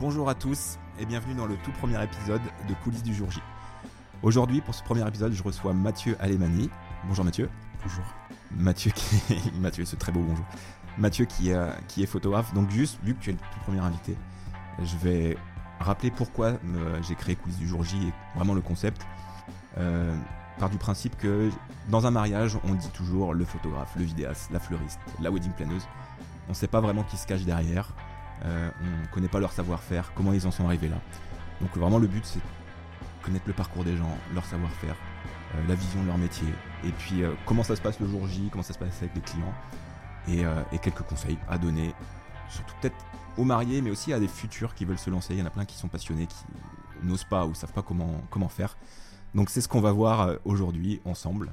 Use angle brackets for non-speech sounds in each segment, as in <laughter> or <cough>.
Bonjour à tous et bienvenue dans le tout premier épisode de Coulisses du jour J. Aujourd'hui, pour ce premier épisode, je reçois Mathieu Alemani. Bonjour Mathieu. Bonjour. Mathieu qui <laughs> Mathieu, ce très beau bonjour. Mathieu qui, est- qui est photographe. Donc juste, vu que tu es le tout premier invité, je vais rappeler pourquoi euh, j'ai créé Coulisses du jour J et vraiment le concept. Euh, part du principe que dans un mariage, on dit toujours le photographe, le vidéaste, la fleuriste, la wedding planeuse. On ne sait pas vraiment qui se cache derrière. Euh, on ne connaît pas leur savoir-faire, comment ils en sont arrivés là. Donc vraiment le but c'est connaître le parcours des gens, leur savoir-faire, euh, la vision de leur métier, et puis euh, comment ça se passe le jour J, comment ça se passe avec les clients, et, quelques conseils à donner, surtout peut-être aux mariés, mais aussi à des futurs qui veulent se lancer. Il y en a plein qui sont passionnés, qui n'osent pas ou savent pas comment, faire. Donc c'est ce qu'on va voir aujourd'hui ensemble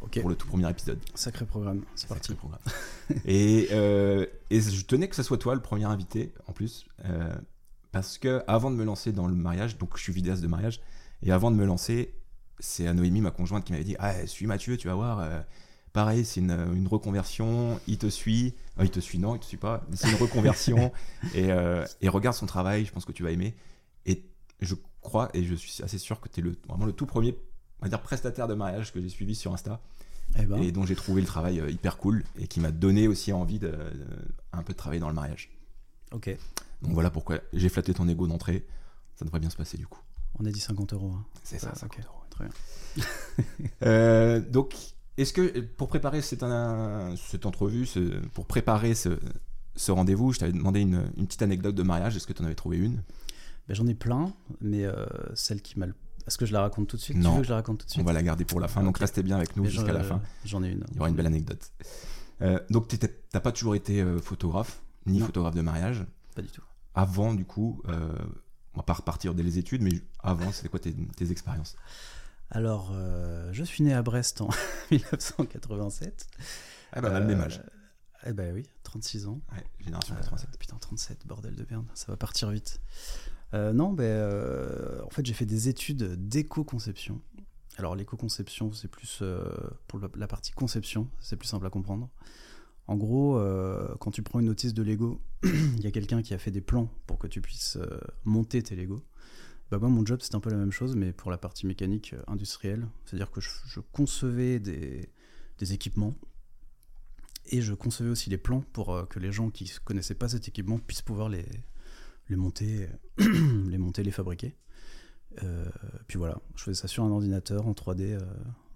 Pour le tout premier épisode. Sacré programme. C'est parti. Programme. <laughs> et, euh, et je tenais que ce soit toi le premier invité en plus, euh, parce que avant de me lancer dans le mariage, donc je suis vidéaste de mariage, et avant de me lancer, c'est Noémie, ma conjointe, qui m'avait dit Ah, suis Mathieu, tu vas voir. euh, pareil, c'est une, une reconversion, il te suit. Ah, il te suit, non, il te suit pas. C'est une reconversion. <laughs> et, et regarde son travail, je pense que tu vas aimer. Et je crois, et je suis assez sûr que tu es le, vraiment le tout premier on va dire, prestataire de mariage que j'ai suivi sur Insta Eh ben, et dont j'ai trouvé le travail euh, hyper cool et qui m'a donné aussi envie de, de- un peu de travailler dans le mariage. ok. Donc voilà pourquoi j'ai flatté ton ego d'entrée. Ça devrait bien se passer du coup. On a dit 50 euros. hein. C'est ça, Ah, 50 ok. euros. Très bien. <laughs> Euh, donc, est-ce que pour préparer cette, un- cette entrevue, ce- pour préparer ce, ce rendez-vous, je t'avais demandé une, une petite anecdote de mariage. Est-ce que tu en avais trouvé une? Ben, J'en ai plein, mais euh, celle qui m'a le. Est-ce que je la raconte tout de suite? Non. Tu veux que je la raconte tout de On suite va la garder pour la fin. Donc Ok. restez bien avec nous jusqu'à la fin. J'en ai une. Il y aura une belle anecdote. Euh, donc t'as pas toujours été euh, photographe, ni Non. photographe de mariage? Pas du tout. avant du coup, euh, on va pas repartir dès les études, mais avant, c'était quoi tes, tes expériences? Alors, euh, je suis né à Brest en <laughs> 1987. Ah bah, on a le même Euh, âge. Eh ben oui, 36 ans. Ouais, génération Euh, 87. putain, 37, bordel de merde, ça va partir vite. Euh, non, ben, euh, en fait, j'ai fait des études d'éco-conception. Alors, l'éco-conception, c'est plus euh, pour la, partie conception, c'est plus simple à comprendre. En gros, quand tu prends une notice de Lego, <clears throat> il y a quelqu'un qui a fait des plans pour que tu puisses monter tes Lego. Bah, moi, mon job, c'est un peu la même chose, mais pour la partie mécanique industrielle. C'est-à-dire que je, concevais des, équipements et je concevais aussi les plans pour que les gens qui ne connaissaient pas cet équipement puissent pouvoir les, les monter, <clears throat> les monter, les fabriquer. Euh, puis voilà, je faisais ça sur un ordinateur en 3D. euh,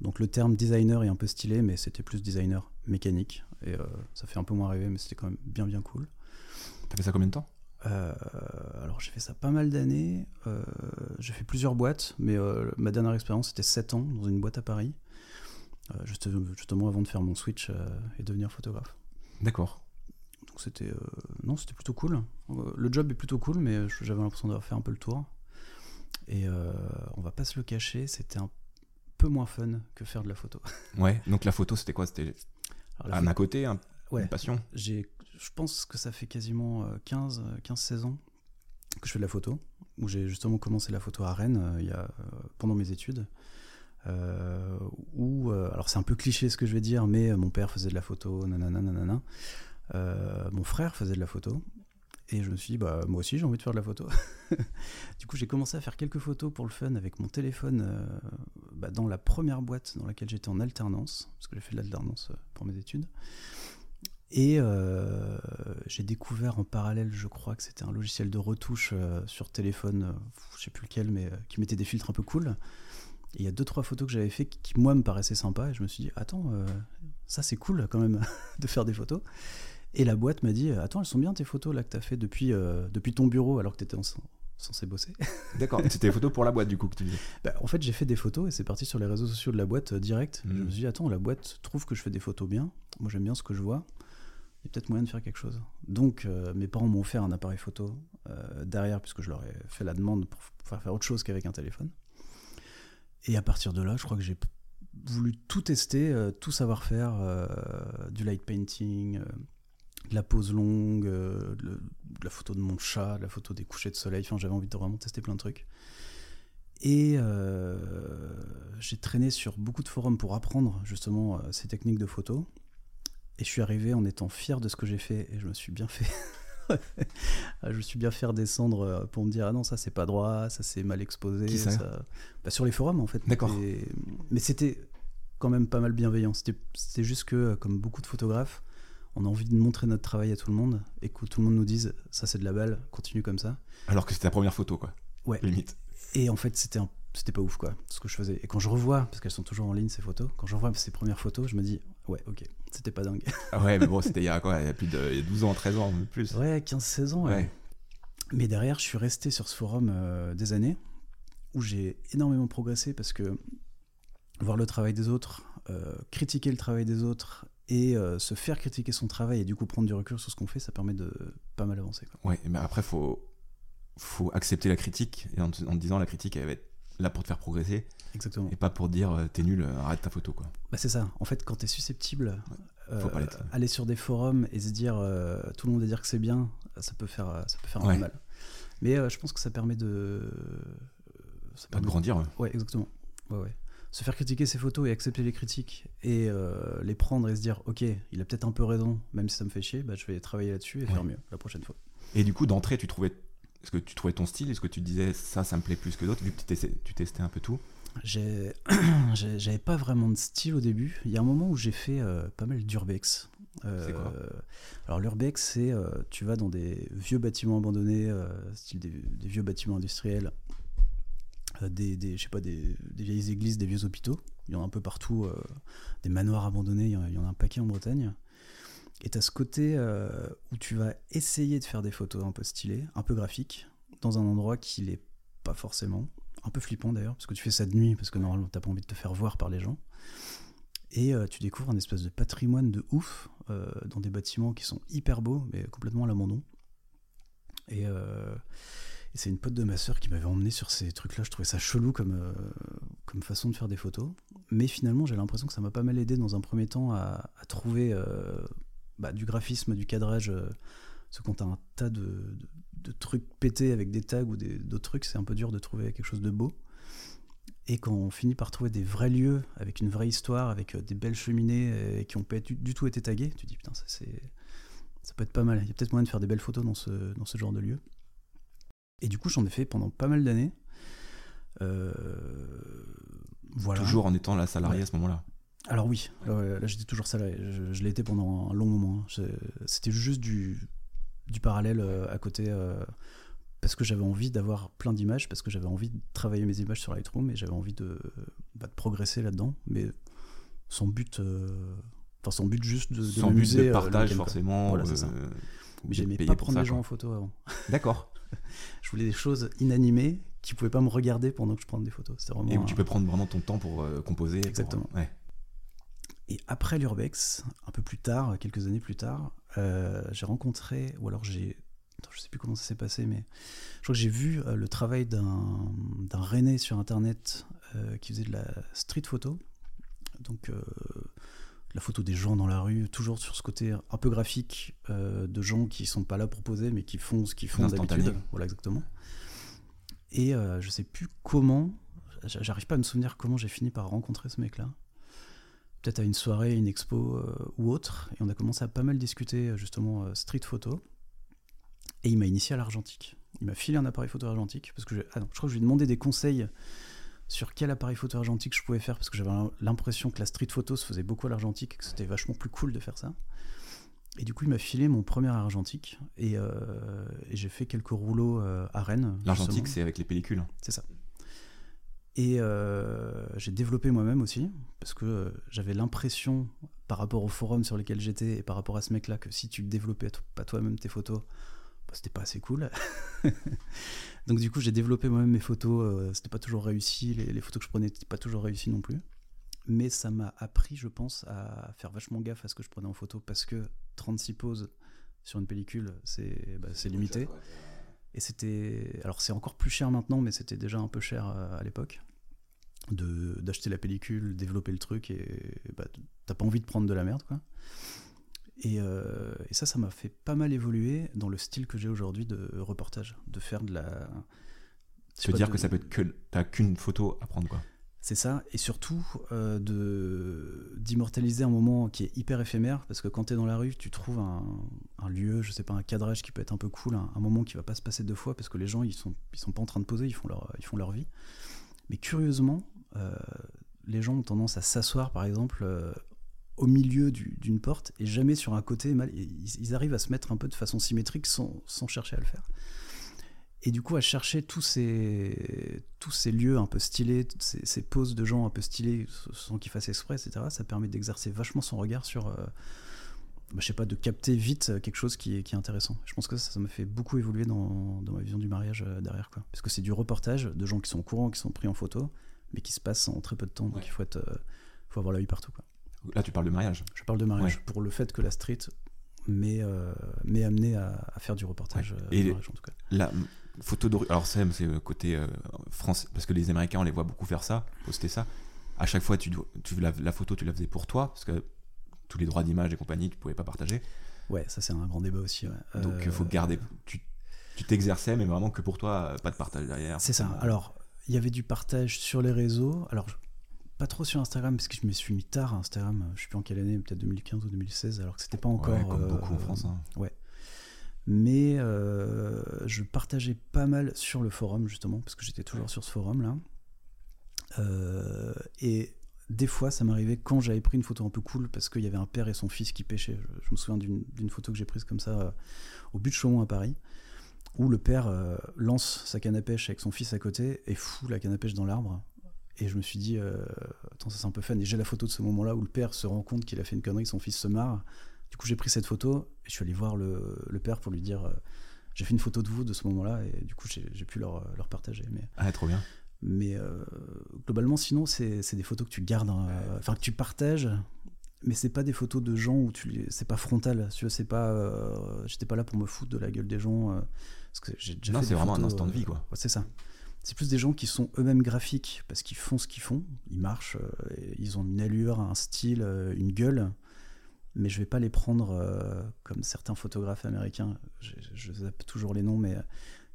donc le terme designer est un peu stylé, mais c'était plus designer mécanique. Et euh, ça fait un peu moins rêver, mais c'était quand même bien bien cool. T'as fait ça combien de temps? Alors j'ai fait ça pas mal d'années. J'ai fait plusieurs boîtes, mais ma dernière expérience c'était 7 ans dans une boîte à Paris. Juste- justement avant de faire mon switch et devenir photographe. D'accord. Donc c'était euh, non, c'était plutôt cool. Euh, le job est plutôt cool, mais je- j'avais l'impression d'avoir fait un peu le tour. Et euh, on va pas se le cacher, c'était un peu moins fun que faire de la photo. <laughs> Ouais, donc la photo, c'était quoi? C'était un à côté, un- Ouais. une passion? J'ai, je pense que ça fait quasiment euh, 15, euh, 15-16 ans que je fais de la photo, où j'ai justement commencé la photo à Rennes euh, il y a, euh, pendant mes études. Euh, où, euh, alors c'est un peu cliché ce que je vais dire, mais euh, mon père faisait de la photo, nanana, nanana. Euh, mon frère faisait de la photo. Et je me suis dit, bah, moi aussi j'ai envie de faire de la photo. <laughs> du coup, j'ai commencé à faire quelques photos pour le fun avec mon téléphone euh, bah, dans la première boîte dans laquelle j'étais en alternance, parce que j'ai fait de l'alternance euh, pour mes études. Et j'ai découvert en parallèle, je crois que c'était un logiciel de retouche sur téléphone, je sais plus lequel, mais qui mettait des filtres un peu cool. Il y a deux trois photos que j'avais fait qui, qui, moi me paraissaient sympas et je me suis dit attends ça c'est cool quand même <laughs> de faire des photos. Et la boîte m'a dit attends elles sont bien tes photos là que t'as fait depuis euh, depuis ton bureau alors que t'étais en- censé bosser. <laughs> D'accord. c'était les photos pour la boîte du coup que tu faisais. Bah, en fait, j'ai fait des photos et c'est parti sur les réseaux sociaux de la boîte euh, direct. Mhm. Je me suis dit, attends, la boîte trouve que je fais des photos bien. Moi, j'aime bien ce que je vois. Il y a peut-être moyen de faire quelque chose. Donc, euh, mes parents m'ont offert un appareil photo euh, derrière, puisque je leur ai fait la demande pour faire autre chose qu'avec un téléphone. Et à partir de là, je crois que j'ai voulu tout tester, euh, tout savoir faire, euh, du light painting, euh, de la pose longue, euh, de, de la photo de mon chat, de la photo des couchers de soleil. Enfin, j'avais envie de vraiment tester plein de trucs. Et euh, j'ai traîné sur beaucoup de forums pour apprendre justement euh, ces techniques de photo. Et je suis arrivé en étant fier de ce que j'ai fait et je me suis bien fait <laughs> je me suis bien fait descendre pour me dire ah non ça c'est pas droit, ça c'est mal exposé. Qui ça Bah, sur les forums en fait. D'accord. Mais c'était quand même pas mal bienveillant. C'était juste que comme beaucoup de photographes, on a envie de montrer notre travail à tout le monde et que tout le monde nous dise ça c'est de la balle, continue comme ça. Alors que c'était ta première photo, quoi. Ouais. Limite. Et en fait, c'était un- c'était pas ouf, quoi, ce que je faisais. Et quand je revois, parce qu'elles sont toujours en ligne, ces photos, quand je revois ces premières photos, je me dis, ouais, ok, c'était pas dingue. Ah ouais, mais bon, c'était il y a quoi Il y a plus de il y a 12 ans, 13 ans, plus. ouais, 15-16 ans, ouais. Ouais. Mais derrière, je suis resté sur ce forum euh, des années, où j'ai énormément progressé, parce que voir le travail des autres, euh, critiquer le travail des autres, et euh, se faire critiquer son travail, et du coup prendre du recul sur ce qu'on fait, ça permet de pas mal avancer. Quoi. Ouais, mais après, faut, faut accepter la critique, et en te, en te disant la critique, elle va être là pour te faire progresser, Exactement. et pas pour dire euh, t'es nul, euh, arrête ta photo, quoi. Bah, c'est ça. En fait, quand tu es susceptible, faut euh, l'être. aller sur des forums et se dire euh, tout le monde va dire que c'est bien, ça peut faire, ça peut faire un Ouais. peu mal. Mais je pense que ça permet de. Ça Pas de permet- grandir. ouais. Ouais, exactement. Ouais, ouais. Se faire critiquer ses photos et accepter les critiques et euh, les prendre et se dire ok, il a peut-être un peu raison, même si ça me fait chier, bah, je vais travailler là-dessus et Ouais. faire mieux la prochaine fois. Et du coup, d'entrée, tu trouvais. Est-ce que tu trouvais ton style? Est-ce que tu disais ça, ça me plaît plus que d'autres Vu que tu testais, tu testais un peu tout? <clears throat> J'avais pas vraiment de style au début. Il y a un moment où j'ai fait euh, pas mal d'urbex. Euh, quoi? Alors l'urbex, c'est tu vas dans des vieux bâtiments abandonnés, style des, des vieux bâtiments industriels, des, des, je sais pas, des, vieilles églises, des vieux hôpitaux. Il y en a un peu partout, euh, des manoirs abandonnés, il y en a, un paquet en Bretagne. Et tu as ce côté euh, où tu vas essayer de faire des photos un peu stylées, un peu graphiques, dans un endroit qui l'est pas forcément. Un peu flippant d'ailleurs, parce que tu fais ça de nuit, parce que normalement t'as pas envie de te faire voir par les gens. Et euh, tu découvres un espèce de patrimoine de ouf euh, dans des bâtiments qui sont hyper beaux, mais complètement à l'abandon. Et, euh, et c'est une pote de ma sœur qui m'avait emmené sur ces trucs-là. Je trouvais ça chelou comme, euh, comme façon de faire des photos. Mais finalement, j'ai l'impression que ça m'a pas mal aidé dans un premier temps à, trouver euh, bah, du graphisme, du cadrage. euh, parce que quand t'as un tas de, trucs pétés avec des tags ou d'autres trucs, c'est un peu dur de trouver quelque chose de beau. Et quand on finit par trouver des vrais lieux, avec une vraie histoire, avec euh, des belles cheminées euh, qui ont pas du, du tout été taguées, tu te dis putain, ça, ça peut être pas mal. Il y a peut-être moyen de faire des belles photos dans ce, dans ce genre de lieu. Et du coup, j'en ai fait pendant pas mal d'années. Euh, voilà. Toujours en étant la salariée Ouais. à ce moment-là. Alors oui, ouais, là j'étais toujours salarié. Je, je l'ai été pendant un long moment. hein. C'était juste du, du parallèle euh, à côté euh, parce que j'avais envie d'avoir plein d'images, parce que j'avais envie de travailler mes images sur Lightroom et j'avais envie de, bah, de progresser là-dedans, mais sans but, enfin sans but juste de, de Sans but de partage, forcément. Voilà, Mais j'aimais pas prendre ça, les gens quoi. en photo avant. D'accord. <laughs> Je voulais des choses inanimées qui pouvaient pas me regarder pendant que je prenais des photos. C'était vraiment Et où un- tu peux prendre vraiment ton temps pour euh, composer. pour- Exactement. ouais. Et après l'Urbex, un peu plus tard, quelques années plus tard, euh, j'ai rencontré, ou alors j'ai. Je sais plus comment ça s'est passé, mais je crois que j'ai vu euh, le travail d'un d'un Rennais sur internet euh, qui faisait de la street photo. Donc, euh, la photo des gens dans la rue, toujours sur ce côté un peu graphique euh, de gens qui sont pas là pour poser, mais qui font ce qu'ils font d'habitude. Voilà, exactement. Et euh, je sais plus comment, j'arrive pas à me souvenir comment j'ai fini par rencontrer ce mec-là peut-être à une soirée, une expo euh, ou autre, et on a commencé à pas mal discuter euh, justement street photo. Et il m'a initié à l'argentique. Il m'a filé un appareil photo argentique parce que je, ah non, je crois que je lui ai demandé des conseils sur quel appareil photo argentique je pouvais faire parce que j'avais l'impression que la street photo se faisait beaucoup à l'argentique et que c'était vachement plus cool de faire ça. Et du coup, il m'a filé mon premier argentique et, euh, et j'ai fait quelques rouleaux euh, à Rennes. L'argentique, c'est avec les pellicules. C'est ça. Et euh, j'ai développé moi-même aussi, parce que j'avais l'impression, par rapport au forum sur lesquels j'étais et par rapport à ce mec-là, que si tu développais pas toi-même tes photos, bah, c'était pas assez cool. <laughs> Donc du coup, j'ai développé moi-même mes photos, euh, c'était pas toujours réussi, les, les photos que je prenais n'étaient pas toujours réussies non plus. Mais ça m'a appris, je pense, à faire vachement gaffe à ce que je prenais en photo, parce que 36 poses sur une pellicule, c'est bah, c'est limité. Et c'était. Alors, c'est encore plus cher maintenant, mais c'était déjà un peu cher euh, à l'époque. D'acheter la pellicule, développer le truc, et bah, t'as pas envie de prendre de la merde, quoi. Et, euh, et ça, ça m'a fait pas mal évoluer dans le style que j'ai aujourd'hui de reportage, de faire de la. Tu veux dire de- que ça peut être que. T'as qu'une photo à prendre, quoi. C'est ça, et surtout euh, de d'immortaliser un moment qui est hyper éphémère, parce que quand tu es dans la rue, tu trouves un, un, lieu, je sais pas, un cadrage qui peut être un peu cool, un, moment qui va pas se passer deux fois, parce que les gens ils sont ils sont pas en train de poser, ils font leur ils font leur vie. Mais curieusement, euh, les gens ont tendance à s'asseoir, par exemple, au milieu d'une porte et jamais sur un côté. Mal, ils, ils, arrivent à se mettre un peu de façon symétrique sans, sans chercher à le faire. Et du coup, à chercher tous ces, tous ces lieux un peu stylés, ces, ces poses de gens un peu stylés sans qu'ils fassent exprès, etc., ça permet d'exercer vachement son regard sur, euh, bah, je sais pas, de capter vite quelque chose qui est, qui est intéressant. Je pense que ça, ça m'a fait beaucoup évoluer dans, dans, ma vision du mariage euh, derrière, quoi. Parce que c'est du reportage de gens qui sont au courant, qui sont pris en photo, mais qui se passent en très peu de temps, donc ouais. il faut, être, euh, faut avoir l'œil partout, quoi. Là, tu parles de mariage Je parle de mariage, ouais. pour le fait que la street m'est euh, amené à, à, faire du reportage ouais. Et mariage, en tout cas. La photo de rue, alors c'est le côté euh, France, parce que les Américains, on les voit beaucoup faire ça, poster ça. À chaque fois, tu, tu la, la, photo, tu la faisais pour toi, parce que tous les droits d'image et compagnie, tu pouvais pas partager. Ouais, ça c'est un grand débat aussi. Ouais. Donc il euh... faut garder. Tu t'exerçais, mais vraiment que pour toi, pas de partage derrière. C'est ça. Alors, il y avait du partage sur les réseaux. Alors, pas trop sur Instagram parce que je me suis mis tard à Instagram. Je sais plus en quelle année, peut-être 2015 ou 2016, alors que c'était pas encore. Ouais, comme beaucoup euh, en France. Hein. Ouais. Mais euh, je partageais pas mal sur le forum justement parce que j'étais toujours sur ce forum là. Euh, et des fois, ça m'arrivait quand j'avais pris une photo un peu cool parce qu'il y avait un père et son fils qui pêchaient. Je, je me souviens d'une photo que j'ai prise comme ça euh, au but de Chaumont à Paris où le père euh, lance sa canne à pêche avec son fils à côté et fout la canne à pêche dans l'arbre. Et je me suis dit, euh, attends, ça c'est un peu fun. Et j'ai la photo de ce moment-là où le père se rend compte qu'il a fait une connerie, son fils se marre. Du coup, j'ai pris cette photo et je suis allé voir le, le père pour lui dire euh, j'ai fait une photo de vous de ce moment-là et du coup, j'ai pu leur, leur, partager. Mais, ah, trop bien. Mais euh, globalement, sinon, c'est des photos que tu gardes, enfin, hein, que tu partages. Mais c'est pas des photos de gens où tu c'est pas frontal, tu vois, c'est pas euh, j'étais pas là pour me foutre de la gueule des gens parce que j'ai déjà Non, c'est vraiment un instant de vie quoi. Ouais, c'est ça. C'est plus des gens qui sont eux-mêmes graphiques parce qu'ils font ce qu'ils font, ils marchent, euh, ils ont une allure, un style, euh, une gueule, mais je vais pas les prendre euh, comme certains photographes américains, je, je, zappe toujours les noms, mais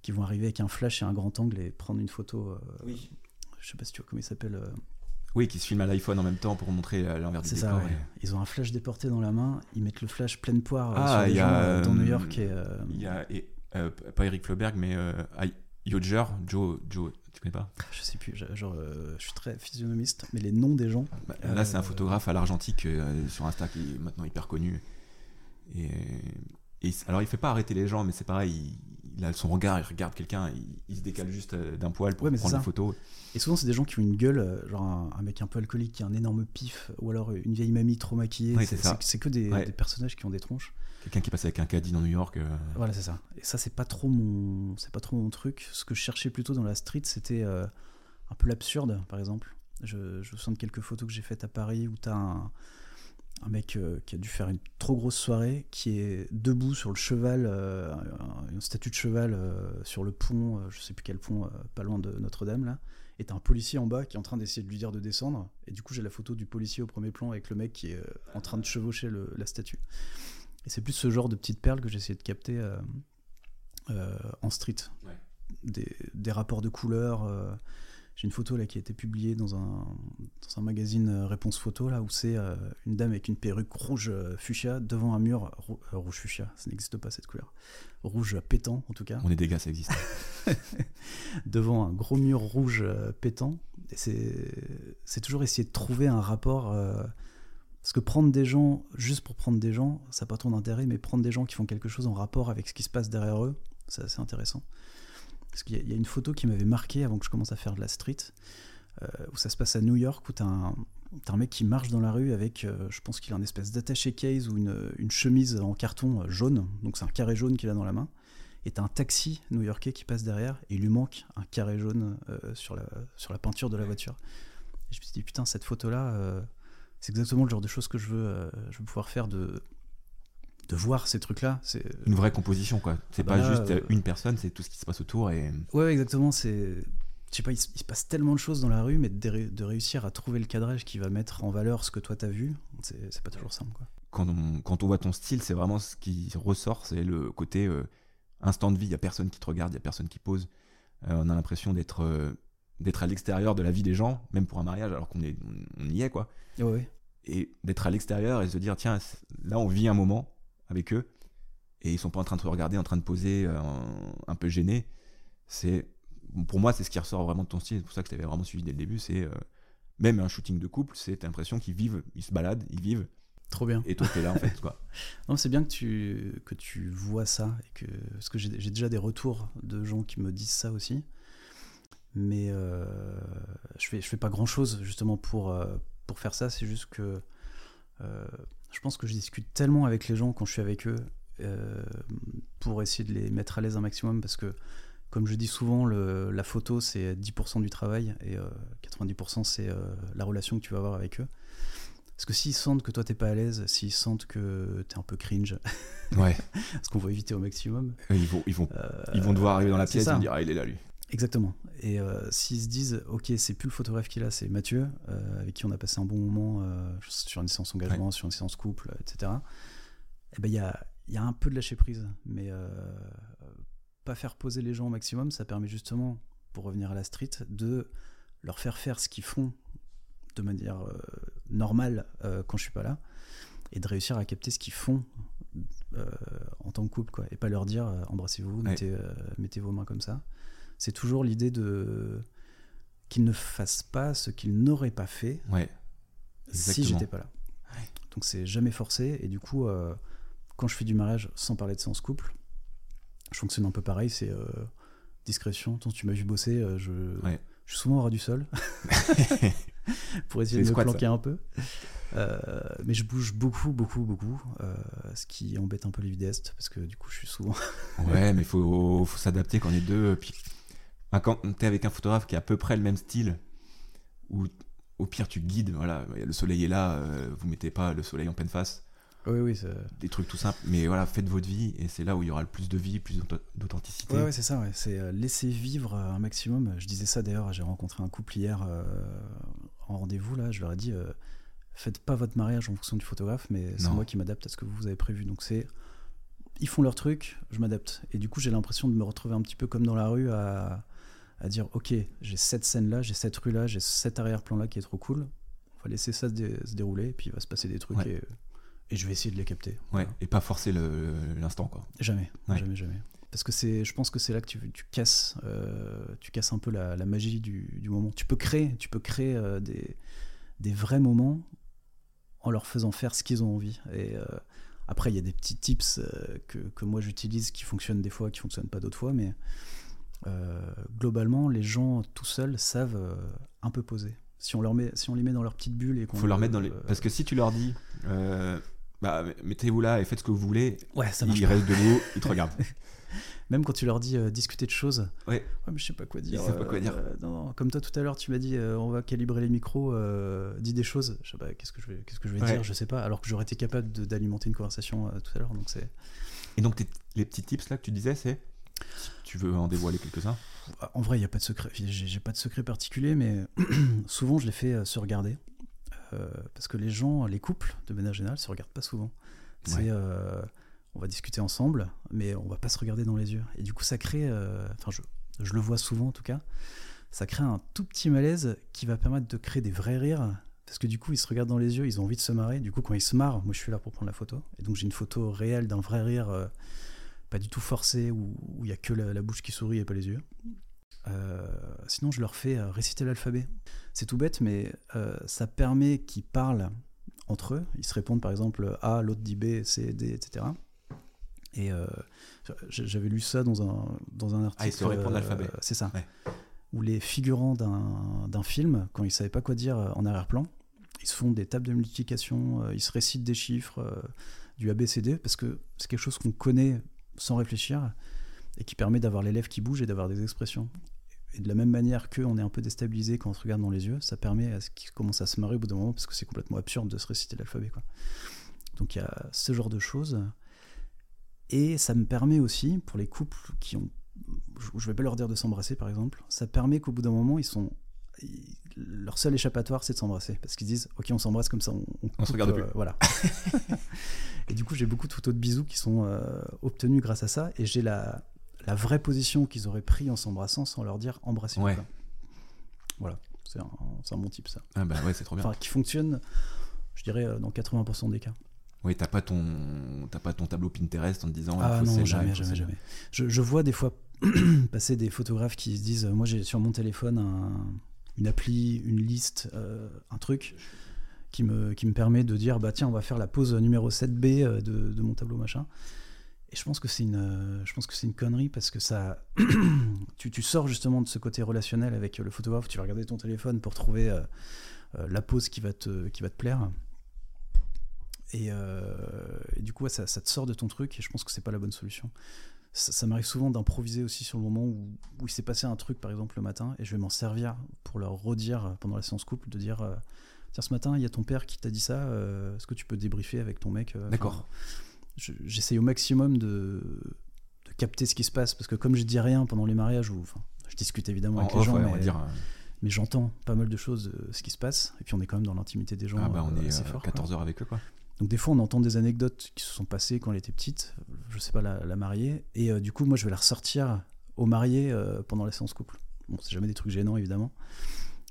qui vont arriver avec un flash et un grand angle et prendre une photo. oui. Je sais pas si tu vois comment il s'appelle. Oui, qui se filment à l'iPhone en même temps pour montrer l'envers du décor. Ça, ouais. et... Ils ont un flash déporté dans la main, ils mettent le flash pleine poire ah, sur les gens a, dans New York. Et, il y a, et, pas Eric Floberg, mais Yodger, Joe, Joe, tu connais pas Je sais plus, genre, euh, je suis très physionomiste, mais les noms des gens. Bah, là, euh, c'est un photographe à l'argentique euh, sur Insta qui est maintenant hyper connu. Et, et, alors, il fait pas arrêter les gens, mais c'est pareil, il, a son regard, il regarde quelqu'un, il, il, se décale juste d'un poil pour ouais, prendre une photo. Et souvent, c'est des gens qui ont une gueule, genre un, un, mec un peu alcoolique qui a un énorme pif, ou alors une vieille mamie trop maquillée. Ouais, c'est que des, ouais. des, personnages qui ont des tronches. Quelqu'un qui passe avec un caddie dans New York. Euh... Voilà, c'est ça. Et ça, c'est pas trop mon, c'est pas trop mon truc. Ce que je cherchais plutôt dans la street, c'était euh, un peu l'absurde, par exemple. Je, je me souviens de quelques photos que j'ai faites à Paris où t'as un, un mec euh, qui a dû faire une trop grosse soirée, qui est debout sur le cheval, euh, une statue de cheval euh, sur le pont, je sais plus quel pont, pas loin de Notre-Dame là. Et t'as un policier en bas qui est en train d'essayer de lui dire de descendre. Et du coup, j'ai la photo du policier au premier plan avec le mec qui est en train de chevaucher le, la statue. Et c'est plus ce genre de petites perles que j'essayais de capter en street. Ouais. Des, des, rapports de couleurs. Euh, J'ai une photo là qui a été publiée dans un, dans un magazine Réponse Photo là où c'est une dame avec une perruque rouge fuchsia devant un mur rou rouge fuchsia. Ça n'existe pas cette couleur. Rouge pétant en tout cas. On est des gars, ça existe. <laughs> devant un gros mur rouge pétant. C'est toujours essayer de trouver un rapport parce que prendre des gens juste pour prendre des gens, ça n'a pas trop d'intérêt, mais prendre des gens qui font quelque chose en rapport avec ce qui se passe derrière eux, c'est assez intéressant. Parce qu'il y, a une photo qui m'avait marqué avant que je commence à faire de la street, euh, où ça se passe à New York, où tu as, as, un mec qui marche dans la rue avec, euh, je pense qu'il a une espèce d'attaché case ou une, chemise en carton jaune, donc c'est un carré jaune qu'il a dans la main, et tu as un taxi new-yorkais qui passe derrière, et il lui manque un carré jaune euh, sur, la, peinture de la voiture. Et je me suis dit, putain, cette photo-là euh, c'est exactement le genre de choses que je veux, euh, je veux pouvoir faire de, de voir ces trucs-là. C'est une vraie composition, quoi. C'est bah pas là, juste euh... une personne, c'est tout ce qui se passe autour et. Ouais, exactement. C'est, je sais pas, il se, il se, passe tellement de choses dans la rue, mais de, de, réussir à trouver le cadrage qui va mettre en valeur ce que toi t'as vu, c'est pas toujours simple, quoi. Quand on, quand on voit ton style, c'est vraiment ce qui ressort, c'est le côté euh, instant de vie. Il y a personne qui te regarde, il y a personne qui pose. Euh, on a l'impression d'être d'être à l'extérieur de la vie des gens, même pour un mariage, alors qu'on est, on, y est, quoi. Ouais, ouais. Et d'être à l'extérieur et se dire, tiens, là, on vit un moment avec eux, et ils sont pas en train de se regarder, en train de poser, euh, un peu gênés. C'est, pour moi, c'est ce qui ressort vraiment de ton style. C'est pour ça que tu avais vraiment suivi dès le début. C'est euh, même un shooting de couple, c'est l'impression qu'ils vivent, ils se baladent, ils vivent, Trop bien. et toi, t'es là, en fait, quoi. <laughs> Non, c'est bien que tu, que tu vois ça. Et que, parce que j'ai déjà des retours de gens qui me disent ça aussi. Mais euh, je fais, je fais pas grand chose justement pour, pour faire ça. C'est juste que je pense que je discute tellement avec les gens quand je suis avec eux euh, pour essayer de les mettre à l'aise un maximum. Parce que, comme je dis souvent, le- la photo c'est 10% du travail et euh, 90% c'est euh, la relation que tu vas avoir avec eux. Parce que s'ils sentent que toi t'es pas à l'aise, s'ils sentent que t'es un peu cringe, Ouais. <laughs> ce qu'on va éviter au maximum. Ils vont, ils vont, euh, ils vont devoir arriver dans la pièce et dire, ah, il est là, lui. Exactement. Et euh, s'ils se disent, ok, c'est plus le photographe qui est là, c'est Mathieu, euh, avec qui on a passé un bon moment euh, sur une séance engagement, sur une séance couple, etc. Et ben il y a, y a un peu de lâcher prise, mais euh, pas faire poser les gens au maximum, ça permet justement, pour revenir à la street, de leur faire faire ce qu'ils font de manière normale quand je suis pas là, et de réussir à capter ce qu'ils font en tant que couple, quoi, et pas leur dire embrassez-vous, mettez, mettez vos mains comme ça. C'est toujours l'idée de qu'ils ne fassent pas ce qu'ils n'auraient pas fait Ouais. si j'étais pas là. Donc c'est jamais forcé, et du coup, euh, quand je fais du mariage sans parler de séance couple, je fonctionne un peu pareil, c'est euh, discrétion. Tant tu m'as vu bosser, euh, je, Ouais. je suis souvent au ras du sol <laughs> pour essayer de me planquer ça. un peu. Mais je bouge beaucoup, beaucoup, beaucoup, ce qui embête un peu les vidéastes parce que du coup, je suis souvent. Ouais, mais faut, faut s'adapter quand on est deux. Puis, enfin, quand t'es avec un photographe qui a à peu près le même style, ou au pire tu guides, voilà, le soleil est là, euh, vous mettez pas le soleil en pleine face, oui, oui, des trucs tout simples, mais voilà, faites votre vie et c'est là où il y aura le plus de vie, plus d'authenticité. Ouais, ouais, c'est ça, ouais. c'est euh, laisser vivre euh, un maximum. Je disais ça d'ailleurs, j'ai rencontré un couple hier euh, en rendez-vous, là, je leur ai dit, faites pas votre mariage en fonction du photographe, mais c'est moi qui m'adapte à ce que vous avez prévu. Donc c'est, ils font leur truc, je m'adapte. Et du coup, j'ai l'impression de me retrouver un petit peu comme dans la rue à, à dire, ok, j'ai cette scène-là, j'ai cette rue-là, j'ai cet arrière-plan-là qui est trop cool. On va laisser ça se, dé- se dérouler, et puis il va se passer des trucs Ouais. et, et je vais essayer de les capter. Ouais, et pas forcer l'instant, quoi. Jamais, Ouais. jamais, jamais. Parce que c'est, je pense que c'est là que tu, tu casses, euh, tu casses un peu la, la magie du, du moment. Tu peux créer, tu peux créer euh, des, des vrais moments en leur faisant faire ce qu'ils ont envie. Et euh, après, il y a des petits tips que, que moi j'utilise qui fonctionnent des fois, qui fonctionnent pas d'autres fois, mais globalement, les gens tout seuls savent euh, un peu poser. Si on, leur met, si on les met dans leur petite bulle et qu'on Faut leur mettre dans les. euh, Parce que si tu leur dis, euh, bah, mettez-vous là et faites ce que vous voulez, ouais, ça marche ils restent debout, <laughs> ils te regardent. <laughs> Même quand tu leur dis euh, discuter de choses, Ouais. mais je sais pas quoi dire. Savent pas quoi dire. euh, non, non, comme toi tout à l'heure, tu m'as dit euh, on va calibrer les micros, euh, dis des choses. Je sais pas, qu'est-ce que je vais, qu'est-ce que je vais Ouais. dire, je sais pas. Alors que j'aurais été capable d'alimenter une conversation euh, tout à l'heure, donc c'est. Et donc, les petits tips là que tu disais, c'est. Tu veux en dévoiler quelques-uns En vrai, il y a pas de secret. J'ai pas de secret particulier, mais <clears throat> souvent je les fais euh, se regarder Euh, parce que les gens, les couples de manière générale, se regardent pas souvent. C'est Ouais. euh, on va discuter ensemble, mais on va pas se regarder dans les yeux. Et du coup, ça crée, enfin, je, je le vois souvent en tout cas, ça crée un tout petit malaise qui va permettre de créer des vrais rires. Parce que du coup, ils se regardent dans les yeux, ils ont envie de se marrer. Du coup, quand ils se marrent, moi je suis là pour prendre la photo. Et donc j'ai une photo réelle d'un vrai rire, euh, pas du tout forcé, où il y a que la, la bouche qui sourit et pas les yeux. Euh, sinon, je leur fais euh, réciter l'alphabet. C'est tout bête, mais euh, ça permet qu'ils parlent entre eux. Ils se répondent par exemple A, l'autre dit B, C, D, etc. Et euh, j'avais lu ça dans un, dans un article. Ah, ils se répondent l'alphabet. C'est ça. Ouais. Où les figurants d'un film, quand ils savaient pas quoi dire en arrière-plan, ils se font des tables de multiplication, ils se récitent des chiffres, du ABCD, parce que c'est quelque chose qu'on connaît sans réfléchir et qui permet d'avoir les lèvres qui bougent et d'avoir des expressions. Et de la même manière qu'on est un peu déstabilisé quand on se regarde dans les yeux, ça permet à ce qu'ils commencent à se marrer au bout d'un moment parce que c'est complètement absurde de se réciter l'alphabet. Donc il y a ce genre de choses. Et ça me permet aussi, pour les couples qui ont. Je vais pas leur dire de s'embrasser par exemple, ça permet qu'au bout d'un moment, ils sont. Leur seul échappatoire, c'est de s'embrasser. Parce qu'ils disent, ok, on s'embrasse comme ça, on, On se coupe, regarde plus. Voilà. <laughs> et du coup, j'ai beaucoup de photos de bisous qui sont euh, obtenues grâce à ça. Et j'ai la, la vraie position qu'ils auraient pris en s'embrassant sans leur dire embrassez-vous. Ouais. Voilà, c'est un, un bon type ça. Ah bah ouais, c'est trop bien. Enfin, qui fonctionne, je dirais, euh, dans 80% des cas. Oui, t'as pas ton, pas ton tableau Pinterest en te disant. Ah faut non, jamais, jamais, jamais. Je, je vois des fois <clears throat> passer des photographes qui se disent euh, Moi, j'ai sur mon téléphone un- une appli, une liste, euh, un truc qui me, qui me permet de dire Bah, tiens, on va faire la pose numéro 7B euh, de, de mon tableau machin. Et je pense que c'est une, euh, je pense que c'est une connerie parce que ça, <clears throat> tu, tu sors justement de ce côté relationnel avec le photographe. Tu vas regarder ton téléphone pour trouver la pose qui va te, qui va te plaire. Et, du coup, ça, ça te sort de ton truc et je pense que c'est pas la bonne solution. Ça, ça m'arrive souvent d'improviser aussi sur le moment où, où il s'est passé un truc, par exemple, le matin, et je vais m'en servir pour leur redire pendant la séance couple, de dire euh, Tiens, ce matin, il y a ton père qui t'a dit ça, euh, est-ce que tu peux débriefer avec ton mec euh, D'accord. J'essaye au maximum de, de capter ce qui se passe, parce que comme je dis rien pendant les mariages, ou enfin, je discute évidemment En avec les gens, ouais, mais, on va dire. euh, mais j'entends pas mal de choses de ce qui se passe, et puis on est quand même dans l'intimité des gens. Ah bah on euh, est assez euh, fort, quoi. 14 heures avec eux quoi. Donc des fois, on entend des anecdotes qui se sont passées quand elle était petite, je sais pas, la, la mariée, et euh, du coup, moi, je vais la ressortir au marié euh, pendant la séance couple. Bon, c'est jamais des trucs gênants, évidemment,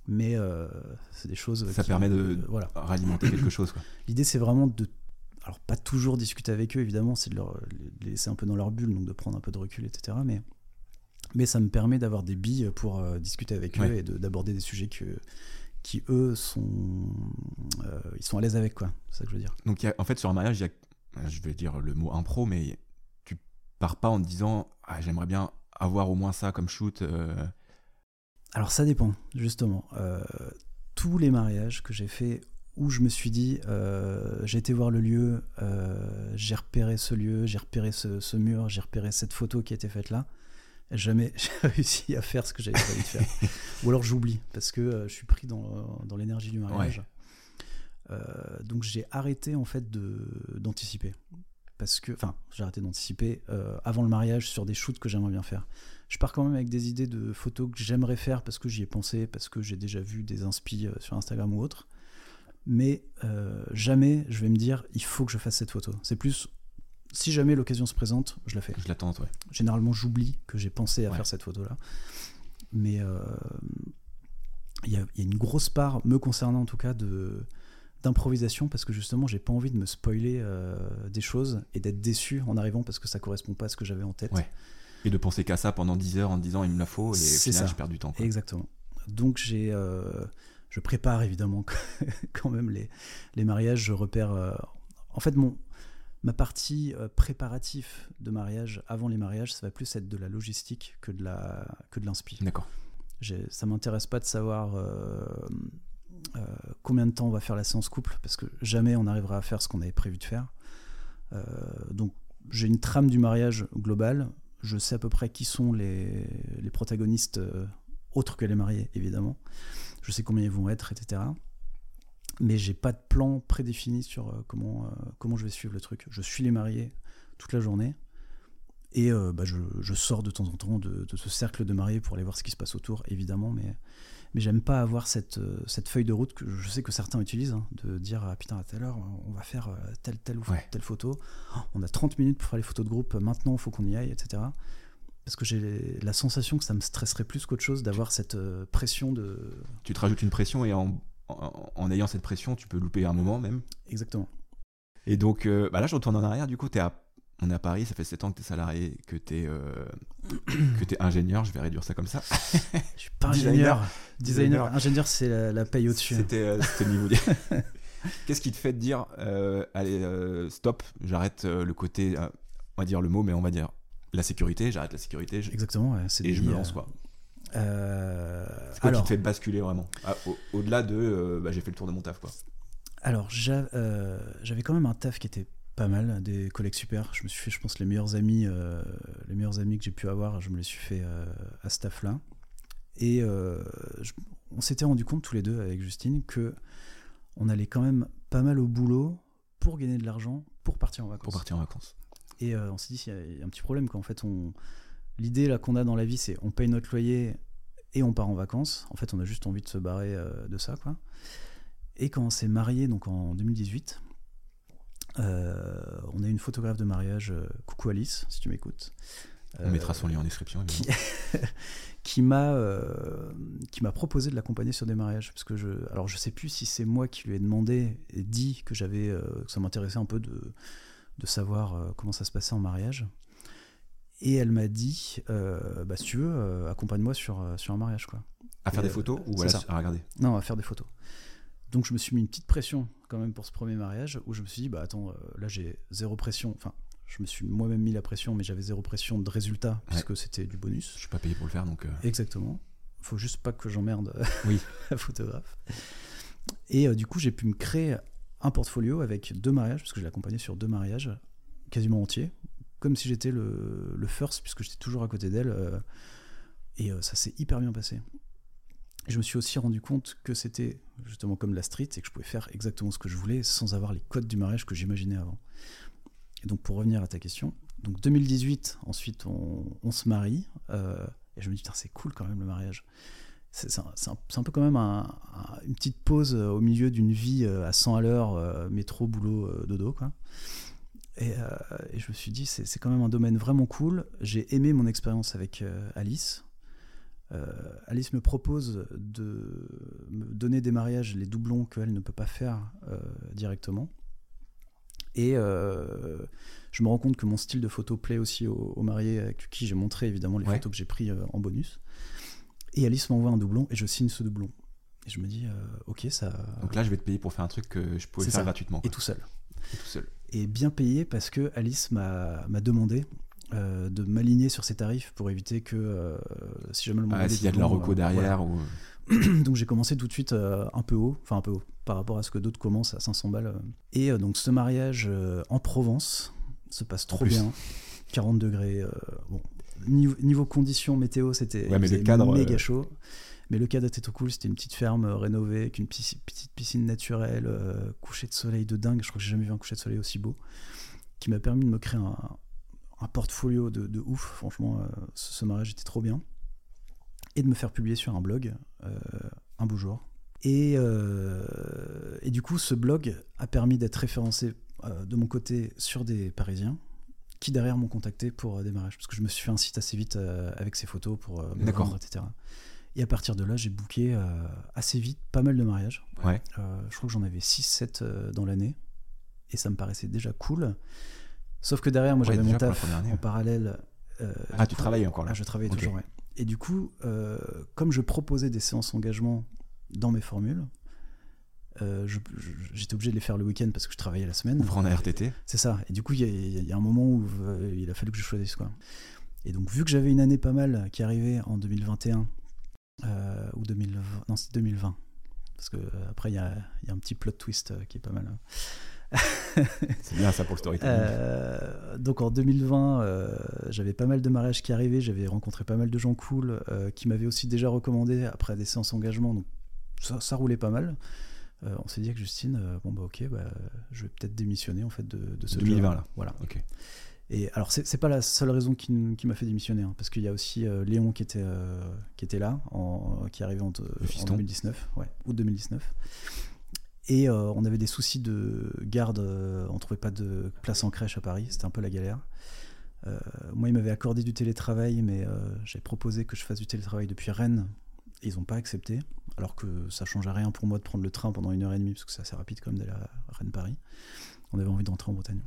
mais euh, c'est des choses. Ça qui- permet de- <coughs> voilà. Ralimenter quelque chose. <coughs> L'idée, c'est vraiment de. Alors, pas toujours discuter avec eux, évidemment, c'est de leur, les laisser un peu dans leur bulle, donc de prendre un peu de recul, etc. Mais, mais ça me permet d'avoir des billes pour discuter avec eux et de- d'aborder des sujets que, qui, eux, sont, euh, ils sont à l'aise avec, quoi. C'est ça que je veux dire. Donc il y a- en fait sur un mariage, il y a, je vais dire le mot impro, mais tu pars pas en te disant ah, j'aimerais bien avoir au moins ça comme shoot. euh, Alors ça dépend, justement. Euh, tous les mariages que j'ai fait où je me suis dit, euh, j'ai été voir le lieu, euh, j'ai repéré ce lieu, j'ai repéré ce, ce mur, j'ai repéré cette photo qui a été faite là, jamais <laughs> j'ai réussi à faire ce que j'avais prévu de faire. <laughs> Ou alors j'oublie, parce que euh, je suis pris dans, dans l'énergie du mariage. Euh, donc j'ai arrêté en fait d'anticiper. Parce que, enfin, j'ai arrêté d'anticiper euh, avant le mariage sur des shoots que j'aimerais bien faire je pars quand même avec des idées de photos que j'aimerais faire parce que j'y ai pensé, parce que j'ai déjà vu des inspi euh, sur Instagram ou autre. Mais euh, jamais je vais me dire il faut que je fasse cette photo. C'est plus si jamais l'occasion se présente, je la fais. je l'attends, ouais. Généralement, j'oublie que j'ai pensé à Ouais. faire cette photo-là. Mais euh, il y, a, il y a une grosse part, me concernant en tout cas, de d'improvisation parce que justement j'ai pas envie de me spoiler euh, des choses et d'être déçu en arrivant parce que ça correspond pas à ce que j'avais en tête. Ouais. Et de penser qu'à ça pendant 10 heures en disant il me la faut et au C'est final je perds du temps. quoi. Exactement. Donc j'ai, euh, je prépare évidemment <laughs> quand même les, les mariages. Je repère. en fait, mon ma partie euh, préparatif de mariage avant les mariages, ça va plus être de la logistique que de la que de l'inspi. D'accord. Ça m'intéresse pas de savoir euh, euh, combien de temps on va faire la séance couple parce que jamais on arrivera à faire ce qu'on avait prévu de faire. Euh, donc j'ai une trame du mariage globale. Je sais à peu près qui sont les, les protagonistes autres que les mariés, évidemment. Je sais combien ils vont être, etc. Mais j'ai pas de plan prédéfini sur euh, comment, euh, comment je vais suivre le truc. Je suis les mariés toute la journée. Et euh, bah, je, je sors de temps en temps de, de ce cercle de mariés pour aller voir ce qui se passe autour, évidemment. Mais, mais j'aime pas avoir cette, cette feuille de route que je sais que certains utilisent, hein, de dire ah, putain, à telle heure, on va faire telle, telle ou Ouais. telle photo. On a 30 minutes pour faire les photos de groupe, maintenant il faut qu'on y aille, etc. Parce que j'ai la sensation que ça me stresserait plus qu'autre chose d'avoir cette pression de. Tu te rajoutes une pression et en, en, en ayant cette pression, tu peux louper un moment même. Exactement. Et donc euh, bah là, je retourne en arrière. Du coup, es à, on est à Paris, ça fait 7 ans que tu es salarié, que tu es, ingénieur, je vais réduire ça comme ça. Je suis pas ingénieur. Designer. Designer. Ingénieur, c'est la, la paye au-dessus. C'était euh, c'était le niveau. <laughs> Qu'est-ce qui te fait dire, euh, allez, euh, stop, j'arrête euh, le côté, euh, on va dire le mot, mais on va dire la sécurité, j'arrête la sécurité je- Exactement, ouais, et je me euh, lance quoi. Euh, quoi alors, qui te fait basculer vraiment Ah, au- Au-delà de, euh, bah, j'ai fait le tour de mon taf quoi. alors euh, j'avais quand même un taf qui était pas mal, des collègues super. Je me suis fait, je pense, les meilleurs amis, euh, les meilleurs amis que j'ai pu avoir, je me les suis fait à ce taf-là. Et euh, je- on s'était rendu compte tous les deux avec Justine que on allait quand même pas mal au boulot pour gagner de l'argent pour partir en vacances. Pour partir en vacances. Et on s'est dit, il y a- il y, a un petit problème qu'en fait, on... l'idée là qu'on a dans la vie, c'est on paye notre loyer et on part en vacances. En fait, on a juste envie de se barrer euh, de ça, quoi. Et quand on s'est marié, donc en 2018, euh, on a une photographe de mariage, euh, coucou Alice, si tu m'écoutes, On mettra son lien en description. Qui, <laughs> qui m'a qui m'a proposé de l'accompagner sur des mariages parce que je alors je sais plus si c'est moi qui lui ai demandé et dit que j'avais que ça m'intéressait un peu de de savoir comment ça se passait en mariage et elle m'a dit bah si tu veux accompagne-moi sur sur un mariage quoi à faire des photos ou à, à regarder non à faire des photos donc je me suis mis une petite pression quand même pour ce premier mariage où je me suis dit bah attends euh, là j'ai zéro pression enfin je me suis moi-même mis la pression mais j'avais zéro pression de résultat puisque c'était du bonus. Je suis pas payé pour le faire donc. Euh... Exactement. Faut juste pas que j'emmerde oui. <laughs> la photographe. Et euh, du coup j'ai pu me créer un portfolio avec deux mariages parce que je l'ai accompagné sur deux mariages quasiment entiers comme si j'étais le, first puisque j'étais toujours à côté d'elle euh, et ça s'est hyper bien passé je me suis aussi rendu compte que c'était justement comme la street et que je pouvais faire exactement ce que je voulais sans avoir les codes du mariage que j'imaginais avant. Et donc pour revenir à ta question, donc 2018, ensuite on, se marie euh, et je me dis putain c'est cool quand même le mariage. C'est un, peu quand même une petite pause au milieu d'une vie euh, à 100 à l'heure, euh, métro, boulot, dodo quoi. Et, et, je me suis dit c'est quand même un domaine vraiment cool. J'ai aimé mon expérience avec Alice euh, Alice me propose de me donner des mariages, les doublons qu'elle ne peut pas faire euh, directement. Et euh, je me rends compte que mon style de photo plaît aussi aux, mariés avec qui j'ai montré évidemment les photos que j'ai pris en bonus. Et Alice m'envoie un doublon et je signe ce doublon. Et je me dis, ok, ça. Donc là, je vais te payer pour faire un truc que je pouvais faire gratuitement. Et tout seul. Et tout seul. Et bien payé parce que Alice m'a demandé euh, de m'aligner sur ces tarifs pour éviter que euh, si jamais le ah, s'il y a de la reco euh, derrière ou... <clears throat> donc j'ai commencé tout de suite un peu haut enfin un peu haut par rapport à ce que d'autres commencent à 500 balles et donc ce mariage en Provence se passe trop bien. 40 degrés bon. Niveau, conditions météo c'était méga chaud mais le était trop cool, c'était une petite ferme rénovée avec une petite piscine naturelle, coucher de soleil de dingue, je crois que j'ai jamais vu un coucher de soleil aussi beau, qui m'a permis de me créer un, un portfolio de, ouf. Franchement, euh, ce, mariage était trop bien. Et de me faire publier sur un blog euh, un beau jour. Et, euh, et, du coup, ce blog a permis d'être référencé de mon côté sur des Parisiens qui derrière m'ont contacté pour des mariages. Parce que je me suis fait un site assez vite avec ces photos pour me vendre, etc. Et à partir de là, j'ai booké assez vite pas mal de mariages. Ouais. je crois que j'en avais 6-7 dans l'année. Et ça me paraissait déjà cool. Sauf que derrière, moi, j'avais mon taf en parallèle. Euh, ah, tu travailles encore là ah, Je travaillais toujours, ouais. Et du coup, euh, comme je proposais des séances engagement dans mes formules, euh, j'étais obligé de les faire le week-end parce que je travaillais la semaine. Pour en RTT C'est ça. Et du coup, il y, a un moment où il a fallu que je choisisse. Quoi. Et donc, vu que j'avais une année pas mal qui arrivait en 2021, ou 2020, non, c'est 2020. Parce que après, il y a, y a, un petit plot twist qui est pas mal. Hein. <laughs> c'est bien ça pour le storytelling. Euh, donc en 2020, euh, j'avais pas mal de mariages qui arrivaient, j'avais rencontré pas mal de gens cool euh, qui m'avaient aussi déjà recommandé après des séances engagement, donc ça, roulait pas mal. on s'est dit avec Justine, bon bah ok, bah, je vais peut-être démissionner en fait de, de ce 2020 là. Voilà. Ok. Et alors c'est pas la seule raison qui, qui m'a fait démissionner, hein, parce qu'il y a aussi Léon qui était qui était là, en, qui arrivait en, en 2019, ouais, août 2019. Et euh, on avait des soucis de garde, euh, on trouvait pas de place en crèche à Paris, c'était un peu la galère. Euh, moi, ils m'avaient accordé du télétravail, mais j'ai proposé que je fasse du télétravail depuis Rennes, et ils n'ont pas accepté, alors que ça changeait rien pour moi de prendre le train pendant une heure et demie, parce que c'est assez rapide quand même d'aller à Rennes-Paris. On avait envie d'entrer en Bretagne.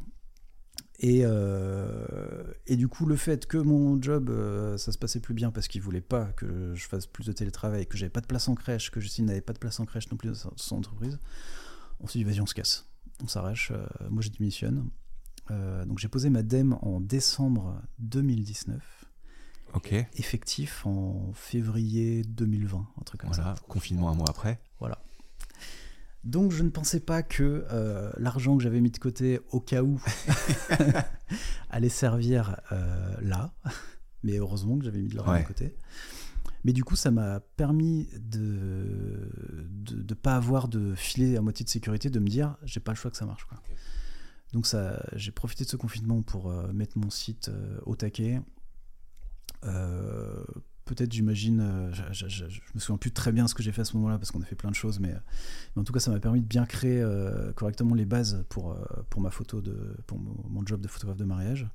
Et, euh, et, du coup, le fait que mon job, euh, ça se passait plus bien parce qu'il voulait pas que je fasse plus de télétravail, que j'avais pas de place en crèche, que Justine n'avait pas de place en crèche non plus dans son entreprise, on s'est dit vas-y, on se casse, on s'arrache. Euh, moi, je démissionne. donc, j'ai posé ma DEM en décembre 2019. Ok. Effectif en février 2020, un truc comme voilà, Confinement un mois après. Voilà. Donc je ne pensais pas que euh, l'argent que j'avais mis de côté au cas où <laughs> allait servir euh, là. Mais heureusement que j'avais mis de l'argent de côté. Mais du coup, ça m'a permis de ne pas avoir de filet à moitié de sécurité, de me dire, j'ai pas le choix que ça marche. Quoi. Donc ça, j'ai profité de ce confinement pour euh, mettre mon site au taquet, peut-être, j'imagine, euh, je, je, je, me souviens plus très bien ce que j'ai fait à ce moment-là parce qu'on a fait plein de choses, mais, mais en tout cas, ça m'a permis de bien créer euh, correctement les bases pour, euh, pour ma photo, de, pour mon job de photographe de mariage,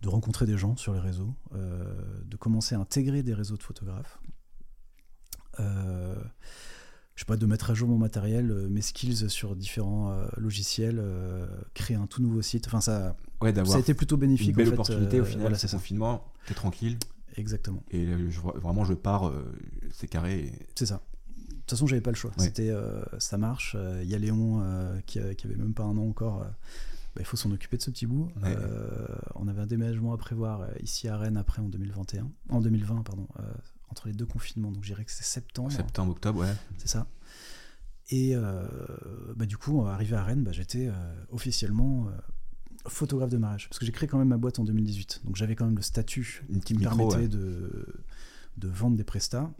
de rencontrer des gens sur les réseaux, de commencer à intégrer des réseaux de photographes. je sais pas, de mettre à jour mon matériel, mes skills sur différents logiciels, créer un tout nouveau site. Enfin, ça, ouais, ça a été plutôt bénéfique. Une belle en fait, opportunité au final, voilà, c'est confinement, t'es tranquille. Exactement. Et je, vraiment, je pars, euh, c'est carré. Et... C'est ça. De toute façon, j'avais pas le choix. Ouais. C'était, euh, ça marche. Il y a Léon euh, qui, qui, avait même pas un an encore. euh, bah, il faut s'en occuper de ce petit bout. Ouais. Euh, on avait un déménagement à prévoir euh, ici à Rennes après en 2021, en 2020 pardon, euh, entre les deux confinements. Donc je dirais que c'est septembre. Septembre, octobre, ouais. C'est ça. Et euh, bah, du coup, arrivé à Rennes, bah, j'étais officiellement photographe de mariage. Parce que j'ai créé quand même ma boîte en 2018. Donc j'avais quand même le statut qui me micro, permettait ouais. de, de vendre des prestats.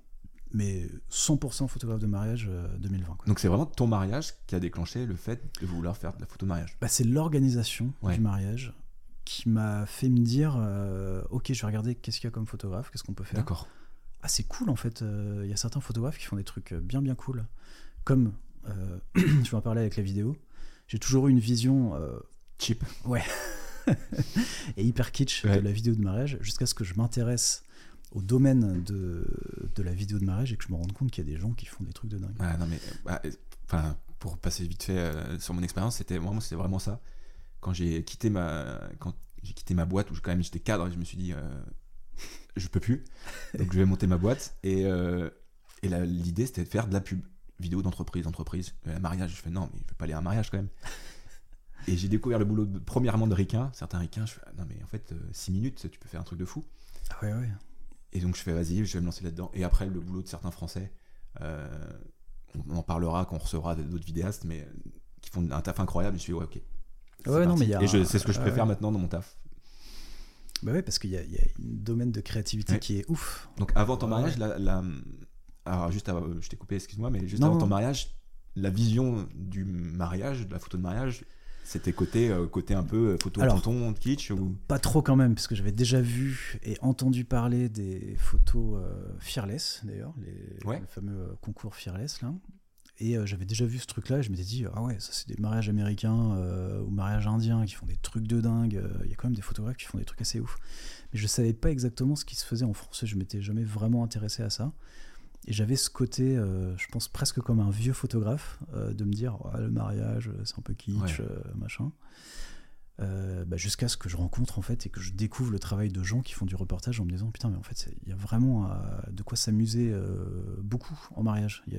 Mais 100% photographe de mariage euh, 2020. quoi. Donc c'est vraiment ton mariage qui a déclenché le fait de vouloir faire de la photo de mariage. Bah, c'est l'organisation Ouais. du mariage qui m'a fait me dire euh, ok je vais regarder qu'est-ce qu'il y a comme photographe qu'est-ce qu'on peut faire D'accord. ah c'est cool en fait Euh, il y a certains photographes qui font des trucs euh, bien bien cool comme euh, <clears throat> je vais en parler avec la vidéo j'ai toujours eu une vision euh, Cheap. <laughs> et hyper kitsch Ouais. de la vidéo de mariage jusqu'à ce que je m'intéresse au domaine de, de la vidéo de mariage et que je me rende compte qu'il y a des gens qui font des trucs de dingue Ah, non mais, bah, euh, enfin, pour passer vite fait euh, sur mon expérience, c'était vraiment, c'était vraiment ça. Quand j'ai quitté ma, quand j'ai quitté ma boîte où quand même j'étais cadre, je me suis dit, euh, je peux plus, <laughs> donc je vais monter ma boîte et euh, et l'idée c'était de faire de la pub vidéo d'entreprise, entreprise, un mariage. Je fais non mais je vais pas aller à un mariage quand même. Et j'ai découvert le boulot de- premièrement de ricains, certains ricains. Je fais ah, non mais en fait 6 minutes tu peux faire un truc de fou. ah ouais ouais Et donc je fais vas-y, je vais me lancer là-dedans. Et après le boulot de certains Français, euh, on en parlera quand on recevra d'autres vidéastes, mais euh, qui font un taf incroyable. Je suis ouais ok. Ouais, non, mais il y a Et c'est ce que je ouais, préfère ouais. maintenant dans mon taf. bah ouais parce qu'il y, y a un domaine de créativité Ouais. qui est ouf Donc avant ton Ouais. mariage, la, la- alors juste avant, je t'ai coupé, excuse-moi, mais juste Non, avant ton mariage, la vision du mariage, de la photo de mariage, c'était côté, euh, côté un peu euh, photo Alors- tonton, kitsch ou? Pas trop quand même, parce que j'avais déjà vu et entendu parler des photos euh, Fearless, d'ailleurs, les, Ouais. le fameux concours Fearless, là. Et euh, j'avais déjà vu ce truc-là, et je m'étais dit, ah ouais, ça c'est des mariages américains ou mariages indiens qui font des trucs de dingue. Il y a quand même des photographes qui font des trucs assez ouf. Mais je savais pas exactement ce qui se faisait en France, et je m'étais jamais vraiment intéressé à ça. Et j'avais ce côté, euh, je pense presque comme un vieux photographe, euh, de me dire, Ouais, le mariage, euh, c'est un peu kitsch, Ouais. euh, machin. Bah, jusqu'à ce que je rencontre en fait et que je découvre le travail de gens qui font du reportage en me disant putain mais en fait il y a vraiment de quoi s'amuser beaucoup en mariage. A-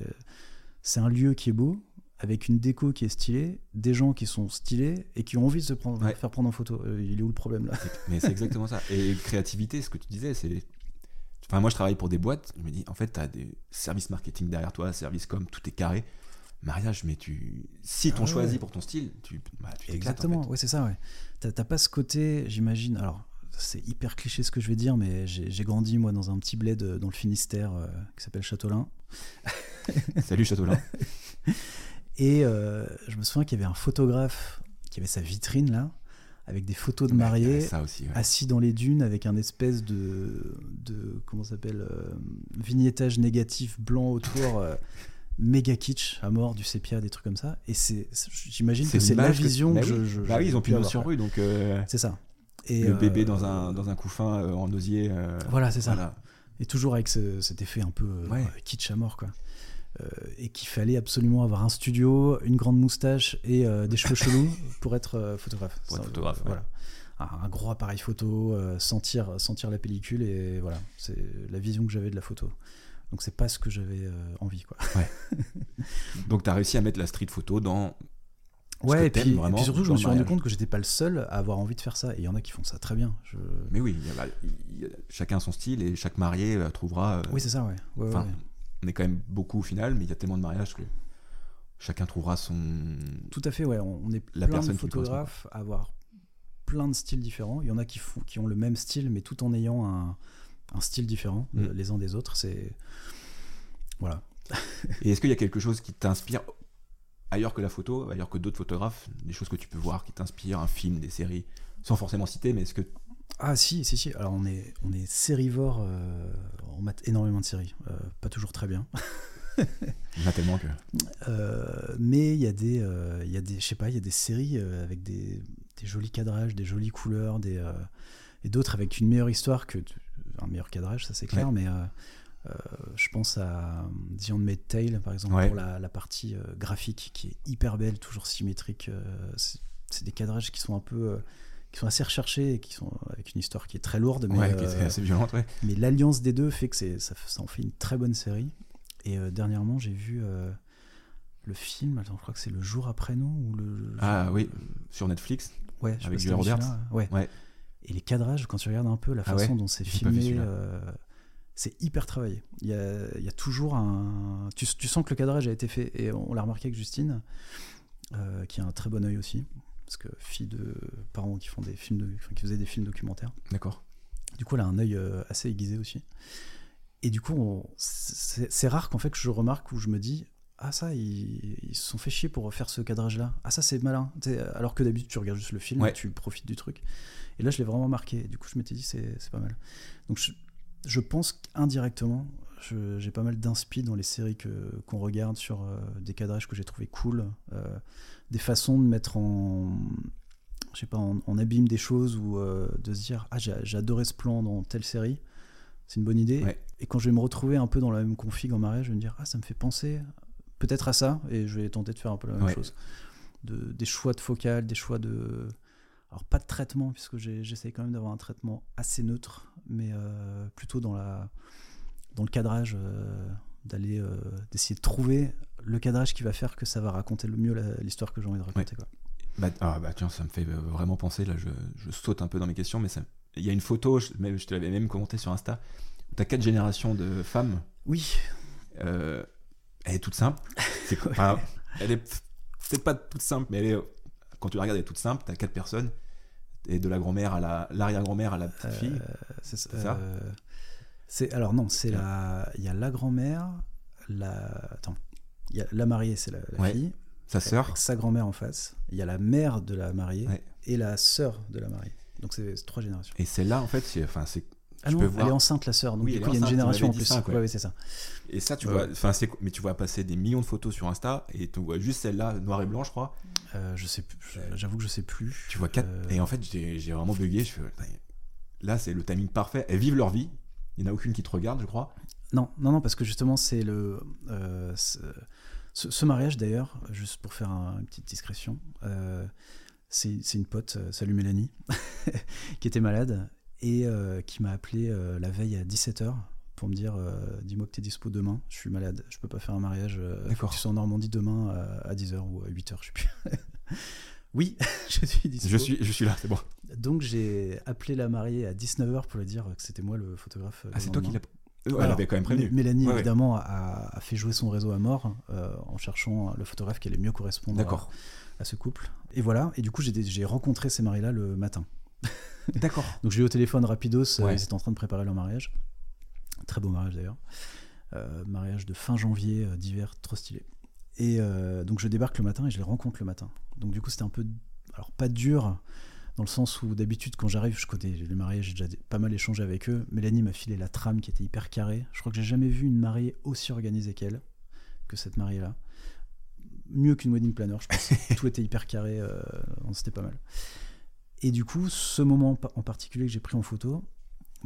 C'est un lieu qui est beau avec une déco qui est stylée, des gens qui sont stylés et qui ont envie de se prendre, Ouais. faire prendre en photo. Il est où le problème là? Mais c'est exactement ça. Et créativité, ce que tu disais, c'est. Enfin, moi, je travaille pour des boîtes. Je me dis, en fait, tu as des services marketing derrière toi, services com, tout est carré. Mariage, mais tu. Si Ah t'ont choisi pour ton style, tu. Bah, tu t'éclates, en Exactement, fait. ouais c'est ça ouais. T'as pas ce côté, j'imagine. Alors c'est hyper cliché ce que je vais dire, mais j'ai grandi moi dans un petit bled euh, dans le Finistère euh, qui s'appelle Châteaulin. <laughs> Salut Châteaulin. Et euh, je me souviens qu'il y avait un photographe qui avait sa vitrine là, avec des photos de mariés, Ça aussi, ouais. assis dans les dunes avec un espèce de, de comment s'appelle, euh, vignettage négatif blanc autour, <laughs> euh, méga kitsch à mort, du sépia, des trucs comme ça. Et c'est, j'imagine que c'est la vision bah que, oui. je, je- Bah oui, ils ont avoir, sur quoi. rue, donc euh, C'est ça. Et, le bébé dans un, dans un couffin en osier. Voilà, c'est ça. voilà. Et toujours avec ce- cet effet un peu Ouais. kitsch à mort, quoi. Euh, et qu'il fallait absolument avoir un studio, une grande moustache et euh, des cheveux chelous <laughs> pour être euh, photographe. Pour être photographe, voilà. Un, un gros appareil photo, euh, sentir, sentir la pellicule et voilà, c'est la vision que j'avais de la photo. Donc c'est pas ce que j'avais euh, envie, quoi. <laughs> Donc, tu as réussi à mettre la street photo dans. Ce Ouais, que et puis, et vraiment puis surtout, je me suis rendu compte que j'étais pas le seul à avoir envie de faire ça. Et il y en a qui font ça très bien. Je... Mais oui, il y a- bah, y a- chacun son style et chaque marié trouvera. euh, Oui, c'est ça, ouais. Ouais, ouais. On est quand même beaucoup au final, mais il y a tellement de mariages que chacun trouvera son. Tout à fait, ouais. On est La plein de personne correspond, photographes à avoir plein de styles différents. Il y en a qui, font, qui ont le même style, mais tout en ayant un, un style différent Mm. euh, les uns des autres. C'est voilà. <laughs> Et est-ce qu'il y a quelque chose qui t'inspire ailleurs que la photo, ailleurs que d'autres photographes, des choses que tu peux voir qui t'inspirent, un film, des séries, sans forcément citer, mais est-ce que Ah si, si, si. Alors on est, on est sérivore, euh, on mate énormément de séries. Euh, pas toujours très bien. Il y en a tellement que. Euh, mais il y a des, il y a des, je sais pas, il y a des séries avec des, des jolis cadrages, des jolies couleurs, des, et d'autres avec une meilleure histoire que un meilleur cadrage, ça c'est clair. Ouais. Mais je pense à The Handmaid's Tale par exemple Ouais. pour la, la partie graphique qui est hyper belle, toujours symétrique. c'est des cadrages qui sont un peu, qui sont assez recherchés et qui sont avec une histoire qui est très lourde, mais ouais, qui euh, était assez violente, ouais. mais l'alliance des deux fait que ça, ça en fait une très bonne série. Et euh, dernièrement, j'ai vu euh, le film, attends, je crois que c'est Le jour après nous ou le. Ah oui, sur Netflix. ouais, je avec Julia Roberts. Ouais. Ouais. Et les cadrages, quand tu regardes un peu la Ah façon ouais dont c'est filmé, euh, c'est hyper travaillé. Il y a, y a toujours un. Tu, tu sens que le cadrage a été fait, et on l'a remarqué avec Justine, euh, qui a un très bon œil aussi, parce que fille de parents qui font des films, de, enfin, qui faisaient des films documentaires. D'accord. Du coup, elle a un œil euh, assez aiguisé aussi. Et du coup, c'est rare qu'en fait que je remarque où je me dis ah ça ils, ils se sont fait chier pour faire ce cadrage là. Ah ça c'est malin. Alors que d'habitude tu regardes juste le film, Ouais. et tu profites du truc. Et là je l'ai vraiment marqué. Du coup je m'étais dit c'est pas mal. Donc je, je pense qu'indirectement j'ai pas mal d'inspi dans les séries que qu'on regarde sur euh, des cadrages que j'ai trouvé cool, euh, des façons de mettre en je sais pas, en, en abîme des choses ou euh, de se dire ah j'ai adoré ce plan dans telle série, c'est une bonne idée. Ouais. Et quand je vais me retrouver un peu dans la même config en mariage, je vais me dire ah ça me fait penser peut-être à ça et je vais tenter de faire un peu la même Ouais. chose. De, des choix de focale, des choix de alors pas de traitement puisque j'essaye quand même d'avoir un traitement assez neutre, mais plutôt dans la dans le cadrage euh, d'aller euh, d'essayer de trouver le cadrage qui va faire que ça va raconter le mieux l'histoire que j'ai envie de raconter. quoi. Bah, ah bah tiens, ça me fait euh, vraiment penser, là je, je saute un peu dans mes questions, mais il y a une photo, je, je te l'avais même commenté sur Insta, t'as quatre générations de femmes, Oui, euh, elle est toute simple, c'est <laughs> quoi- enfin, elle est peut-être pas toute simple, mais elle est, quand tu la regardes elle est toute simple, t'as quatre personnes, et de la grand-mère à la, l'arrière-grand-mère à la petite fille, Euh, c'est ça. C'est ça? Euh, c'est- alors non, c'est la. Il y a la grand-mère, la. Attends. Il y a la mariée, c'est la, la Ouais. fille. sa sœur, sa grand-mère en face. Il y a la mère de la mariée Ouais. et la sœur de la mariée. Donc c'est trois générations. et celle-là en fait, c'est, enfin, c'est, Ah non, elle voir- est enceinte la sœur. Donc Oui, du coup il y a une génération en plus. ouais. ouais, c'est ça. et ça tu Ouais. vois, enfin c'est, mais tu vois passer des millions de photos sur Insta, et tu vois juste celle-là, noir et blanc je crois, Euh, je sais, plus- j'avoue que je sais plus. Tu vois quatre. Euh, Et en fait, j'ai vraiment bugué. Je fais, là, c'est le timing parfait. Elles vivent leur vie. Il n'y en a aucune qui te regarde, je crois. Non, non, non, parce que justement, c'est le. euh, ce, mariage, d'ailleurs, juste pour faire un- une petite discrétion, euh, c'est une pote, euh, salut Mélanie, <laughs> qui était malade et euh, qui m'a appelé la veille à 17h pour me dire Dis-moi que tu es dispo demain, je suis malade, je peux pas faire un mariage. D'accord. Tu sois en Normandie demain à, 10h ou à 8h, je sais plus. <laughs> oui, <laughs> je suis dispo. Je suis, je suis là, c'est bon. Donc j'ai appelé la mariée à 19h pour lui dire que c'était moi le photographe. euh, Ah, c'est toi qui l'as. Euh, Elle Alors, avait quand même prévenu. Mé- Mélanie, Ouais, ouais. évidemment, a, a fait jouer son réseau à mort euh, en cherchant le photographe qui allait mieux correspondre à, ce couple. Et voilà, et du coup, j'ai rencontré ces maris-là le matin. <laughs> D'accord. Donc, j'ai eu au téléphone rapidos, euh, Ouais. ils étaient en train de préparer leur mariage. Très beau mariage d'ailleurs. Euh, mariage de fin janvier, d'hiver, trop stylé. Et euh, donc, je débarque le matin et je les rencontre le matin. Donc, du coup, c'était un peu, alors pas dur, dans le sens où d'habitude, quand j'arrive, je connais les mariés, j'ai déjà pas mal échangé avec eux. Mélanie m'a filé la trame qui était hyper carrée. Je crois que j'ai jamais vu une mariée aussi organisée qu'elle, que cette mariée-là. Mieux qu'une wedding planner, je pense. <laughs> Tout était hyper carré, euh, c'était pas mal. Et du coup, ce moment en particulier que j'ai pris en photo,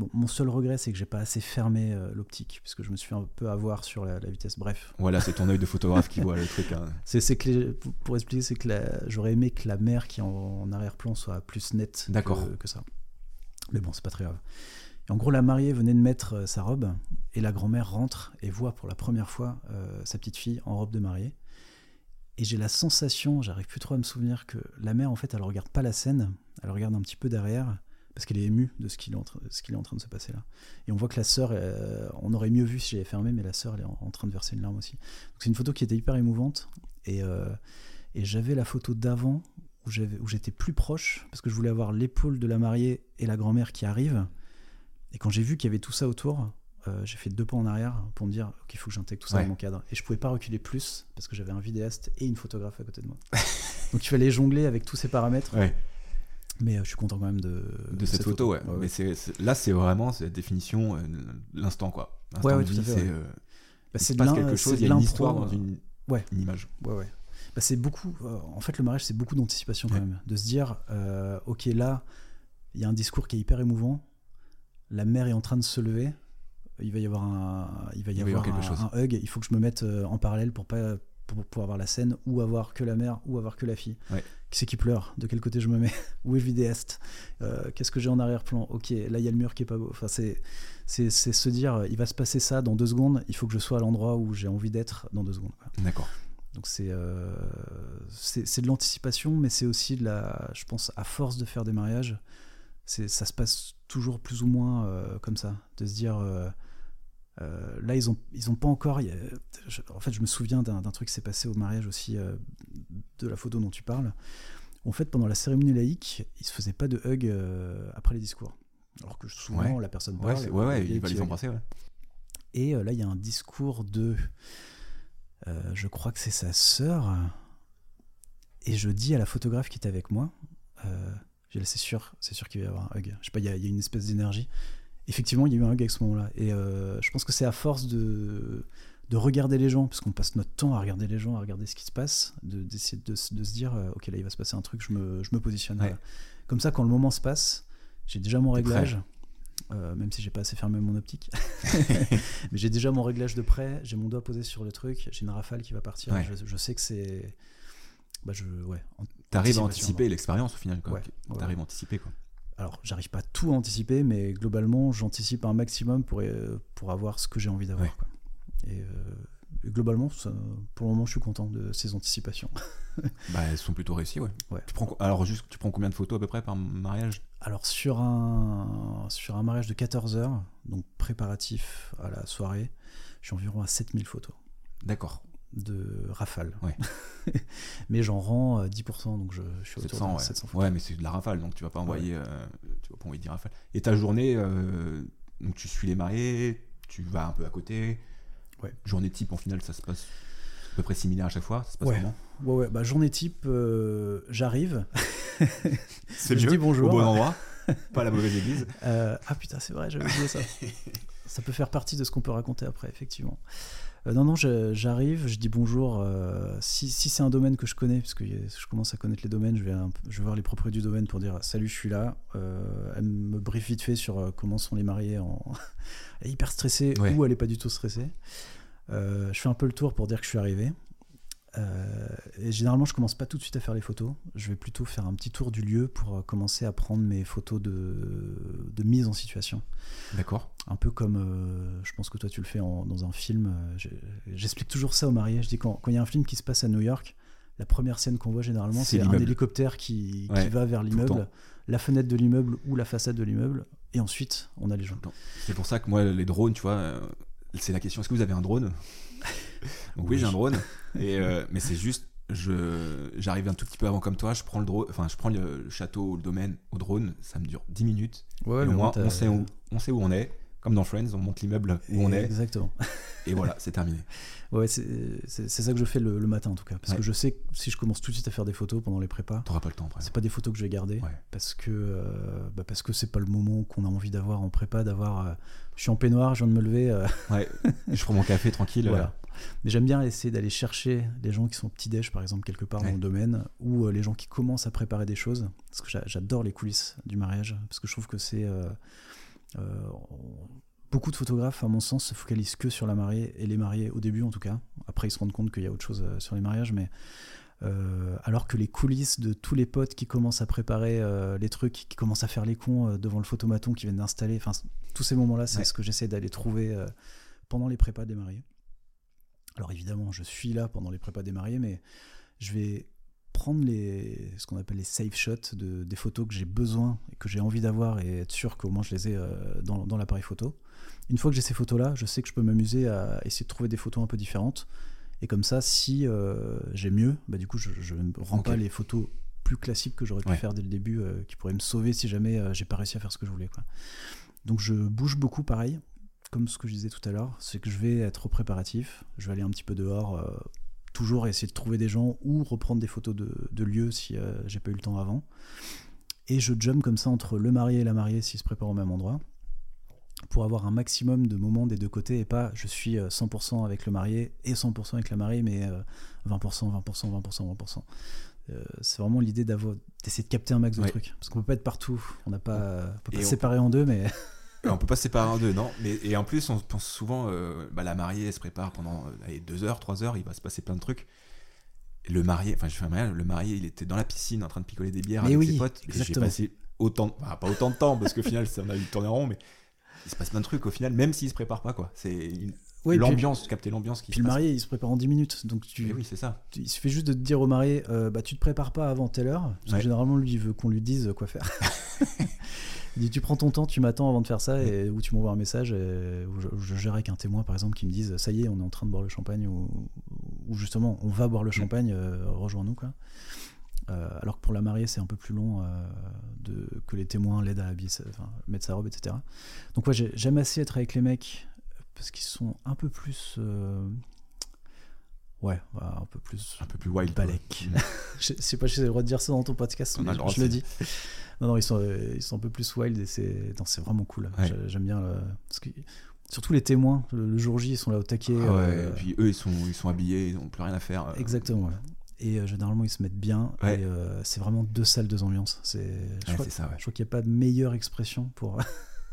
bon, mon seul regret, c'est que j'ai pas assez fermé euh, l'optique, puisque je me suis fait un peu avoir sur la, la vitesse. Bref, Voilà, c'est ton œil de photographe qui voit le truc. hein. <laughs> c'est que les- pour- pour expliquer, c'est que j'aurais aimé que la mer qui est en, en arrière-plan soit plus nette que, D'accord. que ça. Mais bon, c'est pas très grave. Et en gros, la mariée venait de mettre euh, sa robe et la grand-mère rentre et voit pour la première fois euh, sa petite fille en robe de mariée. Et j'ai la sensation, j'arrive plus trop à me souvenir, que la mère, en fait, elle regarde pas la scène, elle regarde un petit peu derrière parce qu'elle est émue de ce qu'il est, en train- ce qu'il est en train de se passer là. Et on voit que la sœur, euh, on aurait mieux vu si j'avais fermé, mais la sœur, elle est en, en train de verser une larme aussi. C'est une photo qui était hyper émouvante. Et, euh, et j'avais la photo d'avant où j'étais plus proche parce que je voulais avoir l'épaule de la mariée et la grand-mère qui arrivent. Et quand j'ai vu qu'il y avait tout ça autour, euh, j'ai fait deux pas en arrière pour me dire ok, il faut que j'intègre tout ça Ouais. dans mon cadre. Et je pouvais pas reculer plus parce que j'avais un vidéaste et une photographe à côté de moi. <laughs> Donc il fallait jongler avec tous ces paramètres. Ouais. Mais euh, je suis content quand même de, de cette, photo, ouais. Mais là, c'est vraiment cette définition, euh, l'instant, quoi. L'instant Ouais, vie, c'est. euh, Bah, il se passe quelque chose, il y a une histoire dans euh, une, image. Ouais, ouais. Bah, c'est beaucoup. euh, en fait, le mariage, c'est beaucoup d'anticipation quand même. De se dire, euh, ok, là, il y a un discours qui est hyper émouvant. La mer est en train de se lever. Il va y avoir un, il va y Il va y avoir un, chose. un hug. Il faut que je me mette en parallèle pour pas pour pouvoir avoir la scène ou avoir que la mère ou avoir que la fille. Ouais. Qui c'est qui pleure? De quel côté je me mets? <laughs> Où est le vidéaste? Euh, Qu'est-ce que j'ai en arrière-plan? Ok, là il y a le mur qui est pas beau. Enfin, c'est c'est c'est se dire, euh, il va se passer ça dans deux secondes. Il faut que je sois à l'endroit où j'ai envie d'être dans deux secondes. D'accord. Donc c'est euh, c'est c'est de l'anticipation, mais c'est aussi de la, je pense, à force de faire des mariages, c'est ça se passe toujours plus ou moins euh, comme ça, de se dire euh, là ils ont ils ont pas encore, il y a- je- en fait je me souviens d'un d'un truc qui s'est passé au mariage aussi euh, de la photo dont tu parles. En fait pendant la cérémonie laïque, il se faisait pas de hug euh, après les discours, alors que souvent Ouais. la personne parle, ouais, ouais, il va les embrasser, ouais. Et euh, là, il y a un discours de. euh, je crois que c'est sa sœur. Et je dis à la photographe qui était avec moi j'ai c'est sûr, c'est sûr qu'il va y avoir un hug. Je sais pas, il y y a une espèce d'énergie. Effectivement, il y a eu un hug à ce moment-là. Et je pense que c'est à force de, de regarder les gens, parce qu'on passe notre temps à regarder les gens, à regarder ce qui se passe, de- d'essayer de, se- de se dire euh, ok, là, il va se passer un truc, je me, je me positionne. Ouais. Comme ça, quand le moment se passe, j'ai déjà mon réglage. euh, même si j'ai pas assez fermé mon optique. <laughs> <laughs> Mais j'ai déjà mon réglage de près, j'ai mon doigt posé sur le truc, j'ai une rafale qui va partir. Ouais. Je, je sais que c'est. Bah je, ouais. T'arrives à anticiper l'expérience au final, quoi. Ouais, ouais, T'arrives à anticiper, quoi. Alors, j'arrive pas tout à anticiper, mais globalement, j'anticipe un maximum pour, euh, pour avoir ce que j'ai envie d'avoir. Et, euh, et globalement, ça- pour le moment, je suis content de ces anticipations. <laughs> Bah, elles sont plutôt réussies, ouais. Ouais. Tu prends, alors, juste, tu prends combien de photos à peu près par mariage? Alors, sur un, sur un mariage de 14 heures, donc préparatif à la soirée, je suis environ à 7000 photos D'accord. de rafale. Ouais. <laughs> mais j'en rends euh, 10%, donc je, je suis autour 700, de ouais. 700 photos. Ouais, mais c'est de la rafale, donc tu vas pas envoyer, euh, tu vas pas envoyer 10 rafales. Et ta journée, euh, donc tu suis les mariés, tu vas un peu à côté. Ouais. Journée type, en final, ça se passe à peu près similaire à chaque fois. Ça se passe Ouais. comment? Ouais, ouais, bah, journée type, euh, j'arrive. <laughs> C'est Je mieux, dis bonjour. au bon endroit, pas à la mauvaise église. Euh, ah putain, c'est vrai, j'avais oublié ça. <laughs> ça peut faire partie de ce qu'on peut raconter après, effectivement. Euh, non, non, j'arrive, je dis bonjour. euh, si si c'est un domaine que je connais, parce que je commence à connaître les domaines, je vais, un je vais voir les propriétaires du domaine pour dire salut, je suis là. Euh, elle me brief vite fait sur comment sont les mariés. En... <laughs> elle est hyper stressée Ouais. ou elle est pas du tout stressée. Je fais un peu le tour pour dire que je suis arrivé. Euh, et généralement, je commence pas tout de suite à faire les photos. Je vais plutôt faire un petit tour du lieu pour euh, commencer à prendre mes photos de, de mise en situation. D'accord. Un peu comme, euh, je pense que toi tu le fais en- dans un film. J'explique toujours ça aux mariés. Je dis quand il y a un film qui se passe à New York, la première scène qu'on voit généralement, C'est un hélicoptère qui, qui Ouais, va vers le l'immeuble, la fenêtre de l'immeuble ou la façade de l'immeuble, et ensuite on a les gens. C'est pour ça que moi, les drones, tu vois, c'est la question est-ce que vous avez un drone? Donc, oui, j'ai un drone. Et, <laughs> euh, mais c'est juste, je j'arrive un tout petit peu avant comme toi, je prends le drone, enfin, je prends le, château, le domaine au drone, ça me dure 10 minutes. Ouais, et le au moins, t'as- on sait, où, on sait où on est. Comme dans Friends, on monte l'immeuble où on est, Exactement. <laughs> et voilà, c'est terminé. Ouais, c'est c'est- c'est ça que je fais le, le matin en tout cas. Parce Ouais. que je sais que si je commence tout de suite à faire des photos pendant les prépas, T'auras pas le temps après. c'est pas des photos que je vais garder. Ouais. Parce que euh, bah parce que c'est pas le moment qu'on a envie d'avoir en prépa, d'avoir. euh, je suis en peignoir, je viens de me lever. euh, Ouais, <laughs> je prends mon café tranquille. euh, Voilà. Mais j'aime bien essayer d'aller chercher les gens qui sont petit-déj, par exemple, quelque part Ouais. dans le domaine, ou euh, les gens qui commencent à préparer des choses. Parce que j'a- j'adore les coulisses du mariage, parce que je trouve que c'est. euh, euh, beaucoup de photographes, à mon sens, se focalisent que sur la mariée et les mariés, au début en tout cas. Après, ils se rendent compte qu'il y a autre chose sur les mariages, mais. euh, alors que les coulisses de tous les potes qui commencent à préparer euh, les trucs, qui commencent à faire les cons euh, devant le photomaton qui viennent d'installer, enfin tous ces moments-là, c'est Ouais. ce que j'essaie d'aller trouver pendant les prépas des mariés. Alors évidemment, je suis là pendant les prépas des mariés, mais je vais prendre les, ce qu'on appelle les safe shots de, des photos que j'ai besoin et que j'ai envie d'avoir et être sûr qu'au moins je les ai euh, dans, dans l'appareil photo. Une fois que j'ai ces photos-là, je sais que je peux m'amuser à essayer de trouver des photos un peu différentes. Et comme ça, si euh, j'ai mieux, bah, du coup, je ne rends pas les photos plus classiques que j'aurais pu Ouais. faire dès le début, euh, qui pourraient me sauver si jamais euh, j'ai pas réussi à faire ce que je voulais. Quoi. Donc je bouge beaucoup pareil, comme ce que je disais tout à l'heure, c'est que je vais être préparatif, je vais aller un petit peu dehors, euh, toujours essayer de trouver des gens ou reprendre des photos de, de lieux si euh, j'ai pas eu le temps avant. et je jump comme ça entre le marié et la mariée s'ils se préparent au même endroit pour avoir un maximum de moments des deux côtés et pas je suis 100% avec le marié et 100% avec la mariée, mais 20%, 20%, 20%, 20%. c'est vraiment l'idée d'essayer de capter un max de trucs. Parce qu'on peut pas être partout. On n'a pas, peut pas se séparer en deux, mais. <laughs> on peut pas se séparer en deux, non. Mais, et en plus, on pense souvent, euh, bah, la mariée, elle se prépare pendant allez, deux heures, trois heures, il va se passer plein de trucs. le marié, enfin, je fais un mariage, le marié, il était dans la piscine en train de picoler des bières avec ses potes. J'ai passé autant, pas autant de temps, parce qu'au final, on a eu tourner rond, mais il se passe plein de trucs au final, même s'il se prépare pas, quoi. C'est l'ambiance, capter l'ambiance qui Puis le marié, il se prépare en 10 minutes. Donc tu, oui, c'est ça. il suffit juste de te dire au marié, euh, bah, tu te prépares pas avant telle heure. Parce que généralement, lui, il veut qu'on lui dise quoi faire. <laughs> il dit, tu prends ton temps, tu m'attends avant de faire ça, et, ou tu m'envoies un message, et, ou je, je gère avec un témoin, par exemple, qui me dise, ça y est, on est en train de boire le champagne, ou, justement, on va boire le champagne, euh, rejoins-nous, quoi. Euh, alors que pour la mariée, c'est un peu plus long de, que les témoins l'aident à habiller, enfin, mettre sa robe, etc. Donc, ouais, j'aime assez être avec les mecs parce qu'ils sont un peu plus. Euh, ouais, un peu plus. Un peu plus wild. Balek. <laughs> je sais pas si j'ai le droit de dire ça dans ton podcast, mais je, le dis. Non, non, ils sont, euh, ils sont un peu plus wild et c'est vraiment cool. J'aime bien. Parce que, surtout les témoins, le, jour J, ils sont là au taquet. Ah euh, et puis eux, ils sont, ils sont habillés, ils n'ont plus rien à faire. Exactement, Et généralement, ils se mettent bien. Et c'est vraiment deux salles, deux ambiances. C'est ça, je crois qu'il n'y a pas de meilleure expression pour.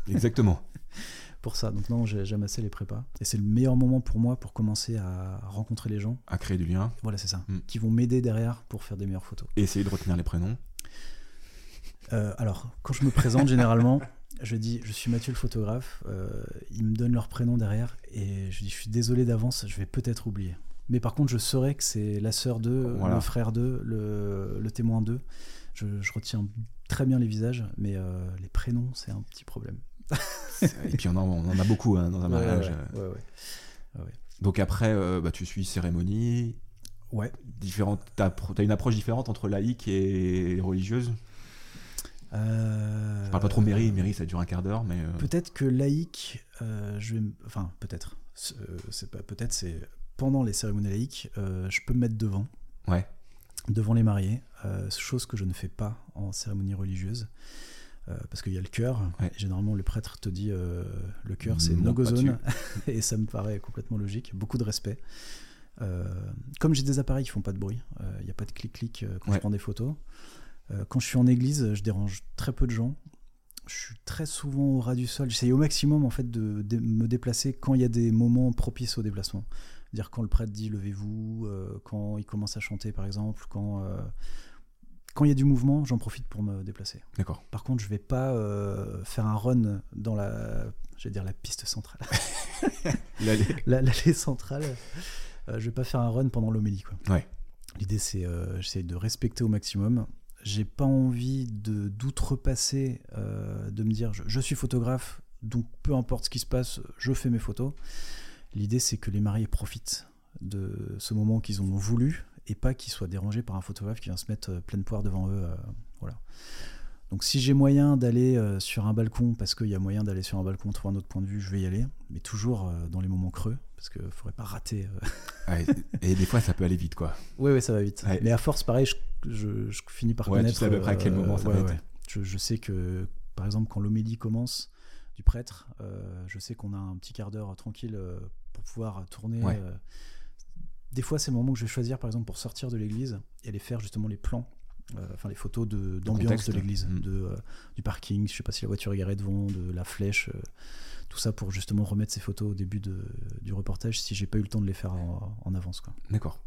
Exactement. <laughs> pour ça. Donc non, j'aime assez les prépas. Et c'est le meilleur moment pour moi pour commencer à rencontrer les gens. À créer du lien. Voilà, c'est ça. Hmm. Qui vont m'aider derrière pour faire des meilleures photos. Et essayer de retenir les prénoms. Euh, alors, quand je me présente généralement, <laughs> je dis je suis Mathieu le photographe. Euh, ils me donnent leur prénom derrière et je dis je suis désolé d'avance, je vais peut-être oublier. Mais par contre, je saurais que c'est la sœur d'eux, le frère d'eux, le, témoin d'eux. Je, retiens très bien les visages, mais euh, les prénoms, c'est un petit problème. <laughs> Et puis on en, a beaucoup hein, dans un mariage. Donc après, euh, bah, tu suis cérémonie. Ouais. Différente. T'as as une approche différente entre laïque et religieuse? Euh... Je parle pas trop mairie. Mairie, ça dure un quart d'heure, mais. Euh, peut-être que laïque, euh, je vais, enfin peut-être. C'est pas peut-être, c'est pendant les cérémonies laïques, je peux me mettre devant. Ouais. Devant les mariés, chose que je ne fais pas en cérémonie religieuse. Euh, parce qu'il y a le cœur. généralement, le prêtre te dit euh, le cœur, c'est no-go zone. <laughs> et ça me paraît complètement logique. Beaucoup de respect. Euh, comme j'ai des appareils qui font pas de bruit, il n'y a pas de clic-clic quand je prends des photos. quand je suis en église, je dérange très peu de gens. Je suis très souvent au ras du sol. J'essaye au maximum en fait de, de me déplacer quand il y a des moments propices au déplacement. Dire quand le prêtre dit levez-vous, quand il commence à chanter par exemple, quand quand il y a du mouvement, j'en profite pour me déplacer. D'accord. Par contre, je vais pas euh, faire un run dans la, je vais dire la piste centrale, <laughs> l'allée centrale. Euh, je vais pas faire un run pendant l'homélie, quoi. Ouais. L'idée, c'est, euh, j'essaie de respecter au maximum. J'ai pas envie de d'outrepasser, euh, de me dire, je, je, suis photographe, donc peu importe ce qui se passe, je fais mes photos. L'idée, c'est que les mariés profitent de ce moment qu'ils ont voulu et pas qu'ils soient dérangés par un photographe qui vient se mettre euh, pleine poire devant eux. Euh, voilà. Donc si j'ai moyen d'aller euh, sur un balcon, parce qu'il y a moyen d'aller sur un balcon, trouver un autre point de vue, je vais y aller, mais toujours dans les moments creux, parce qu'il ne faudrait pas rater. <laughs> et des fois, ça peut aller vite, quoi. Oui, oui, ça va vite. Mais à force, pareil, je, finis par connaître... Tu sais à peu près à quel moment ça va être. Je, je, sais que, par exemple, quand l'homélie commence du prêtre, je sais qu'on a un petit quart d'heure tranquille pour pouvoir tourner des fois, c'est le moment que je vais choisir, par exemple, pour sortir de l'église et aller faire justement les plans, euh, enfin les photos d'ambiance de, l'église, mm. de, euh, du parking, je sais pas si la voiture est garée devant, de la flèche, euh, tout ça pour justement remettre ces photos au début de, du reportage si j'ai pas eu le temps de les faire en, avance. D'accord.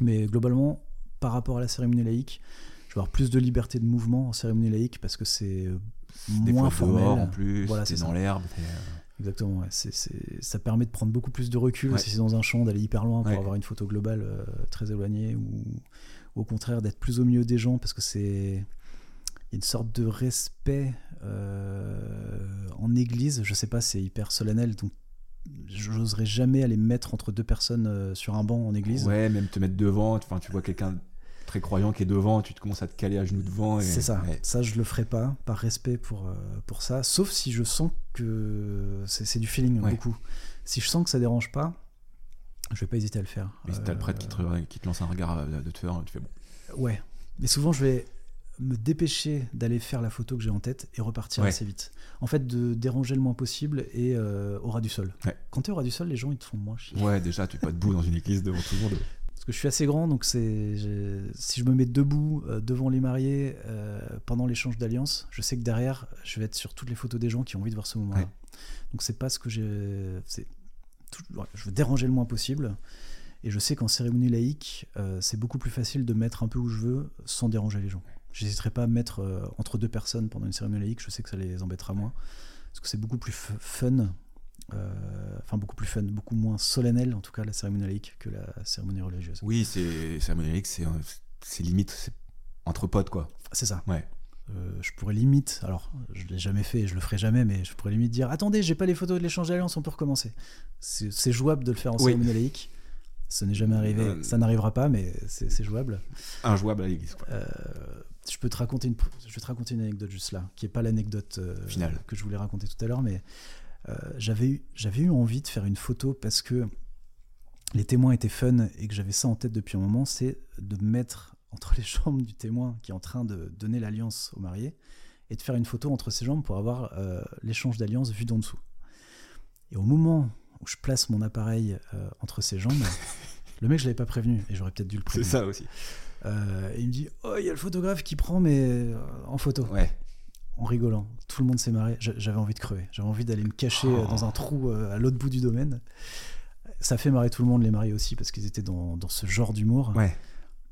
Mais globalement, par rapport à la cérémonie laïque, je vais avoir plus de liberté de mouvement en cérémonie laïque parce que c'est moins formel. en plus, voilà, c'est dans l'herbe. Exactement, ouais. ça permet de prendre beaucoup plus de recul si c'est dans un champ, d'aller hyper loin pour avoir une photo globale euh, très éloignée ou, au contraire d'être plus au milieu des gens parce que c'est une sorte de respect euh, en église, je sais pas, c'est hyper solennel donc j'oserais jamais aller me mettre entre deux personnes euh, sur un banc en église. Ouais, même te mettre devant, enfin tu vois quelqu'un très croyant qui est devant, tu te commences à te caler à genoux devant. C'est ça. Ça, je le ferai pas, par respect pour, euh, pour ça. Sauf si je sens que c'est du feeling beaucoup. Si je sens que ça dérange pas, je vais pas hésiter à le faire. Mais si t'as le prêtre qui te, qui te, lance un regard de tueur, tu fais bon. Ouais. Mais souvent, je vais me dépêcher d'aller faire la photo que j'ai en tête et repartir Ouais. assez vite. En fait, de déranger le moins possible et euh, au ras du sol. Ouais. Quand tu es au ras du sol, les gens ils te font moins chier. Ouais, déjà, tu es pas debout dans une église devant tout le monde. <laughs> Que je suis assez grand, donc c'est si je me mets debout euh, devant les mariés euh, pendant l'échange d'alliance, je sais que derrière, je vais être sur toutes les photos des gens qui ont envie de voir ce moment-là. Ouais. Donc c'est pas ce que j'ai. je veux déranger le moins possible. Et je sais qu'en cérémonie laïque, euh, c'est beaucoup plus facile de mettre un peu où je veux sans déranger les gens. J'hésiterai pas à me mettre entre deux personnes pendant une cérémonie laïque, je sais que ça les embêtera moins. Parce que c'est beaucoup plus fun, enfin beaucoup plus fun, beaucoup moins solennel en tout cas la cérémonie laïque que la cérémonie religieuse. Oui, c'est cérémonie laïque, c'est limite entre potes, quoi. C'est ça. Ouais. Euh, je pourrais limite, alors je l'ai jamais fait et je le ferai jamais, mais je pourrais limite dire attendez, j'ai pas les photos de l'échange d'alliance, on peut recommencer. C'est jouable de le faire en Oui. cérémonie laïque. Ce n'est jamais arrivé, Euh, ça n'arrivera pas, mais c'est jouable. Injouable à l'église. Euh, je peux te raconter une, je vais te raconter une anecdote juste là, qui est pas l'anecdote euh, Finale. que je voulais raconter tout à l'heure, mais euh, j'avais eu, j'avais eu envie de faire une photo parce que les témoins étaient fun et que j'avais ça en tête depuis un moment, c'est de me mettre entre les jambes du témoin qui est en train de donner l'alliance au marié et de faire une photo entre ses jambes pour avoir euh, l'échange d'alliance vu d'en dessous. Et au moment où je place mon appareil euh, entre ses jambes, <laughs> le mec je l'avais pas prévenu et j'aurais peut-être dû le C'est prévenir. ça aussi. Euh, et il me dit Oh, il y a le photographe qui prend, mais euh, en photo, Ouais. En rigolant. Tout le monde s'est marré. J'a- J'avais envie de crever. J'avais envie d'aller me cacher euh, Oh. dans un trou euh, à l'autre bout du domaine. Ça fait marrer tout le monde, les mariés aussi, parce qu'ils étaient dans, dans ce genre d'humour. Ouais.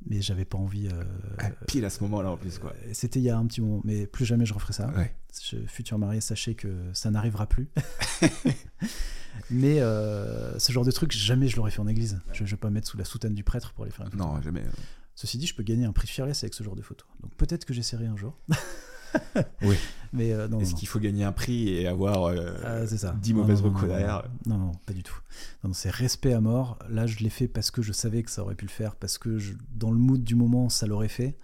Mais j'avais pas envie. euh, Ah, pile à ce moment-là, en plus, quoi. C'était il y a un petit moment, mais plus jamais je referai ça. Ouais. Je- futur marié, sachez que ça n'arrivera plus. <laughs> mais euh, ce genre de truc, jamais je l'aurais fait en église. Je, je vais pas me mettre sous la soutane du prêtre pour aller faire une photo. Non, jamais. Ceci dit, je peux gagner un prix Fearless avec ce genre de photos. Donc peut-être que j'essaierai un jour. <laughs> <laughs> Oui. Mais euh, non, Est-ce non. qu'il faut gagner un prix et avoir euh, Ah, c'est ça. 10 Non, mauvaises non, derrière Non, non, pas du tout. C'est respect à mort. Là, je l'ai fait parce que je savais que ça aurait pu le faire, parce que je- dans le mood du moment, ça l'aurait fait.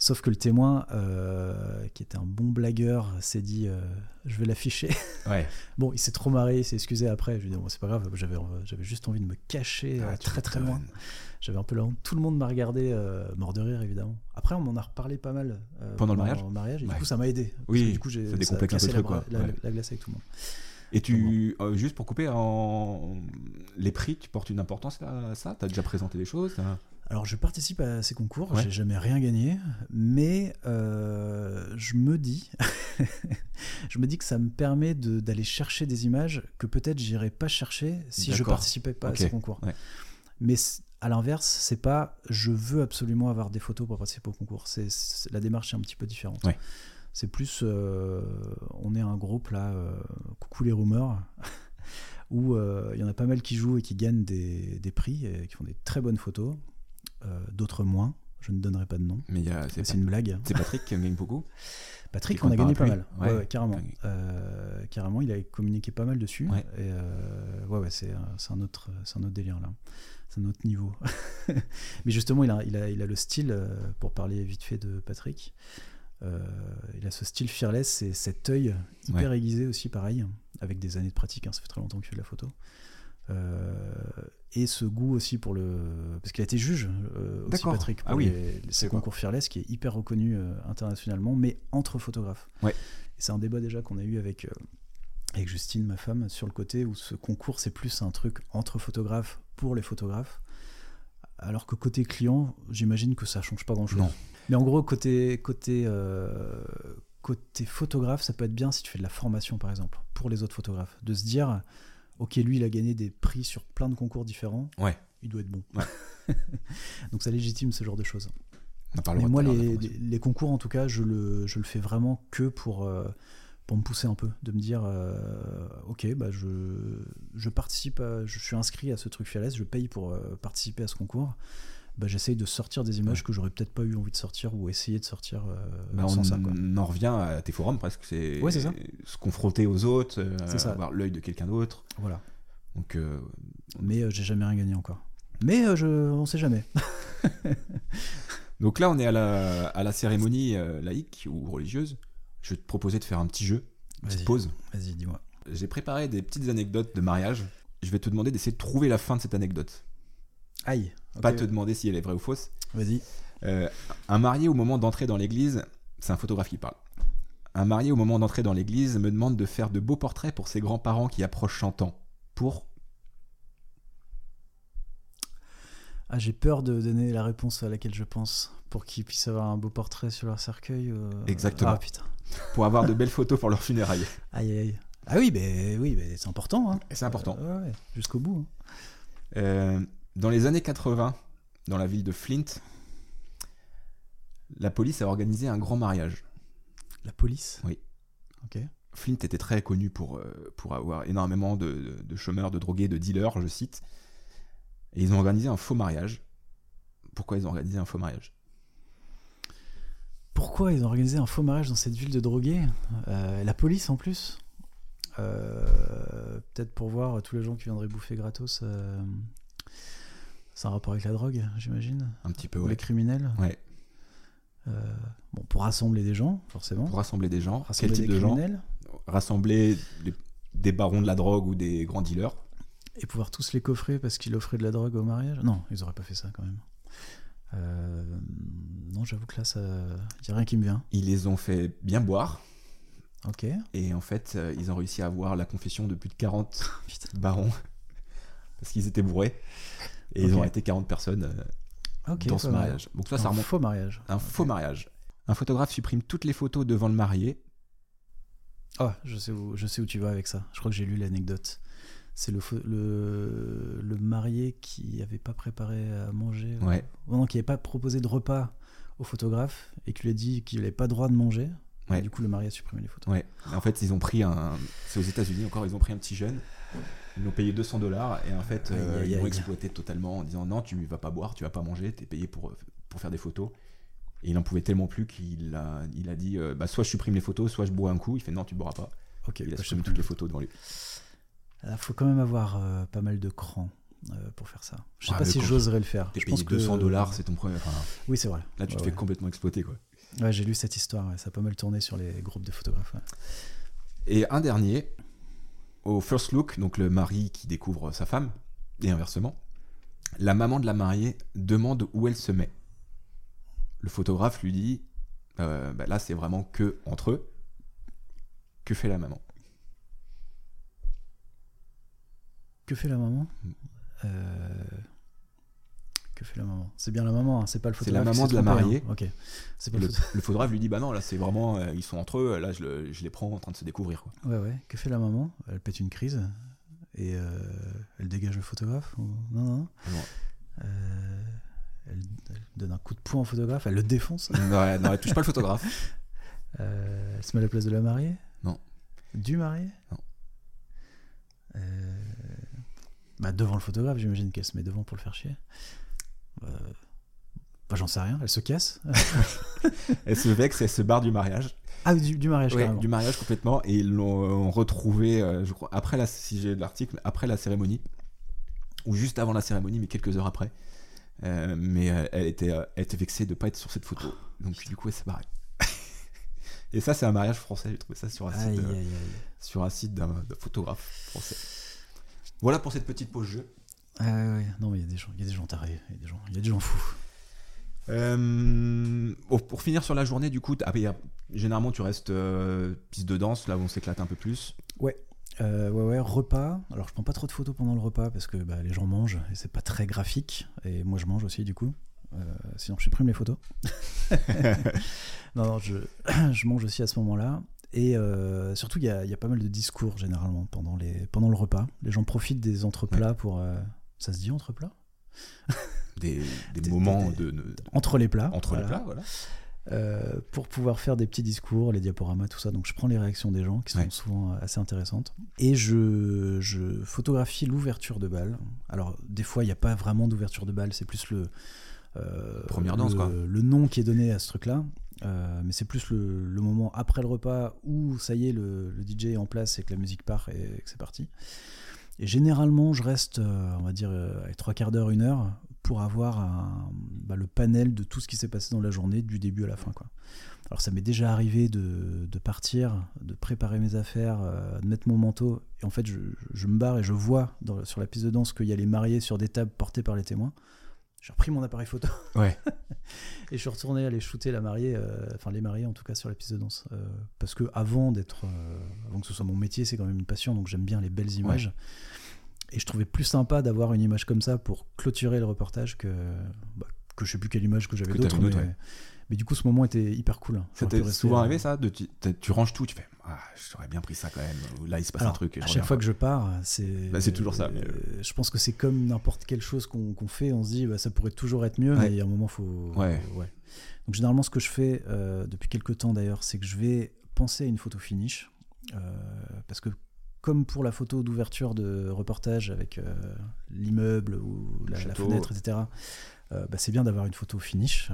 Sauf que le témoin, euh, qui était un bon blagueur, s'est dit euh, je vais l'afficher. <laughs> Ouais. bon, il s'est trop marré, il s'est excusé après. Je lui ai dit bon, c'est pas grave, j'avais, j'avais juste envie de me cacher Ah, très très loin. J'avais un peu la honte. Tout le monde m'a regardé, euh, mort de rire évidemment. Après, on m'en a reparlé pas mal euh, Pendant le mariage et Ouais. du coup, ça m'a aidé. Oui, du coup, j'ai, le la, quoi. la- Ouais. la glace avec tout le monde. Et tu, euh, juste pour couper, en... les prix, tu portes une importance à ça? T'as déjà présenté des choses Alors, je participe à ces concours, Ouais. j'ai jamais rien gagné, mais euh, je me dis, <laughs> je me dis que ça me permet de- d'aller chercher des images que peut-être j'irais pas chercher si je participais pas à ces concours. ouais. Mais à l'inverse, c'est pas je veux absolument avoir des photos pour participer au concours. C'est la démarche est un petit peu différente. Ouais. C'est plus, euh, on est un groupe là, euh, coucou les rumeurs, <laughs> où euh, il y en a pas mal qui jouent et qui gagnent des, des prix et qui font des très bonnes photos, d'autres moins. Je ne donnerai pas de nom. Mais c'est une blague. c'est Patrick qui en gagne beaucoup. <laughs> Patrick, on a gagné pas mal. Ouais, carrément. Euh, carrément, il a communiqué pas mal dessus. Ouais. Et euh, ouais, ouais, c'est un, c'est un autre, c'est un autre délire là. C'est un autre niveau. <laughs> Mais justement, il a, il a, il a le style euh, pour parler vite fait de Patrick. euh, il a ce style fearless, c'est cet œil hyper aiguisé aussi, pareil, avec des années de pratique. hein, ça fait très longtemps qu'il fait de la photo. Euh, et ce goût aussi pour le parce qu'il a été juge euh, aussi. Patrick pour Ah oui. ces concours Fearless qui est hyper reconnu internationalement mais entre photographes Ouais. et c'est un débat déjà qu'on a eu avec avec Justine ma femme sur le côté où ce concours c'est plus un truc entre photographes pour les photographes. Alors que côté client j'imagine que ça change pas grand chose Non. mais en gros côté côté euh, côté photographe ça peut être bien si tu fais de la formation par exemple pour les autres photographes. De se dire ok lui il a gagné des prix sur plein de concours différents. Ouais. il doit être bon. Ouais. <laughs> donc ça légitime ce genre de choses. Mais moi les- les concours en tout cas je le, je le fais vraiment que pour euh, pour me pousser un peu de me dire euh, ok bah je, je participe à- je suis inscrit à ce truc Fearless je paye pour euh, participer à ce concours bah, j'essaye de sortir des images Ouais. que j'aurais peut-être pas eu envie de sortir ou essayer de sortir euh, Bah, sans on ça quoi. en revient à tes forums presque. C'est Ouais, c'est ça. se confronter aux autres, ça. avoir l'œil de quelqu'un d'autre. voilà Donc, mais j'ai jamais rien gagné encore mais je on sait jamais <laughs> donc là, on est à la, à la cérémonie laïque ou religieuse. Je vais te proposer de faire un petit jeu, une petite pause. vas-y dis-moi J'ai préparé des petites anecdotes de mariage. Je vais te demander d'essayer de trouver la fin de cette anecdote. aïe Pas te demander si elle est vraie ou fausse. vas-y Euh, un marié au moment d'entrer dans l'église, c'est un photographe qui parle. Un marié au moment d'entrer dans l'église me demande de faire de beaux portraits pour ses grands-parents qui approchent chantant. Pour? Ah, j'ai peur de donner la réponse à laquelle je pense pour qu'ils puissent avoir un beau portrait sur leur cercueil. euh. Exactement. Ah putain. <laughs> pour avoir de belles photos pour leurs funérailles. Aïe aïe. aïe. Ah oui, mais oui, mais c'est important. Hein. C'est important. Euh, ouais, jusqu'au bout. hein. Euh, dans les années 80, dans la ville de Flint, la police a organisé un grand mariage. La police? Oui. Ok. Flint était très connu pour, pour avoir énormément de, de- de chômeurs, de drogués, de dealers, je cite. Et ils ont organisé un faux mariage. Pourquoi ils ont organisé un faux mariage? Pourquoi ils ont organisé un faux mariage dans cette ville de drogués? Euh, La police en plus Euh, Peut-être pour voir tous les gens qui viendraient bouffer gratos. euh, C'est un rapport avec la drogue, j'imagine Un petit peu, Ou ouais. les criminels Ouais. Bon, pour rassembler des gens, forcément. Pour rassembler des gens. rassembler Quel type des de gens? criminels Rassembler des, des barons de la drogue ou des grands dealers. et pouvoir tous les coffrer parce qu'il offrait de la drogue au mariage? Non, ils auraient pas fait ça quand même. Euh, non, j'avoue que là, ça, y a rien qui me vient. Ils les ont fait bien boire. Ok. Et en fait, euh, ils ont réussi à avoir la confession de plus de 40 Putain. barons. <laughs> Parce qu'ils étaient bourrés. Et ils ont arrêté 40 personnes euh, dans ce mariage. Donc ça, Un ça remonte. faux mariage. Un faux mariage. Un photographe supprime toutes les photos devant le marié. Ah, je sais où, je sais où tu vas avec ça. Je crois que j'ai lu l'anecdote. C'est le, le, le marié qui avait pas préparé à manger. Ouais. ou non, qui n'avait pas proposé de repas au photographe et qui lui a dit qu'il n'avait pas droit de manger. Ouais. Et du coup, le marié a supprimé les photos. Ouais. En fait, ils ont pris un. C'est aux États-Unis encore, ils ont pris un petit jeune. Ils l'ont payé 200 dollars. Et en fait, euh, ils l'ont exploité totalement en disant non, tu vas pas boire, tu vas pas manger, t'es payé pour, pour faire des photos. Et il en pouvait tellement plus qu'il a, il a dit euh, bah, soit je supprime les photos, soit je bois un coup. Il fait non, tu boiras pas. Ok, Il a bah, supprimé toutes les photos devant lui. Il faut quand même avoir euh, pas mal de crans euh, pour faire ça. Je sais Ouais, pas si j'oserais le faire. T'es Je payé pense que- 200 dollars, c'est ton premier. Enfin, Oui, c'est vrai. là, tu te fais ouais. complètement exploiter quoi. Ouais, j'ai lu cette histoire. Ça a pas mal tourné sur les groupes de photographes. Et un dernier, au first look, donc le mari qui découvre sa femme, et inversement, la maman de la mariée demande où elle se met. Le photographe lui dit, euh, bah là c'est vraiment que entre eux. Que fait la maman? Que fait la maman Mm. Euh, Que fait la maman? C'est bien la maman, hein, c'est pas le C'est la photographe. maman de la mariée. hein. Le, le photo- le photographe lui dit, bah non, là c'est vraiment, euh, ils sont entre eux, là je, le- je les prends en train de se découvrir. quoi. Ouais, ouais. Que fait la maman? Elle pète une crise et euh, elle dégage le photographe ou- Non, non. Non? Euh, elle, elle donne un coup de poing au photographe, elle le défonce. non, non, elle touche pas le photographe. <laughs> Elle se met à la place de la mariée? Non. Du marié? Non. Euh, bah, devant le photographe, j'imagine qu'elle se met devant pour le faire chier. Euh, bah, j'en sais rien, elle se casse. <laughs> Elle se vexe, elle se barre du mariage. ah, du, du mariage, Ouais, du mariage complètement. Et ils l'ont euh, retrouvé euh, je crois après la si j'ai de l'article après la cérémonie. Ou juste avant la cérémonie mais quelques heures après. Euh, mais elle était elle était vexée de pas être sur cette photo. Donc du coup elle s'est barrée. <laughs> Et ça c'est un mariage français. J'ai trouvé ça sur un Aïe, site aïe, aïe. sur un site d'un photographe français voilà pour cette petite pause jeu Ah. Non, mais il y a des gens, il y a des gens tarés, il y a des gens, il y a des gens fous. Euh, pour finir sur la journée du coup ah, généralement tu restes euh, piste de danse là où on s'éclate un peu plus Euh, ouais, ouais, repas. Alors, je prends pas trop de photos pendant le repas parce que bah, les gens mangent et c'est pas très graphique. Et moi, je mange aussi, du coup. Sinon, je supprime les photos. <laughs> <laughs> non, non, je, <clears throat> je mange aussi à ce moment-là. Et euh, surtout, il y a, il y a pas mal de discours généralement pendant, les, pendant le repas. Les gens profitent des entreplats pour. euh, ça se dit entreplats? <laughs> Des, des Des- moments des- de, Entre les plats. entre les plats voilà Euh, pour pouvoir faire des petits discours, les diaporamas, tout ça. Donc je prends les réactions des gens qui sont Ouais. souvent assez intéressantes. Et je, je photographie l'ouverture de balle. Alors des fois, il n'y a pas vraiment d'ouverture de balle, c'est plus le... Première danse, le, quoi. le nom qui est donné à ce truc-là. Euh, mais c'est plus le, moment après le repas où ça y est, le, DJ est en place et que la musique part et que c'est parti. Et généralement, je reste, euh, on va dire, euh, avec trois quarts d'heure, une heure, pour avoir un- bah, le panel de tout ce qui s'est passé dans la journée, du début à la fin. Quoi. Alors ça m'est déjà arrivé de, partir, de préparer mes affaires, de mettre mon manteau, et en fait je, me barre et je vois sur la piste de danse qu'il y a les mariés sur des tables portées par les témoins. J'ai repris mon appareil photo. Ouais. <laughs> et je suis retourné aller shooter la mariée, euh, enfin les mariés en tout cas sur la piste de danse. Euh, parce que avant d'être, euh, avant que ce soit mon métier, c'est quand même une passion, donc j'aime bien les belles images. Et je trouvais plus sympa d'avoir une image comme ça pour clôturer le reportage que, bah, que je sais plus quelle image que j'avais d'autre. Mais, d'autres, ouais. mais du coup, ce moment était hyper cool. Ça J'aurais t'est souvent arrivé ça de, tu ranges tout, tu fais ah, j'aurais bien pris ça quand même. Là, il se passe un truc. à chaque fois que je pars, c'est. Bah, c'est toujours ça, mais, euh, Je pense que c'est comme n'importe quelle chose qu'on fait. On se dit, bah, ça pourrait toujours être mieux, Ouais. mais il y a un moment, faut. Ouais. Donc généralement, ce que je fais euh, depuis quelques temps d'ailleurs, c'est que je vais penser à une photo finish, euh, parce que comme pour la photo d'ouverture de reportage avec euh, l'immeuble ou la, fenêtre, etc. bah, c'est bien d'avoir une photo finish.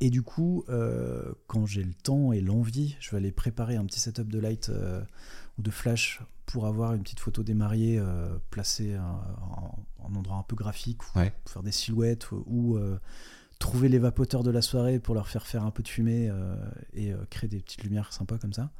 Et du coup, euh, quand j'ai le temps et l'envie, je vais aller préparer un petit setup de light euh, ou de flash pour avoir une petite photo des mariés euh, placée en, en endroit un peu graphique, ou Ouais. pour faire des silhouettes ou, ou, trouver les vapoteurs de la soirée pour leur faire faire un peu de fumée et créer des petites lumières sympas comme ça.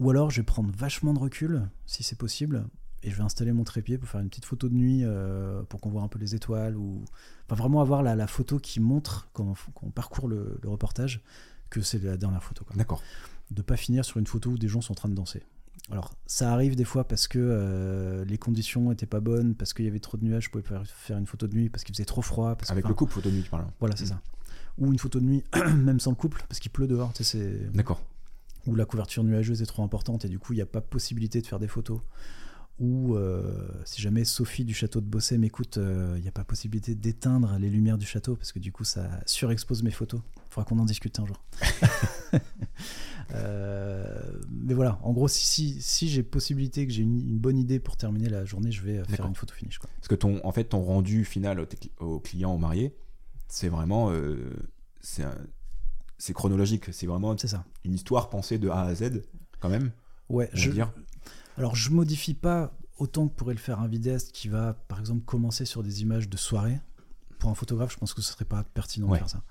Ou alors, je vais prendre vachement de recul, si c'est possible, et je vais installer mon trépied pour faire une petite photo de nuit euh, pour qu'on voit un peu les étoiles ou enfin, vraiment avoir la, la photo qui montre quand on, quand on parcourt le, le reportage que c'est la dernière photo. D'accord. De pas finir sur une photo où des gens sont en train de danser. Alors, ça arrive des fois parce que euh, les conditions étaient pas bonnes, parce qu'il y avait trop de nuages, je pouvais pas faire une photo de nuit, parce qu'il faisait trop froid. Parce Avec le couple photo nuit, tu parles. Voilà, c'est Mm. ça. Ou une photo de nuit, <clears throat> même sans le couple, parce qu'il pleut dehors, tu sais, D'accord. où la couverture nuageuse est trop importante et du coup il n'y a pas possibilité de faire des photos. Ou euh, si jamais Sophie du château de Bossé m'écoute, euh, il n'y a pas possibilité d'éteindre les lumières du château parce que du coup ça surexpose mes photos. Il faudra qu'on en discute un jour. <laughs> Euh, mais voilà, en gros, si, si, si j'ai possibilité, que j'ai une, une bonne idée pour terminer la journée, je vais faire une photo finish. Quoi. Parce que ton, en fait, ton rendu final au, au client, au marié, c'est vraiment. c'est chronologique. C'est vraiment ça. une histoire pensée de A à Z, quand même. Ouais, je, dire. Alors, je modifie pas autant que pourrait le faire un vidéaste qui va, par exemple, commencer sur des images de soirée. Pour un photographe, je pense que ce serait pas pertinent Ouais. de faire ça.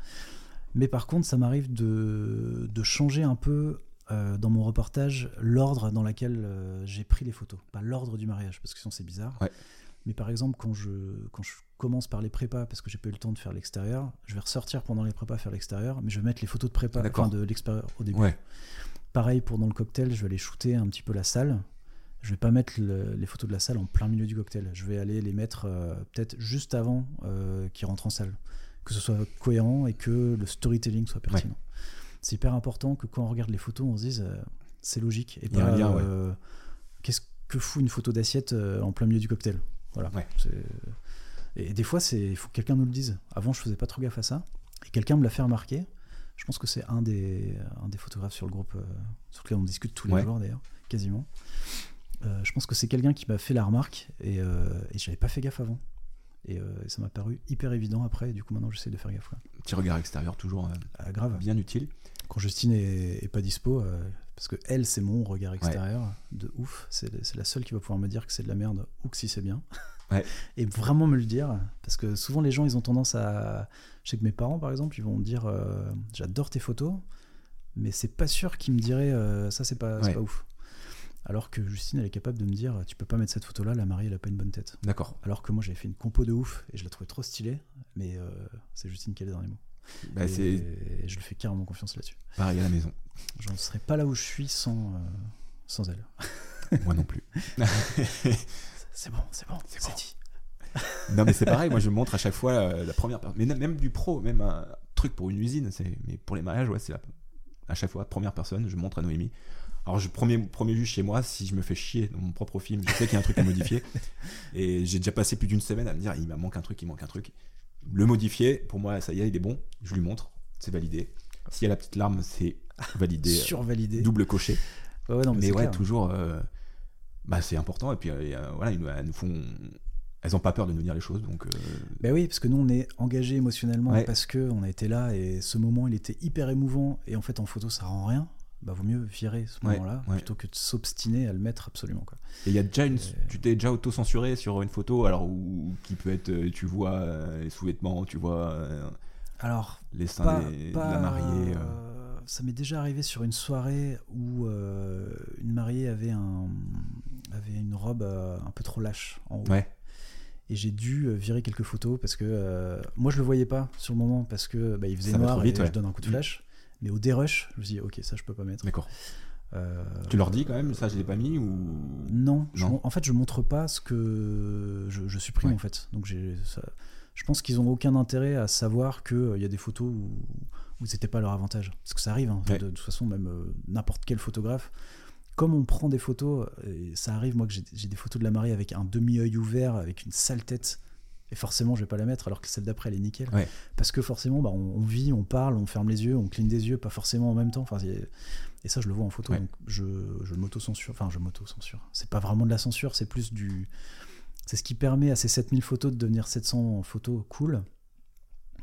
Mais par contre, ça m'arrive de, de changer un peu euh, dans mon reportage l'ordre dans lequel euh, j'ai pris les photos. Pas l'ordre du mariage, parce que sinon c'est bizarre. Ouais. Mais par exemple, quand je, quand je commence par les prépas, parce que j'ai pas eu le temps de faire l'extérieur, je vais ressortir pendant les prépas faire l'extérieur, mais je vais mettre les photos de prépa, enfin de l'extérieur au début. Ouais. Pareil pour dans le cocktail, je vais aller shooter un petit peu la salle. Je vais pas mettre le- les photos de la salle en plein milieu du cocktail. Je vais aller les mettre euh, peut-être juste avant euh, qu'ils rentrent en salle. Que ce soit cohérent et que le storytelling soit pertinent. C'est hyper important que quand on regarde les photos, on se dise euh, c'est logique. Et pas ouais. euh, qu'est-ce que fout une photo d'assiette en plein milieu du cocktail? Voilà. Ouais. Et des fois, il faut que quelqu'un nous le dise. Avant, je faisais pas trop gaffe à ça. Et quelqu'un me l'a fait remarquer. Je pense que c'est un des, un des photographes sur le groupe sur lequel on discute tous les jours d'ailleurs, quasiment. Euh, je pense que c'est quelqu'un qui m'a fait la remarque et, euh, et j'avais pas fait gaffe avant. Et, euh, et ça m'a paru hyper évident après. Et du coup, maintenant, j'essaie de faire gaffe. Petit regard extérieur, toujours euh, Ah, grave. bien utile. Quand Justine est, est pas dispo, parce que elle, c'est mon regard extérieur de ouf. C'est la seule qui va pouvoir me dire que c'est de la merde ou que si c'est bien. <laughs> Ouais. Et vraiment me le dire. Parce que souvent, les gens, ils ont tendance à. Je sais que mes parents, par exemple, ils vont me dire J'adore tes photos, mais c'est pas sûr qu'ils me diraient Ça, c'est pas, pas ouf. Alors que Justine, elle est capable de me dire Tu peux pas mettre cette photo-là, la mariée, elle a pas une bonne tête. D'accord. Alors que moi, j'avais fait une compo de ouf et je la trouvais trop stylée, mais euh, c'est Justine qui a les derniers mots. Bah, et, je lui fais carrément confiance là-dessus. pareil à la maison. Je ne serais pas là où je suis sans, euh, sans elle. <laughs> Moi non plus. <laughs> C'est bon, c'est bon, C'est c'est bon. dit. <laughs> non, mais c'est pareil. Moi, je montre à chaque fois euh, la première personne. Mais même du pro, même un truc pour une usine. c'est Mais pour les mariages, ouais, c'est la- à chaque fois première personne. Je montre à Noémie. Alors, je, premier, premier chez moi, si je me fais chier dans mon propre film, je sais qu'il y a un truc à modifier. <laughs> Et j'ai déjà passé plus d'une semaine à me dire il me manque un truc, il manque un truc. Le modifier, pour moi, ça y est, il est bon. Je lui montre, c'est validé. S'il y a la petite larme, c'est validé. <laughs> Survalidé. double coché. Ouais, ouais, non, mais ouais, clair. toujours. euh, bah, c'est important. Et puis, euh, euh, voilà, elles nous font. Elles ont pas peur de nous dire les choses. Donc, euh, Ben oui, parce que nous, on est engagés émotionnellement Ouais. parce que on a été là et ce moment, il était hyper émouvant. Et en fait, en photo, ça rend rien. Bah, vaut mieux virer ce Ouais, moment-là ouais. plutôt que de s'obstiner à le mettre absolument. Quoi. Et il y a déjà une, Et- tu t'es déjà auto-censuré sur une photo, alors où, qui peut être, euh, tu vois euh, les sous-vêtements, tu vois euh, Alors, les seins pas, des- pas- de la mariée. euh. euh, Ça m'est déjà arrivé sur une soirée où euh, une mariée avait, un, avait une robe euh, un peu trop lâche en haut. Ouais, et j'ai dû euh, virer quelques photos parce que euh, moi je le voyais pas sur le moment parce que bah, il faisait Ça noir vite, et ouais. je donne un coup de Mm. flash. Mais au dérush, je me suis dit ok ça je peux pas mettre. D'accord. Euh, Tu leur dis quand même, ça je l'ai pas mis ou. Non, en fait je montre pas ce que je, je supprime Ouais. en fait. Donc ça- je pense qu'ils ont aucun intérêt à savoir qu'il y a des photos où, où c'était pas leur avantage. Parce que ça arrive, hein, Ouais. de, de toute façon, même euh, n'importe quel photographe. Comme on prend des photos, et ça arrive, moi, que j'ai des photos de la mariée avec un demi-œil ouvert, avec une sale tête, et forcément, je vais pas la mettre, alors que celle d'après, elle est nickel. Ouais. Parce que forcément, bah, on, on vit, on parle, on ferme les yeux, on cligne des yeux, pas forcément en même temps. Enfin, et ça, je le vois en photo, Ouais. donc je, je m'auto-censure. Enfin, je m'auto-censure. C'est pas vraiment de la censure, c'est plus du. C'est ce qui permet à ces 7000 photos de devenir 700 photos cool.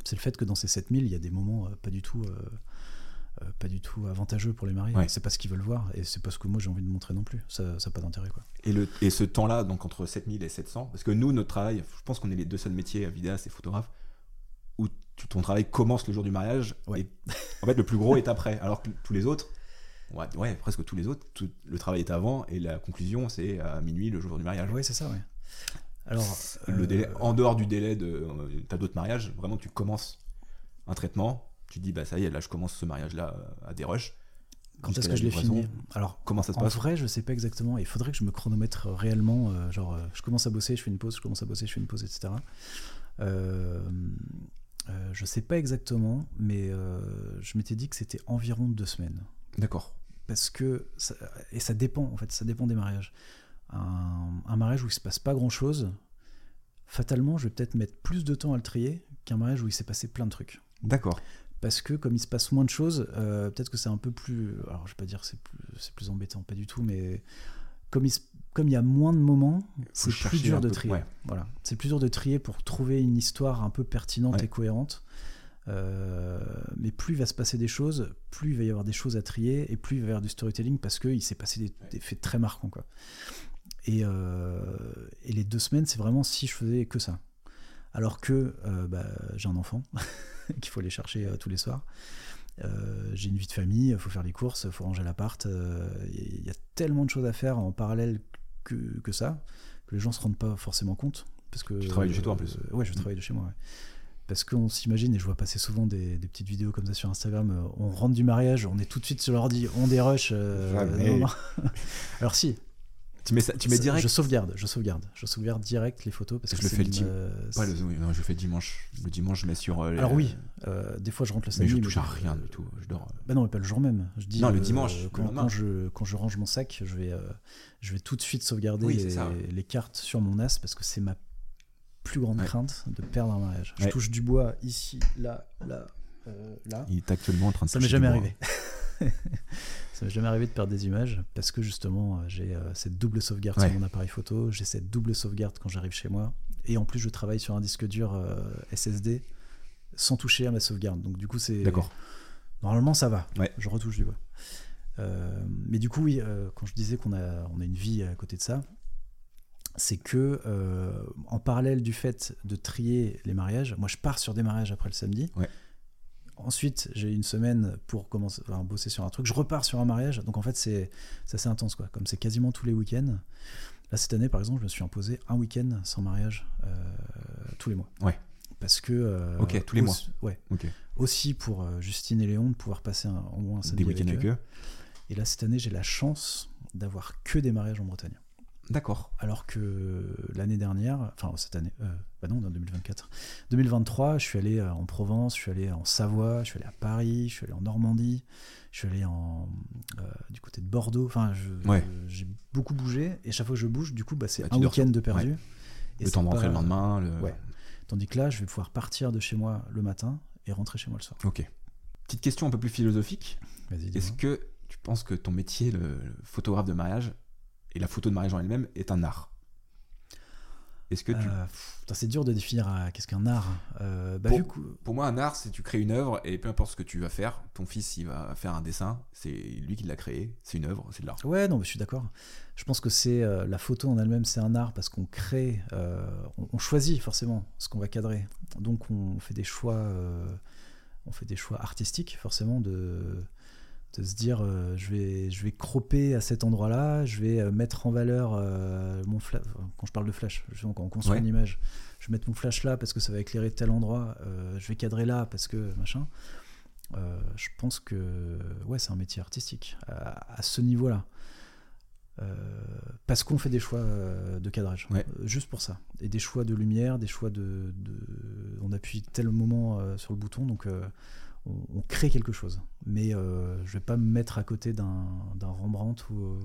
C'est le fait que dans ces 7000, il y a des moments euh, pas du tout. euh, euh, pas du tout avantageux pour les mariés. Ouais. C'est pas ce qu'ils veulent voir et c'est pas ce que moi j'ai envie de montrer non plus. Ça n'a pas d'intérêt quoi. Et, le, et ce temps-là, donc entre 7000 et 700, parce que nous, notre travail, je pense qu'on est les deux seuls métiers, vidéastes et photographes, où ton travail commence le jour du mariage, Ouais. et en fait, le plus gros est après, alors que tous les autres, ouais, ouais, presque tous les autres, tout- le travail est avant, et la conclusion, c'est à minuit le jour du mariage. Ouais, c'est ça, ouais. Alors, Le euh, délai, en dehors du délai de. euh, T'as d'autres mariages, vraiment, tu commences un traitement, tu dis, bah ça y est, là, je commence ce mariage-là euh, à des rushs. quand est-ce que je l'ai fini? Alors, Comment ça se en passe? vrai, je sais pas exactement. Il faudrait que je me chronomètre réellement. euh, genre, euh, je commence à bosser, je fais une pause, je commence à bosser, je fais une pause, etc. Euh, euh, je sais pas exactement, mais euh, je m'étais dit que c'était environ deux semaines. D'accord. parce que ça- et ça dépend en fait ça dépend des mariages un, un mariage où il se passe pas grand chose fatalement je vais peut-être mettre plus de temps à le trier qu'un mariage où il s'est passé plein de trucs D'accord. Parce que comme il se passe moins de choses euh, peut-être que c'est un peu plus alors je vais pas dire que c'est plus, c'est plus embêtant pas du tout mais comme il, se- comme il y a moins de moments c'est plus dur de peu- trier ouais. voilà c'est plus dur de trier pour trouver une histoire un peu pertinente Ouais. et cohérente Euh, mais plus il va se passer des choses, plus il va y avoir des choses à trier et plus il va y avoir du storytelling parce qu'il s'est passé des, des faits très marquants. Quoi. Et, euh, et les deux semaines, c'est vraiment si je faisais que ça. Alors que bah, j'ai un enfant <laughs> <laughs> qu'il faut aller chercher euh, tous les soirs. Euh, j'ai une vie de famille, il faut faire les courses, il faut ranger l'appart. euh, Il y a tellement de choses à faire en parallèle que, que ça que les gens se rendent pas forcément compte. Parce que, Tu travailles de chez toi, en plus. ouais, je travaille de chez moi. ouais. Parce qu'on s'imagine, et je vois passer souvent des, des petites vidéos comme ça sur Instagram, on rentre du mariage, on est tout de suite sur l'ordi, on dérush. non. <laughs> Alors si, Tu mets, ça, tu mets ça- direct Je sauvegarde, je sauvegarde, je sauvegarde direct les photos parce Je que le fais le une, dim- euh, Pas le, non, je fais dimanche. Le dimanche, je mets sur. euh, Alors oui, euh, des fois je rentre le Mais samedi. je touche à rien du tout. Je dors. Bah non, mais pas le jour même. Je dis Non, le euh, dimanche, Quand, je, quand je range mon sac, je vais, je vais tout de suite sauvegarder Oui, les, ça, ouais. les cartes sur mon as parce que c'est ma plus grande Ouais. crainte de perdre un mariage. Je touche du bois ici, là, là, là. Il est actuellement en train de Ça m'est jamais arrivé. <laughs> ça m'est jamais arrivé de perdre des images parce que justement euh, j'ai euh, cette double sauvegarde Ouais. sur mon appareil photo, j'ai cette double sauvegarde quand j'arrive chez moi et en plus je travaille sur un disque dur euh, SSD sans toucher à ma sauvegarde. Donc du coup c'est D'accord. normalement ça va. Ouais. Je retouche du bois. Euh, mais du coup oui, euh, quand je disais qu'on a on a une vie à côté de ça, c'est que euh, en parallèle du fait de trier les mariages, moi je pars sur des mariages après le samedi. Ouais. Ensuite, j'ai une semaine pour commencer, enfin, bosser sur un truc. Je repars sur un mariage. Donc en fait, c'est assez intense, quoi. Comme c'est quasiment tous les week-ends. Là, cette année, par exemple, je me suis imposé un week-end sans mariage euh, tous les mois. Ouais. Parce que. euh, Ok, tous les mois. Ouais. Aussi pour euh, Justine et Léon de pouvoir passer un, au moins un samedi Des week-ends avec eux. Et là, cette année, j'ai la chance d'avoir que des mariages en Bretagne. D'accord. Alors que l'année dernière, enfin cette année, euh, bah non, en 2024, 2023, je suis allé euh, en Provence, je suis allé en Savoie, je suis allé à Paris, je suis allé en Normandie, je suis allé en, euh, du côté de Bordeaux. Enfin, Ouais. j'ai beaucoup bougé et chaque fois que je bouge, du coup, bah, c'est Bah, tu un week-end de perdu. Et Le temps de rentrer le lendemain. Le... Ouais. Tandis que là, je vais pouvoir partir de chez moi le matin et rentrer chez moi le soir. Ok. Petite question un peu plus philosophique. Vas-y, Est-ce que tu penses que ton métier, le photographe de mariage, et la photo de mariage en elle-même, est un art Est-ce que tu... Euh, c'est dur de définir euh, qu'est-ce qu'un art. Euh, bah, Pour- vu que- Pour moi, un art, c'est tu crées une œuvre et peu importe ce que tu vas faire, ton fils, il va faire un dessin, c'est lui qui l'a créé, c'est une œuvre, c'est de l'art. Ouais, non, mais je suis d'accord. Je pense que c'est la photo en elle-même, c'est un art parce qu'on crée, on, on choisit forcément ce qu'on va cadrer. Donc on fait des choix, on fait des choix artistiques forcément de, de se dire euh, je vais je vais cropper à cet endroit-là, je vais euh, mettre en valeur euh, mon flash. Quand je parle de flash, je, quand on construit Ouais. une image, je vais mettre mon flash là parce que ça va éclairer tel endroit. euh, je vais cadrer là parce que machin. Je pense que ouais, c'est un métier artistique à, à ce niveau-là. Parce qu'on fait des choix de cadrage, Ouais. Juste pour ça, et des choix de lumière, des choix de, de- on appuie tel moment sur le bouton, donc on, crée quelque chose. Mais euh, je vais pas me mettre à côté d'un Rembrandt ou euh,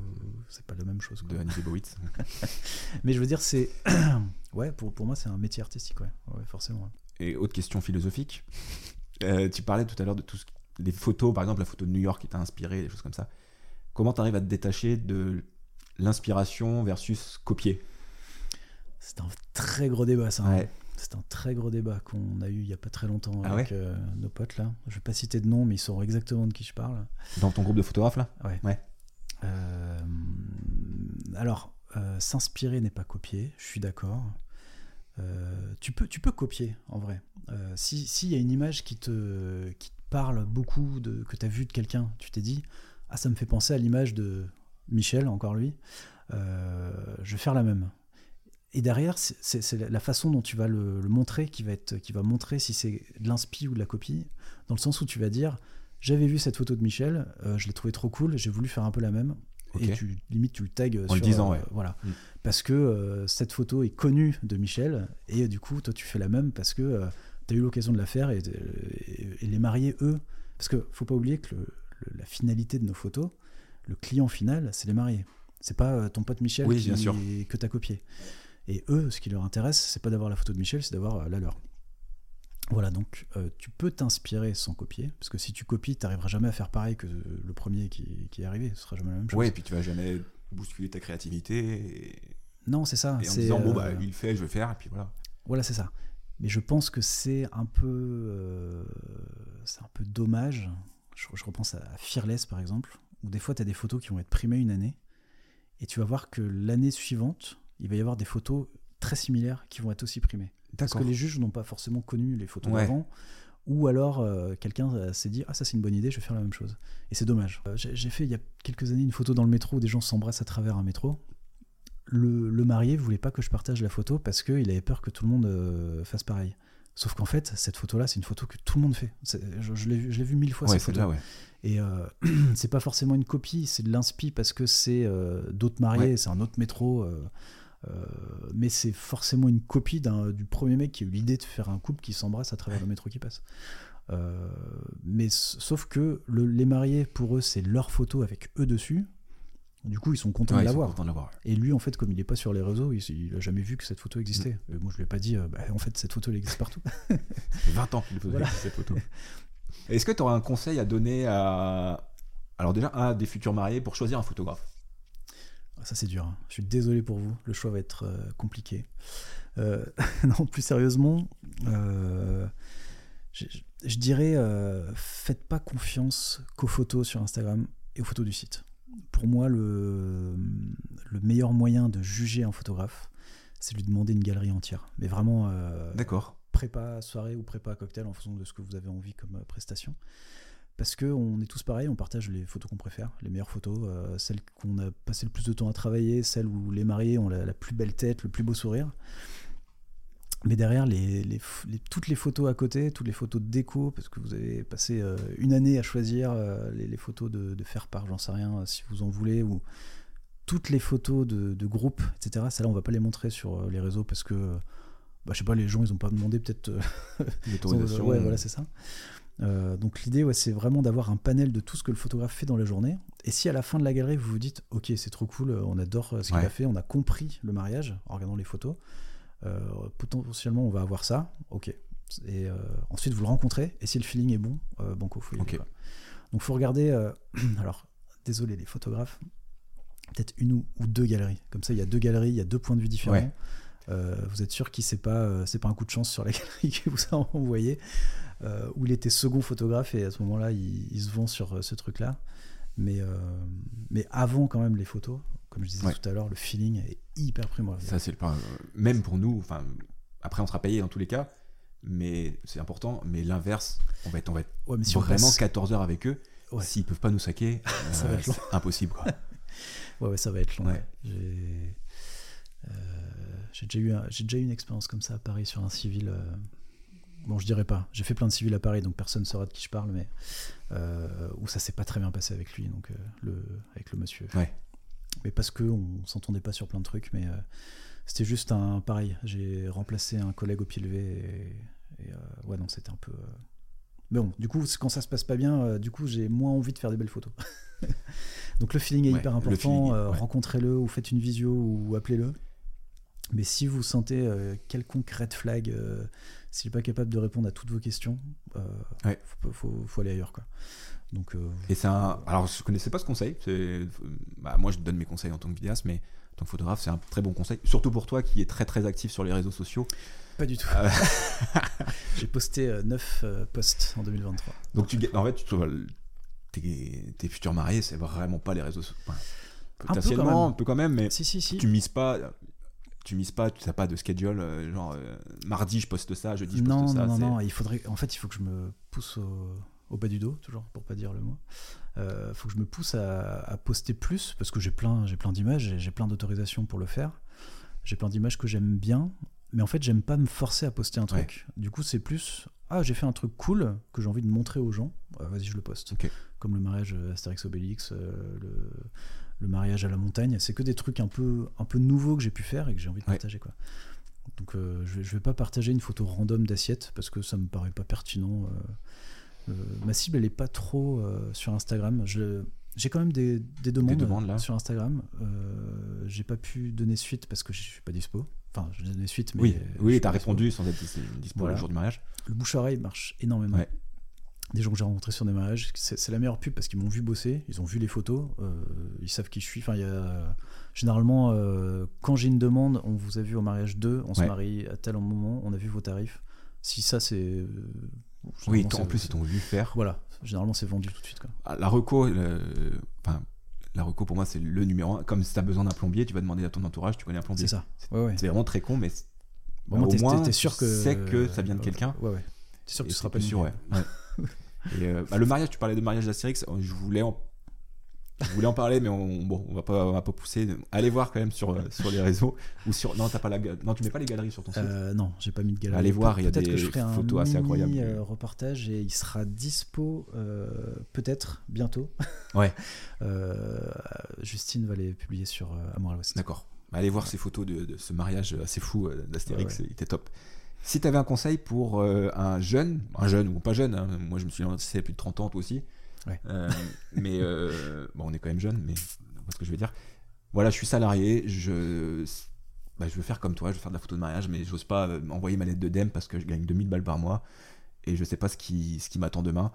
c'est pas la même chose. quoi. de Annie Leibovitz. <laughs> Mais je veux dire, c'est <coughs> ouais, pour, pour moi, c'est un métier artistique, ouais, ouais forcément. ouais. Et autre question philosophique. Euh, tu parlais tout à l'heure de tout ce les photos, par exemple la photo de New York qui t'a inspiré, des choses comme ça. Comment tu arrives à te détacher de l'inspiration versus copier? C'est un très gros débat, ça. hein. C'est un très gros débat qu'on a eu il y a pas très longtemps Ah avec euh, nos potes là. Je vais pas citer de nom, mais ils sauront exactement de qui je parle. Dans ton groupe de photographes là? Ouais. Ouais. Euh, alors, euh, s'inspirer n'est pas copier, je suis d'accord. Tu, peux, tu peux copier, en vrai. Euh, si- S'il y a une image qui te, qui te parle beaucoup, de, que tu as vue de quelqu'un, tu t'es dit, ah, ça me fait penser à l'image de Michel, encore lui, je vais faire la même. Et derrière, c'est- la façon dont tu vas le, le montrer qui va, être, qui va montrer si c'est de l'inspi ou de la copie, dans le sens où tu vas dire, j'avais vu cette photo de Michel, euh, je l'ai trouvé trop cool, j'ai voulu faire un peu la même. Et tu, limite, tu le tags En sur, le disant, euh, ouais. Voilà. Mm. Parce que euh, cette photo est connue de Michel, et du coup, toi, tu fais la même parce que tu as eu l'occasion de la faire, et, et- et les mariés, eux, parce que faut pas oublier que le- le- la finalité de nos photos, le client final, c'est les mariés. C'est pas ton pote Michel Oui, qui- bien sûr. que tu as copié. Et eux, ce qui leur intéresse, c'est pas d'avoir la photo de Michel, c'est d'avoir euh, la leur. Voilà, donc euh, tu peux t'inspirer sans copier, parce que si tu copies, tu n'arriveras jamais à faire pareil que le premier qui, qui est arrivé, ce sera jamais la même chose. Ouais, et puis tu vas jamais bousculer ta créativité et, Non, c'est ça. et en disant bon euh, bah il fait, je vais faire et puis voilà. Voilà, c'est ça. Mais je pense que c'est un peu, euh, c'est un peu dommage. Je, je repense à Fearless par exemple, où des fois tu as des photos qui vont être primées une année, et tu vas voir que l'année suivante, il va y avoir des photos très similaires qui vont être aussi primées. Parce que les juges n'ont pas forcément connu les photos Ouais. d'avant, ou alors euh, quelqu'un euh, s'est dit ah ça c'est une bonne idée, je vais faire la même chose. Et c'est dommage. Euh, J'ai fait il y a quelques années une photo dans le métro où des gens s'embrassent à travers un métro. Le, le marié voulait pas que je partage la photo parce qu'il avait peur que tout le monde euh, fasse pareil. Sauf qu'en fait, cette photo-là, c'est une photo que tout le monde fait. Je, je l'ai vu- mille fois Ouais, cette photo. là, ouais. Et euh, <clears throat> c'est pas forcément une copie, c'est de l'inspi parce que c'est euh, d'autres mariés, Ouais. c'est un autre métro. euh, mais c'est forcément une copie du premier mec qui a eu l'idée de faire un couple qui s'embrasse à travers le métro qui passe. Euh, mais sauf que le- les mariés, pour eux, c'est leur photo avec eux dessus. Du coup, ils sont contents Ouais, de l'avoir. Et lui, en fait, comme il n'est pas sur les réseaux, il, il a jamais vu que cette photo existait. Mm. Et moi, je lui ai pas dit, euh, bah, en fait, cette photo, elle existe partout. <laughs> Ça fait 20 ans qu'il Voilà. cette photo. Est-ce que tu auras un conseil à donner à. Alors, déjà, à des futurs mariés pour choisir un photographe? Ça, c'est dur. hein. Je suis désolé pour vous. Le choix va être euh, compliqué. Euh, <laughs> non, plus sérieusement, euh, je, je- dirais, faites pas confiance qu'aux photos sur Instagram et aux photos du site. Pour moi, le, le meilleur moyen de juger un photographe, c'est de lui demander une galerie entière. Mais vraiment, D'accord. prépa soirée ou prépa cocktail en fonction de ce que vous avez envie comme prestation. Parce que on est tous pareils, on partage les photos qu'on préfère, les meilleures photos, euh, celles qu'on a passé le plus de temps à travailler, celles où les mariés ont la, la plus belle tête, le plus beau sourire. Mais derrière, les, les f- les- toutes les photos à côté, toutes les photos de déco, parce que vous avez passé euh, une année à choisir euh, les, photos de, de faire part, j'en sais rien, si vous en voulez, ou toutes les photos de, de groupe, etc. Celles-là, on va pas les montrer sur les réseaux parce que, bah, je sais pas, les gens, ils ont pas demandé peut-être L'autorisation. <laughs> Ouais, voilà, c'est ça. Euh, donc l'idée, ouais, c'est vraiment d'avoir un panel de tout ce que le photographe fait dans la journée. Et si à la fin de la galerie, vous vous dites, ok, c'est trop cool, euh, on adore euh, ce qu'il Ouais. a fait, on a compris le mariage en regardant les photos, euh, potentiellement on va avoir ça, ok. Et euh, ensuite vous le rencontrez, et si le feeling est bon, banco, faut y aller, Ok. quoi. Donc faut regarder, <clears throat> alors désolé les photographes, peut-être une ou, ou deux galeries. Comme ça, il y a deux galeries, il y a deux points de vue différents. Ouais. Euh, vous êtes sûr qu'il c'est pas euh, c'est pas un coup de chance sur la <laughs> galerie que vous a envoyé euh, où il était second photographe et à ce moment-là il, il se vend sur euh, ce truc-là. Mais mais avant quand même les photos, comme je disais Ouais. tout à l'heure, le feeling est hyper primordial. Ça, c'est le. Même pour nous, enfin, après, on sera payé dans tous les cas, mais c'est important. Mais l'inverse, on va être, on va être ouais, mais si on vraiment passe- 14 heures avec eux. Ouais. S'ils peuvent pas nous saquer, <laughs> Ça va être long. c'est impossible. Quoi. <laughs> Ouais, ça va être long. J'ai j'ai déjà, eu j'ai déjà eu une expérience comme ça à Paris sur un civil. euh, Bon, je dirais pas. J'ai fait plein de civils à Paris, donc personne ne saura de qui je parle, mais euh, où ça s'est pas très bien passé avec lui, donc euh, le, avec le monsieur. Ouais. Mais parce que on s'entendait pas sur plein de trucs, mais euh, c'était juste un pareil. J'ai remplacé un collègue au pied levé et, et, ouais non, c'était un peu. Mais bon, du coup, quand ça se passe pas bien, du coup, j'ai moins envie de faire des belles photos. <laughs> Donc le feeling est Ouais, hyper important. ouais. Rencontrez-le ou faites une visio ou appelez-le. Mais si vous sentez euh, quelconque red flag, euh, s'il n'est pas capable de répondre à toutes vos questions, euh, Ouais. faut, faut- faut aller ailleurs. Quoi. Donc, euh, Et c'est un. Alors, je connaissais pas ce conseil. c'est- Bah, moi, je te donne mes conseils en tant que vidéaste, mais en tant que photographe, c'est un très bon conseil. Surtout pour toi qui est très très actif sur les réseaux sociaux. pas du tout. Euh, <laughs> <laughs> J'ai posté 9 posts en 2023. Donc, tu, en fait, tu euh, tes, tes futurs mariés, c'est vraiment pas les réseaux sociaux. Enfin, Un peu quand potentiellement, même. un peu quand même, mais Si, si, si. tu mises pas. Tu mises pas, tu n'as pas de schedule, euh, genre euh, mardi je poste ça, jeudi je poste non, ça. non, non, non, il faudrait. En fait, il faut que je me pousse au, au bas du dos, toujours, pour pas dire le mot. Il faut que je me pousse à, à poster plus, parce que j'ai plein, j'ai plein d'images, j'ai plein d'autorisations pour le faire. J'ai plein d'images que j'aime bien, mais en fait, j'aime pas me forcer à poster un truc. Du coup, c'est plus. Ah, j'ai fait un truc cool que j'ai envie de montrer aux gens. Ah, Vas-y, je le poste. Comme le mariage euh, Astérix Obélix, euh, le, le mariage à la montagne. C'est que des trucs un peu, un peu nouveaux que j'ai pu faire et que j'ai envie de Ouais. partager. Quoi. Donc, euh, je, vais, je vais pas partager une photo random d'assiette parce que ça me paraît pas pertinent. euh. Euh, ma cible, elle est pas trop sur Instagram. Je- J'ai quand même des, des demandes, demandes, là. sur Instagram. J'ai pas pu donner suite parce que je suis pas dispo. Enfin, j'ai donné suite, mais Oui, je oui, t'as répondu sans être dis- dispo Voilà. le jour du mariage. Le bouche à oreille marche énormément. Ouais. Des gens que j'ai rencontrés sur des mariages, c'est la meilleure pub parce qu'ils m'ont vu bosser, ils ont vu les photos, euh, ils savent qui je suis. Enfin, y a généralement euh, quand j'ai une demande, on vous a vu au mariage 2, on se marie à tel moment, on a vu vos tarifs. Si ça c'est euh, Oui, en plus ils t'ont vu faire. voilà, généralement c'est vendu tout de suite quoi. Ah, La reco, le- enfin, la reco pour moi c'est le numéro un. Comme si t'as besoin d'un plombier, tu vas demander à ton entourage, tu connais un plombier. C'est ça. Ouais ouais. C'est vraiment très con, mais Vraiment, au moins, t'es- sûr tu que sais que ça vient de quelqu'un. Ouais ouais. T'es sûr que tu seras pas plus sûr, ouais. <laughs> Et euh, bah, le mariage, tu parlais de mariage d'Astérix, euh, je voulais en je voulais en parler, mais on, bon, on va pas, on va pas pousser. Allez voir quand même sur, euh, sur les réseaux <laughs> ou sur. Non, t'as pas la, non, tu mets pas les galeries sur ton site. Euh, non, j'ai pas mis de galerie. Allez voir, il y a Peut-être des que je ferai photos un assez incroyables. euh, reportage et il sera dispo euh, peut-être bientôt. <laughs> Ouais. Justine va les publier sur Amour à l'Ouest. D'accord. Allez voir ces photos de, de ce mariage assez fou d'Astérix, Ouais, ouais. il était top. Si tu avais un conseil pour euh, un jeune, un jeune ou pas jeune, hein, moi je me suis lancé à plus de 30 ans, toi aussi. Ouais. Euh, mais euh, bon, on est quand même jeune, mais ce que je veux dire. Voilà, je suis salarié, je, bah, je veux faire comme toi, je veux faire de la photo de mariage, mais j'ose pas envoyer ma lettre de DEM parce que je gagne 2000 balles par mois et je sais pas ce qui, ce qui m'attend demain.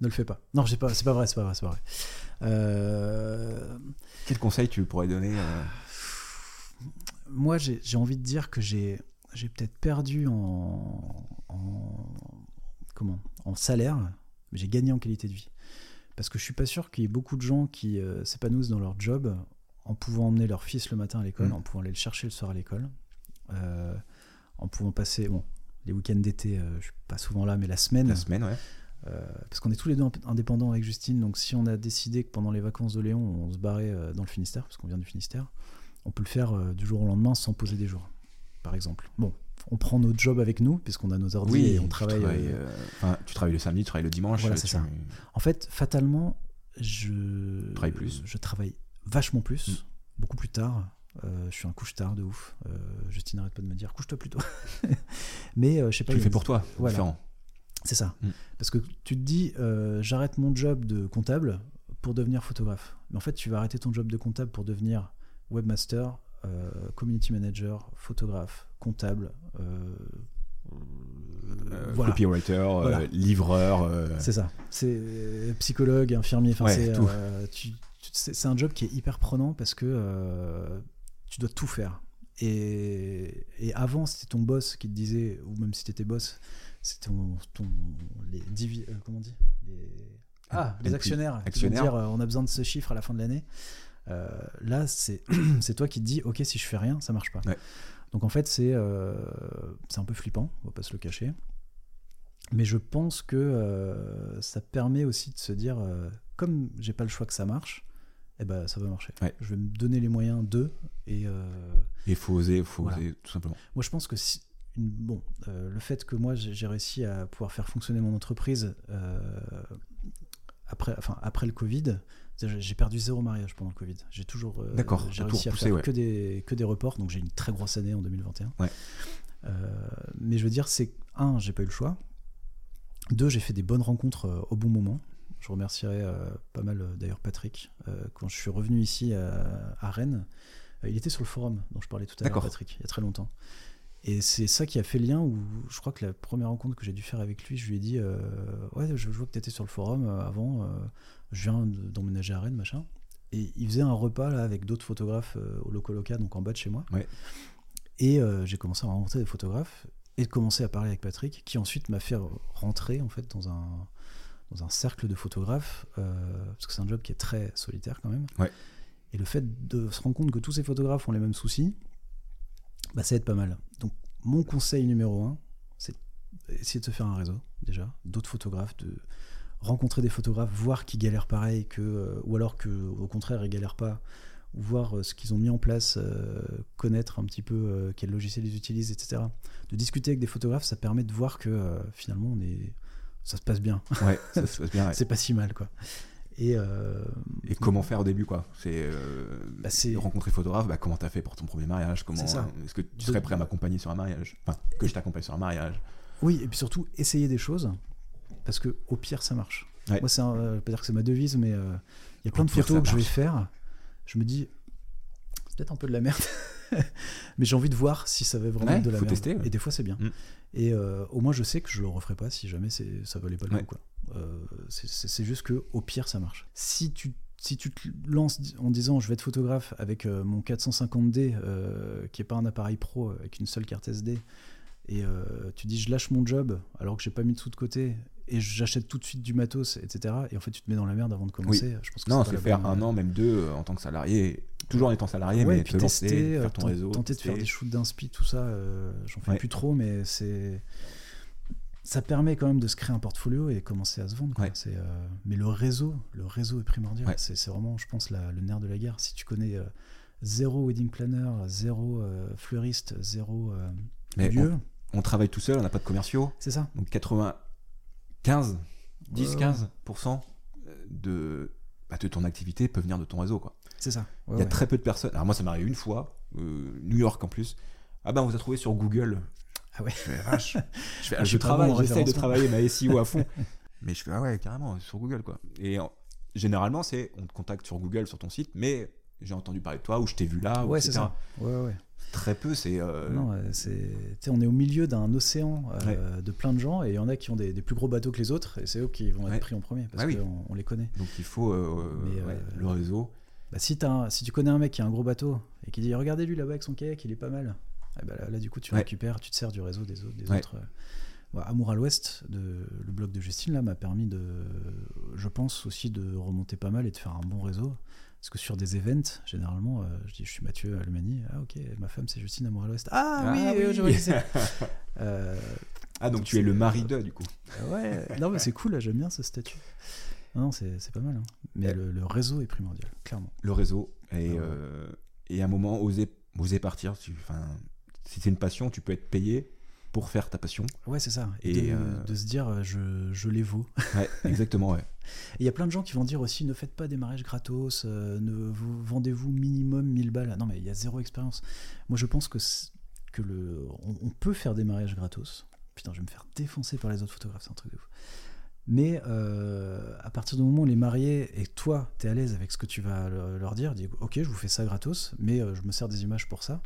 Ne le fais pas. Non, j'ai pas, c'est pas vrai, c'est pas vrai, c'est pas vrai. Quel conseil tu pourrais donner moi, j'ai envie de dire que j'ai j'ai peut-être perdu en, en comment en salaire, mais j'ai gagné en qualité de vie. Parce que je suis pas sûr qu'il y ait beaucoup de gens qui euh, s'épanouissent dans leur job en pouvant emmener leur fils le matin à l'école, Mm. en pouvant aller le chercher le soir à l'école, euh, en pouvant passer bon les week-ends d'été, euh, je suis pas souvent là, mais la semaine, la semaine, ouais. euh, parce qu'on est tous les deux indép- indépendants avec Justine, donc si on a décidé que pendant les vacances de Léon, on se barrait dans le Finistère, parce qu'on vient du Finistère, on peut le faire du jour au lendemain sans poser des jours, par exemple. Bon, on prend notre job avec nous, puisqu'on a nos ordi et on tu travaille. travailles, euh, euh, enfin, tu travailles le samedi, tu travailles le dimanche. Voilà, euh, c'est tu- ça. En fait, fatalement, je Travaille plus. Je travaille vachement plus, Mm. beaucoup plus tard. Euh, je suis un couche-tard de ouf. Euh, Justine arrête pas de me dire couche-toi plutôt. <laughs> Mais je sais pas. Tu le fais une- pour toi, Voilà. différent. C'est ça. Mm. Parce que tu te dis, j'arrête mon job de comptable pour devenir photographe. Mais en fait, tu vas arrêter ton job de comptable pour devenir webmaster, community manager, photographe, comptable. euh, Euh, voilà. Copywriter, euh, livreur. euh, C'est ça. C'est euh, psychologue, infirmier. Enfin, Ouais, c'est, tout. euh, tu- tu- c'est c'est un job qui est hyper prenant parce que euh, tu dois tout faire. Et, et avant, c'était ton boss qui te disait, ou même si t'étais boss, c'était ton, ton- les divi- euh, comment on dit? Les, ah, les NP, actionnaires, qui vont actionnaires. dire euh, on a besoin de ce chiffre à la fin de l'année. Euh, là, <clears throat> c'est toi qui te dis ok, si je fais rien, ça marche pas. Ouais. Donc en fait, c'est euh, c'est un peu flippant, on va pas se le cacher. Mais je pense que euh, ça permet aussi de se dire, comme j'ai pas le choix que ça marche, eh ben ça va marcher. Ouais. Je vais me donner les moyens de. Et euh, Il faut oser, faut Voilà. oser, tout simplement. moi, je pense que si, bon, euh, le fait que moi j'ai réussi à pouvoir faire fonctionner mon entreprise euh, après, enfin, après le Covid, j'ai perdu zéro mariage pendant le Covid. J'ai toujours, euh, D'accord, j'ai réussi à faire ouais. que des que des reports, donc j'ai une très grosse année en 2021. Ouais. Euh, mais je veux dire, c'est un, j'ai pas eu le choix. Deux, j'ai fait des bonnes rencontres euh, au bon moment. Je remercierai pas mal d'ailleurs Patrick. Quand je suis revenu ici à, à Rennes, il était sur le forum dont je parlais tout à l'heure. Patrick, il y a très longtemps. Et c'est ça qui a fait lien où je crois que la première rencontre que j'ai dû faire avec lui, je lui ai dit euh, Ouais, je vois que tu étais sur le forum euh, avant, euh, je viens de- d'emménager à Rennes, machin. Et il faisait un repas là avec d'autres photographes euh, au Locoloca, donc en bas de chez moi. Ouais. Et j'ai commencé à rencontrer des photographes et de commencer à parler avec Patrick, qui ensuite m'a fait rentrer en fait dans un, dans un cercle de photographes, parce que c'est un job qui est très solitaire quand même. Ouais. Et le fait de se rendre compte que tous ces photographes ont les mêmes soucis, bah, ça aide pas mal. Donc mon conseil numéro un, c'est essayer de se faire un réseau déjà, d'autres photographes, de rencontrer des photographes, voir qu'ils galèrent pareil que, euh, ou alors que au contraire ils galèrent pas, ou voir euh, ce qu'ils ont mis en place, euh, connaître un petit peu euh, quel logiciel ils utilisent, etc. De discuter avec des photographes, ça permet de voir que euh, finalement on est, ça se passe bien, Ouais, ça <laughs> se passe bien. ouais. c'est pas si mal quoi. Et, euh, Et comment faire au début, quoi C'est euh, Bah, rencontrer photographe. Bah, comment t'as fait pour ton premier mariage Comment Est-ce que tu serais prêt à m'accompagner sur un mariage Enfin, que je t'accompagne sur un mariage. Oui, et puis surtout, essayer des choses, parce que au pire, ça marche. Ouais. Moi, c'est euh, pas dire que c'est ma devise, mais euh, il y a plein Au de pire, photos que je vais faire. Je me dis, c'est peut-être un peu de la merde, <laughs> mais j'ai envie de voir si ça va vraiment Ouais, être de la faut merde. tester, ouais. Et des fois, c'est bien. Mm. Et euh, au moins, je sais que je le referai pas si jamais ça valait pas le coup. Quoi. Euh, c'est, juste que au pire, ça marche. Si tu si tu te lances en disant je vais être photographe avec euh, mon 450D euh, qui est pas un appareil pro avec une seule carte SD et euh, tu dis je lâche mon job alors que j'ai pas mis de sous de côté et j'achète tout de suite du matos etc et en fait tu te mets dans la merde avant de commencer je pense que Non, c'est faire bonne- un an, même deux, en tant que salarié. Toujours en étant salarié, ouais, mais et puis te tester, lancer, faire ton réseau. tenter de faire des shoots d'inspi tout ça j'en fais Ouais. plus trop mais c'est ça permet quand même de se créer un portfolio et commencer à se vendre quoi. Ouais. c'est euh, mais le réseau le réseau est primordial Ouais. c'est vraiment je pense la- le nerf de la guerre si tu connais euh, zéro wedding planner zéro euh, fleuriste zéro Mais lieu On travaille tout seul, on n'a pas de commerciaux. c'est ça Donc 95, 10, Ouais, ouais. 15% de, bah, de ton activité peut venir de ton réseau. Quoi. c'est ça Il y a très peu de personnes. Alors moi, ça m'est arrivé une fois, New York en plus. Ah ben, on vous a trouvé sur Google. Ah ouais. Je fais, vache. Je, fais, Ah, ah, <laughs> je je pas travaille, j'essaye de travailler ma SEO à fond. <laughs> mais je fais, ah ouais, carrément, sur Google, quoi. Et en- généralement, c'est, on te contacte sur Google, sur ton site, mais j'ai entendu parler de toi, ou je t'ai vu là, ou ouais c'est ça ouais ouais Très peu, c'est... euh, Non, c'est, on est au milieu d'un océan euh, de plein de gens et il y en a qui ont des, des plus gros bateaux que les autres et c'est eux qui vont être pris en premier parce Ah oui. qu'on on les connaît. Donc il faut euh, Mais, le réseau. Bah, si, t'as un- si tu connais un mec qui a un gros bateau et qui dit regardez lui là-bas avec son kayak, il est pas mal. Eh ben là, là, du coup tu Ouais. récupères, tu te sers du réseau des autres. Des Ouais. autres euh. Bon, Amour à l'Ouest, le blog de Justine là m'a permis de, je pense aussi de remonter pas mal et de faire un bon réseau. Parce que sur des events, généralement, euh, je dis je suis Mathieu Almani, ah ok, ma femme c'est Justine Amour à l'Ouest. Ah, Ah oui, oui. euh, je vois. <laughs> Euh, Ah, donc tu es le mari de, du coup. Ouais, non, mais c'est cool, j'aime bien ce statut. Non, non, c'est pas mal. hein. Mais Ouais. le, le réseau est primordial, clairement. Le réseau. Et, Ah ouais. euh, et à un moment, oser, oser partir. Tu, si c'est une passion, tu peux être payé pour faire ta passion. Ouais, c'est ça. Et, Et, de, euh, de se dire, euh, je, je les vaux. <laughs> Ouais, exactement, ouais. Il y a plein de gens qui vont dire aussi, ne faites pas des mariages gratos, euh, ne vous, vendez-vous minimum 1000 balles. Non, mais il y a zéro expérience. Moi, je pense que, que le, on, on peut faire des mariages gratos. Putain, je vais me faire défoncer par les autres photographes, c'est un truc de ouf. Mais euh, à partir du moment où les mariés et toi, tu es à l'aise avec ce que tu vas le- leur dire, dis ok, je vous fais ça gratos, mais je me sers des images pour ça.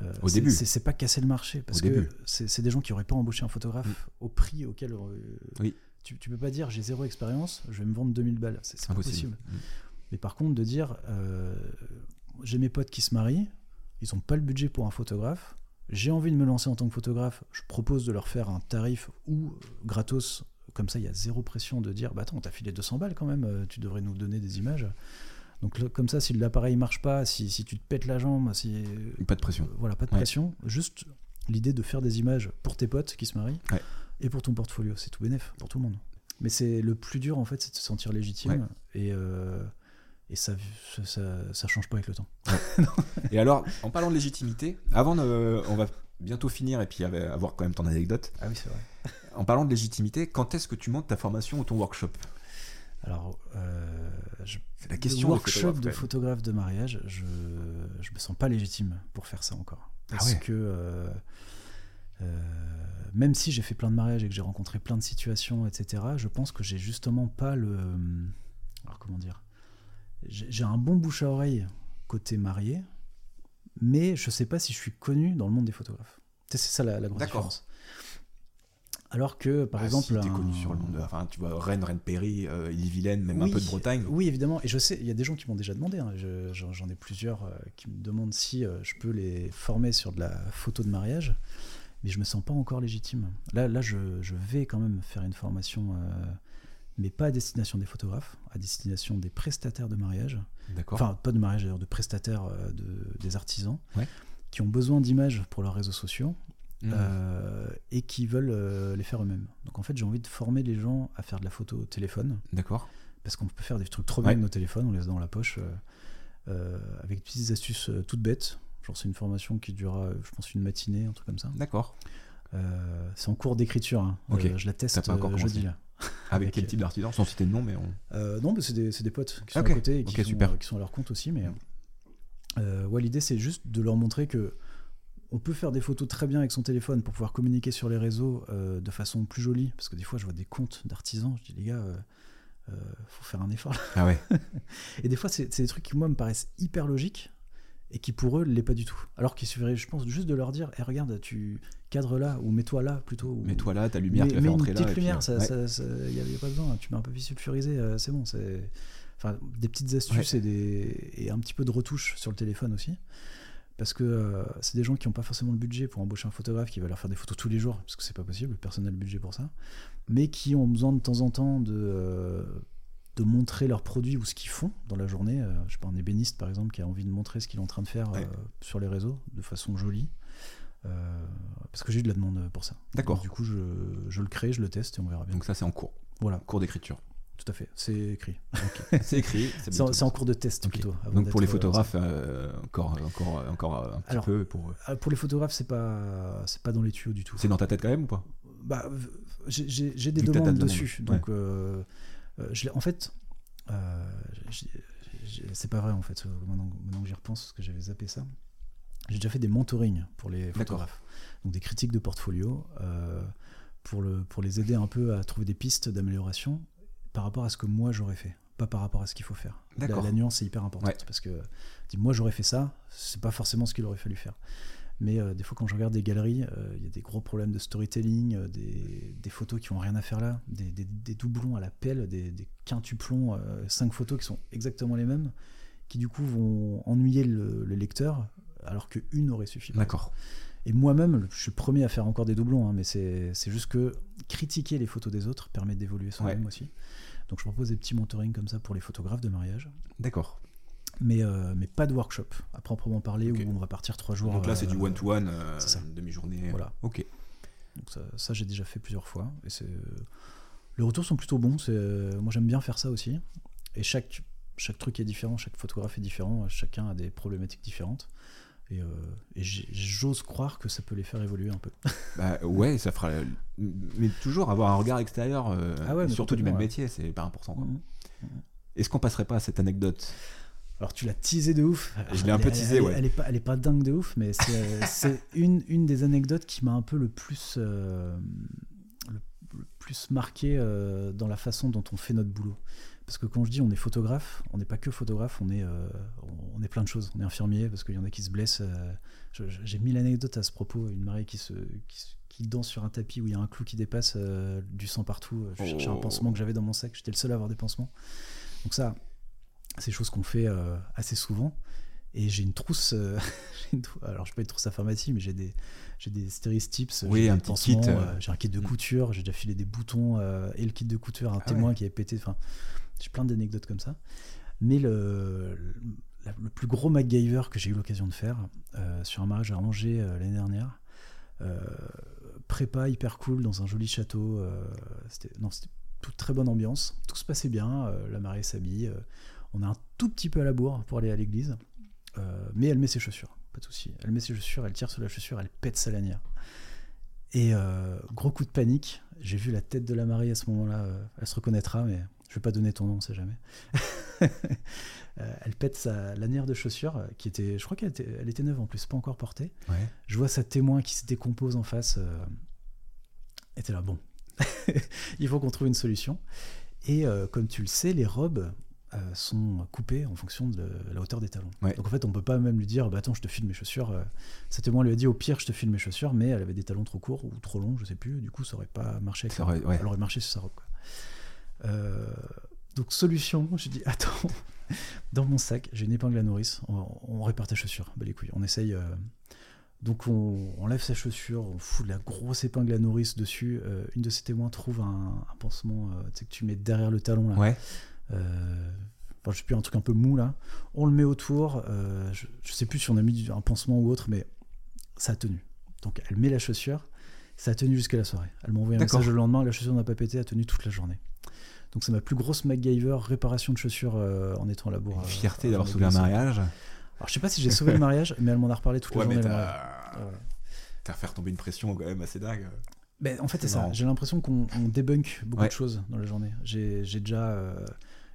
Euh, Au début. c'est pas casser le marché parce Au que c'est des gens qui auraient pas embauché un photographe au prix auquel euh, Oui. tu, peux pas dire j'ai zéro expérience, je vais me vendre 2000 balles, c'est pas Impossible. possible. Mais par contre, de dire euh, j'ai mes potes qui se marient, ils ont pas le budget pour un photographe, j'ai envie de me lancer en tant que photographe, je propose de leur faire un tarif ou gratos, comme ça il y a zéro pression de dire bah attends, t'as filé 200 balles quand même, tu devrais nous donner des images. Donc comme ça, si l'appareil marche pas, si, si tu te pètes la jambe, si Pas de pression. euh, voilà, pas de Ouais. pression, juste l'idée de faire des images pour tes potes qui se marient. Ouais. Et pour ton portfolio, c'est tout bénef pour tout le monde. Mais c'est le plus dur en fait, c'est de se sentir légitime et, euh, et ça, ça, ça, change pas avec le temps. <laughs> et alors, en parlant de légitimité, avant de, on va bientôt finir et puis avoir quand même ton anecdote. Ah oui, c'est vrai. En parlant de légitimité, quand est-ce que tu montes ta formation ou ton workshop? Alors, euh, la question. Le workshop de photographe de mariage, je, je me sens pas légitime pour faire ça encore. Ah Parce que euh, euh, même si j'ai fait plein de mariages et que j'ai rencontré plein de situations, etc., je pense que j'ai justement pas le. Alors, comment dire J'ai un bon bouche à oreille côté marié, mais je sais pas si je suis connu dans le monde des photographes. C'est ça la, la grosse différence. Alors que, par ah, exemple. Si connu sur le monde. Enfin, tu vois, Rennes, Rennes Péry, euh, Ille-Vilaine, même un peu de Bretagne. Oui, évidemment. Et je sais, il y a des gens qui m'ont déjà demandé. Hein, J'en ai plusieurs euh, qui me demandent si euh, je peux les former sur de la photo de mariage. Mais je me sens pas encore légitime. Là, là je, je vais quand même faire une formation, mais pas à destination des photographes, à destination des prestataires de mariage. D'accord. Enfin, pas de mariage d'ailleurs, de prestataires de, des artisans. qui ont besoin d'images pour leurs réseaux sociaux Mmh. Euh, et qui veulent euh, les faire eux-mêmes. Donc en fait, j'ai envie de former les gens à faire de la photo au téléphone. D'accord. Parce qu'on peut faire des trucs trop bien avec nos téléphones, on les a dans la poche, euh, avec des petites astuces toutes bêtes. Genre, c'est une formation qui durera, je pense, une matinée, un truc comme ça. D'accord. c'est en cours d'écriture. Hein. je la teste jeudi là. Avec, quel type d'artisan? Sans citer de nom, mais on... non, mais c'est des, des, potes qui sont à côté et qui, sont, qui, sont, à leur compte aussi. Mais ouais, l'idée, c'est juste de leur montrer que on peut faire des photos très bien avec son téléphone pour pouvoir communiquer sur les réseaux euh, de façon plus jolie. Parce que des fois, je vois des comptes d'artisans, je dis, les gars, euh, euh faut faire un effort. Ah ouais. <laughs> et des fois, c'est des trucs qui, moi, me paraissent hyper logiques et qui, pour eux, ne l'est pas du tout. Alors qu'il suffirait, je pense, juste de leur dire, hey, regarde, tu cadres là, ou mets-toi là plutôt. Mets-toi là, ta lumière, tu vas faire entrer là. Petite lumière, il n'y a, pas besoin. Tu mets un peu sulfurisé, euh, c'est bon. c'est Enfin, des petites astuces et, des... et un petit peu de retouche sur le téléphone aussi parce que euh, c'est des gens qui n'ont pas forcément le budget pour embaucher un photographe qui va leur faire des photos tous les jours, parce que c'est pas possible, personne n'a le budget pour ça, mais qui ont besoin de temps en temps de, euh, de montrer leurs produits ou ce qu'ils font dans la journée. Euh, je sais pas, un ébéniste par exemple qui a envie de montrer ce qu'il est en train de faire sur les réseaux de façon jolie. parce que j'ai eu de la demande pour ça. D'accord. Du coup, je, je, le crée, je le teste et on verra bien. Donc ça, c'est en cours. Voilà. Cours d'écriture. Tout à fait, c'est écrit. <laughs> c'est écrit. C'est en, cours de test plutôt. Donc pour les euh, photographes, euh, encore, encore, encore un petit peu pour. Euh, pour les photographes, c'est pas, c'est pas dans les tuyaux du tout. C'est dans ta tête quand même ou pas? Bah, j'ai des demandes dessus. Donc, je, en fait, c'est pas vrai en fait. Maintenant, maintenant que j'y repense, parce que j'avais zappé ça. J'ai déjà fait des mentorings pour les photographes, donc des critiques de portfolio. pour, le, pour les aider un peu à trouver des pistes d'amélioration par rapport à ce que moi j'aurais fait, pas par rapport à ce qu'il faut faire. La, la, nuance est hyper importante parce que moi j'aurais fait ça, c'est pas forcément ce qu'il aurait fallu faire. Mais euh, des fois, quand je regarde des galeries, euh, il y a des gros problèmes de storytelling, euh, des, photos qui ont rien à faire là, des, doublons à la pelle, des, quintuplons, cinq photos qui sont exactement les mêmes, qui du coup vont ennuyer le, lecteur, alors qu'une aurait suffi. D'accord. Et moi-même, je suis le premier à faire encore des doublons, hein, mais c'est juste que critiquer les photos des autres permet d'évoluer soi-même aussi. Donc je propose des petits mentorings comme ça pour les photographes de mariage. D'accord. Mais, euh, mais pas de workshop à proprement parler où on va partir trois jours. Donc là c'est du euh, one-to-one, euh, demi-journée. Voilà. Ok. Donc ça, ça j'ai déjà fait plusieurs fois. Et c'est... Les retours sont plutôt bons. Moi j'aime bien faire ça aussi. Et chaque, chaque truc est différent, chaque photographe est différent, chacun a des problématiques différentes. Et, j'ose croire que ça peut les faire évoluer un peu. <laughs> Bah, ouais, ça fera. Mais toujours avoir un regard extérieur, euh, ah surtout du même métier, c'est pas important. Mmh, mmh. Est-ce qu'on passerait pas à cette anecdote? Alors tu l'as teasé de ouf. Je l'ai un peu teasé, ouais. Elle est, pas, elle est pas dingue de ouf, mais <laughs> c'est une, une des anecdotes qui m'a un peu le plus, euh, le, plus marqué euh, dans la façon dont on fait notre boulot. Parce que quand je dis on est photographe, on n'est pas que photographe, on est, euh, on est plein de choses. On est infirmier parce qu'il y en a qui se blessent. Euh, j'ai mille anecdotes à ce propos. Une mariée qui, se, qui, danse sur un tapis où il y a un clou qui dépasse, euh, du sang partout. Je cherchais un oh. pansement que j'avais dans mon sac. J'étais le seul à avoir des pansements. Donc ça, c'est des choses qu'on fait assez souvent. Et j'ai une trousse, <laughs> alors je peux pas une trousse à pharmacie, mais j'ai des, j'ai des stéristips, oui, un petit kit, j'ai un kit de mm. couture, j'ai déjà filé des boutons et le kit de couture, un ah témoin qui avait pété. Enfin, j'ai plein d'anecdotes comme ça. Mais le, plus gros MacGyver que j'ai eu l'occasion de faire euh, sur un mariage à Angers euh, l'année dernière, euh, prépa hyper cool dans un joli château. c'était non, c'était toute très bonne ambiance. Tout se passait bien. la mariée s'habille. on est un tout petit peu à la bourre pour aller à l'église, mais elle met ses chaussures. Pas de souci. Elle met ses chaussures, elle tire sur la chaussure, elle pète sa lanière. Et gros coup de panique. J'ai vu la tête de la mariée à ce moment-là. elle se reconnaîtra, mais je vais pas donner ton nom, on sait jamais. <laughs> Euh, elle pète sa lanière de chaussure, euh, qui était, je crois qu'elle était, elle était neuve en plus, pas encore portée. Je vois sa témoin qui se décompose en face. Euh, était là, bon, <laughs> il faut qu'on trouve une solution. Et comme tu le sais, les robes sont coupées en fonction de la hauteur des talons. Donc en fait, on peut pas même lui dire, bah attends, je te file mes chaussures. Sa témoin lui a dit, au pire, je te file mes chaussures, mais elle avait des talons trop courts ou trop longs, je sais plus. Du coup, ça aurait pas marché. Avec ça aurait, Elle aurait marché sur sa robe. Quoi. Euh, donc solution, j'ai dit <laughs> attends, dans mon sac, j'ai une épingle à nourrice, on, répare ta chaussure, bah les couilles, on essaye. Euh, donc on, on, lève sa chaussure, on fout de la grosse épingle à nourrice dessus. Euh, une de ses témoins trouve un, pansement que tu mets derrière le talon là. Ouais. je sais plus un truc un peu mou là. On le met autour. je, je, sais plus si on a mis un pansement ou autre, mais ça a tenu. Donc elle met la chaussure. Ça a tenu jusqu'à la soirée. Elle m'a envoyé un message le lendemain. La chaussure n'a pas pété, a tenu toute la journée. Donc c'est ma plus grosse MacGyver réparation de chaussures euh, en étant à la bourre. fierté d'avoir sauvé un mariage. Alors je sais pas si j'ai sauvé le mariage, mais elle m'en a reparlé toute la journée. T'as fait tomber une pression quand même assez dingue. Ben, en fait, c'est ça. J'ai l'impression qu'on débunk beaucoup de choses dans la journée. J'ai déjà euh,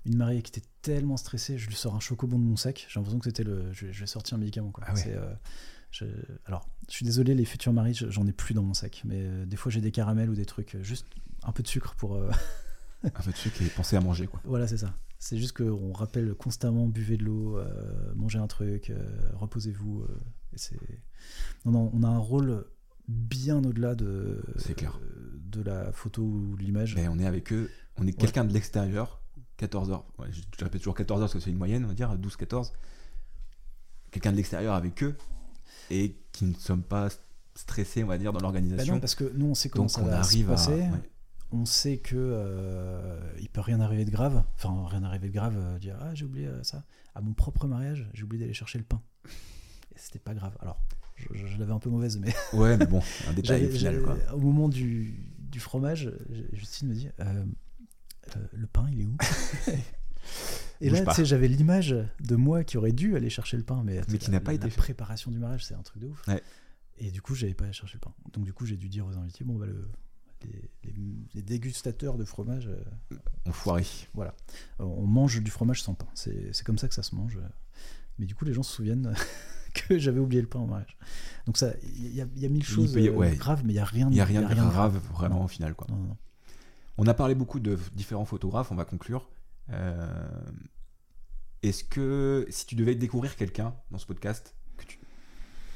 une mariée qui était tellement stressée, je lui sors un chocobon de mon sac. J'ai l'impression que c'était le. Je, vais sortir un médicament. Quoi. Ah euh, je... Alors, je suis désolé, les futurs maris, j'en ai plus dans mon sac. Mais des fois, j'ai des caramels ou des trucs, juste un peu de sucre pour. <laughs> un peu de sucre et penser à manger. Quoi. Voilà, c'est ça. C'est juste qu'on rappelle constamment buvez de l'eau, euh, mangez un truc, euh, reposez-vous. Euh, c'est... Non, non, on a un rôle bien au-delà de, clair. de la photo ou de l'image. Mais on est avec eux, on est quelqu'un de l'extérieur, 14 heures. je, répète toujours 14 heures parce que c'est une moyenne, on va dire, 12-14. Quelqu'un de l'extérieur avec eux et qui ne sommes pas stressés, on va dire, dans l'organisation. Bah non, parce que nous, on sait comment ça va se passer on sait que euh, il peut rien arriver de grave, enfin rien arriver de grave, euh, dire ah j'ai oublié euh, ça. À mon propre mariage, j'ai oublié d'aller chercher le pain. Et c'était pas grave. Alors, je, l'avais un peu mauvaise, mais. <laughs> Ouais, mais bon, un détail final, quoi. Au moment du, du fromage, Justine me dit le pain, il est où? <laughs> Et là, tu sais, j'avais l'image de moi qui aurait dû aller chercher le pain, mais, mais qui n'a pas été. La préparation du mariage, c'est un truc de ouf. Et du coup, j'avais pas allé chercher le pain. Donc, du coup, j'ai dû dire aux invités bon, bah, le, les, dégustateurs de fromage. Euh, on foiré. Voilà. Euh, on mange du fromage sans pain. C'est comme ça que ça se mange. Mais du coup, les gens se souviennent <laughs> que j'avais oublié le pain au mariage. Donc ça, il y, a mille choses euh, graves, mais il n'y a rien de, y a rien, de grave, vraiment au final. Quoi. On a parlé beaucoup de différents photographes, on va conclure. Est-ce que si tu devais découvrir quelqu'un dans ce podcast que tu,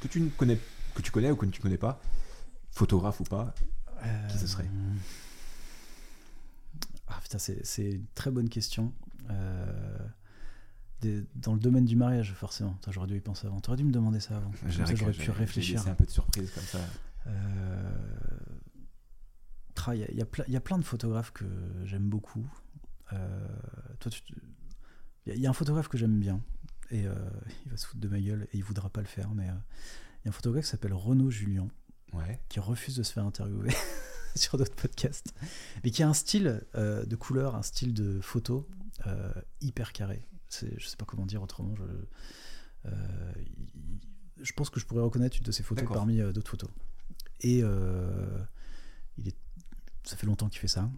que tu ne connais que tu connais ou que tu ne connais pas, photographe ou pas, qui ce serait euh, ah putain, c'est une très bonne question. Euh, dans le domaine du mariage, forcément. J'aurais dû y penser avant. T'aurais dû me demander ça avant. J'aurais pu réfléchir. C'est un peu de surprise comme ça. Euh, il y, y, a plein de photographes que j'aime beaucoup. toi, il y, a un photographe que j'aime bien et il va se foutre de ma gueule et il voudra pas le faire, mais il y a un photographe qui s'appelle Renaud Julien qui refuse de se faire interviewer <laughs> sur d'autres podcasts, mais qui a un style euh, de couleur, un style de photo euh, hyper carré. Je sais pas comment dire autrement. Je, euh, je pense que je pourrais reconnaître une de ses photos parmi d'autres photos. Et il est, ça fait longtemps qu'il fait ça.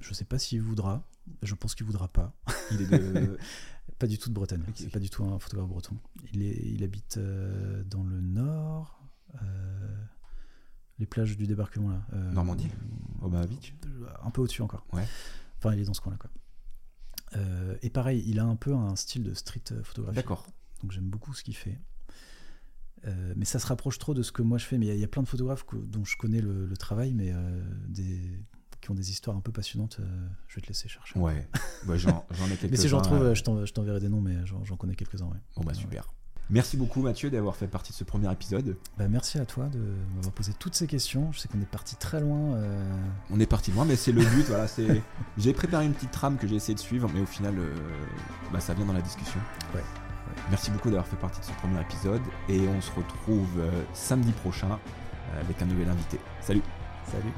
Je sais pas s'il voudra. Je pense qu'il voudra pas. Il est <laughs> pas du tout de Bretagne. C'est pas du tout un photographe breton. Il, est, il habite dans le nord les plages du débarquement là. Euh, Normandie Au Beach Un peu au-dessus encore. Ouais. Enfin, il est dans ce coin-là quoi. Euh, et pareil, il a un peu un style de street photographie. D'accord. Donc j'aime beaucoup ce qu'il fait. Euh, mais ça se rapproche trop de ce que moi je fais. Mais il y, a plein de photographes dont je connais le, travail, mais des, qui ont des histoires un peu passionnantes. je vais te laisser chercher. Ouais, j'en ai quelques-uns. <laughs> mais si j'en trouve, je t'enverrai des noms, mais j'en connais quelques-uns. Ouais. Bon, bah super. Merci beaucoup Mathieu d'avoir fait partie de ce premier épisode. Bah, merci à toi de m'avoir posé toutes ces questions. Je sais qu'on est parti très loin. Euh. On est parti loin, mais c'est le but. voilà, c'est. <laughs> J'ai préparé une petite trame que j'ai essayé de suivre, mais au final, euh, bah, ça vient dans la discussion. Ouais. Merci beaucoup d'avoir fait partie de ce premier épisode et on se retrouve euh, samedi prochain avec un nouvel invité. Salut Salut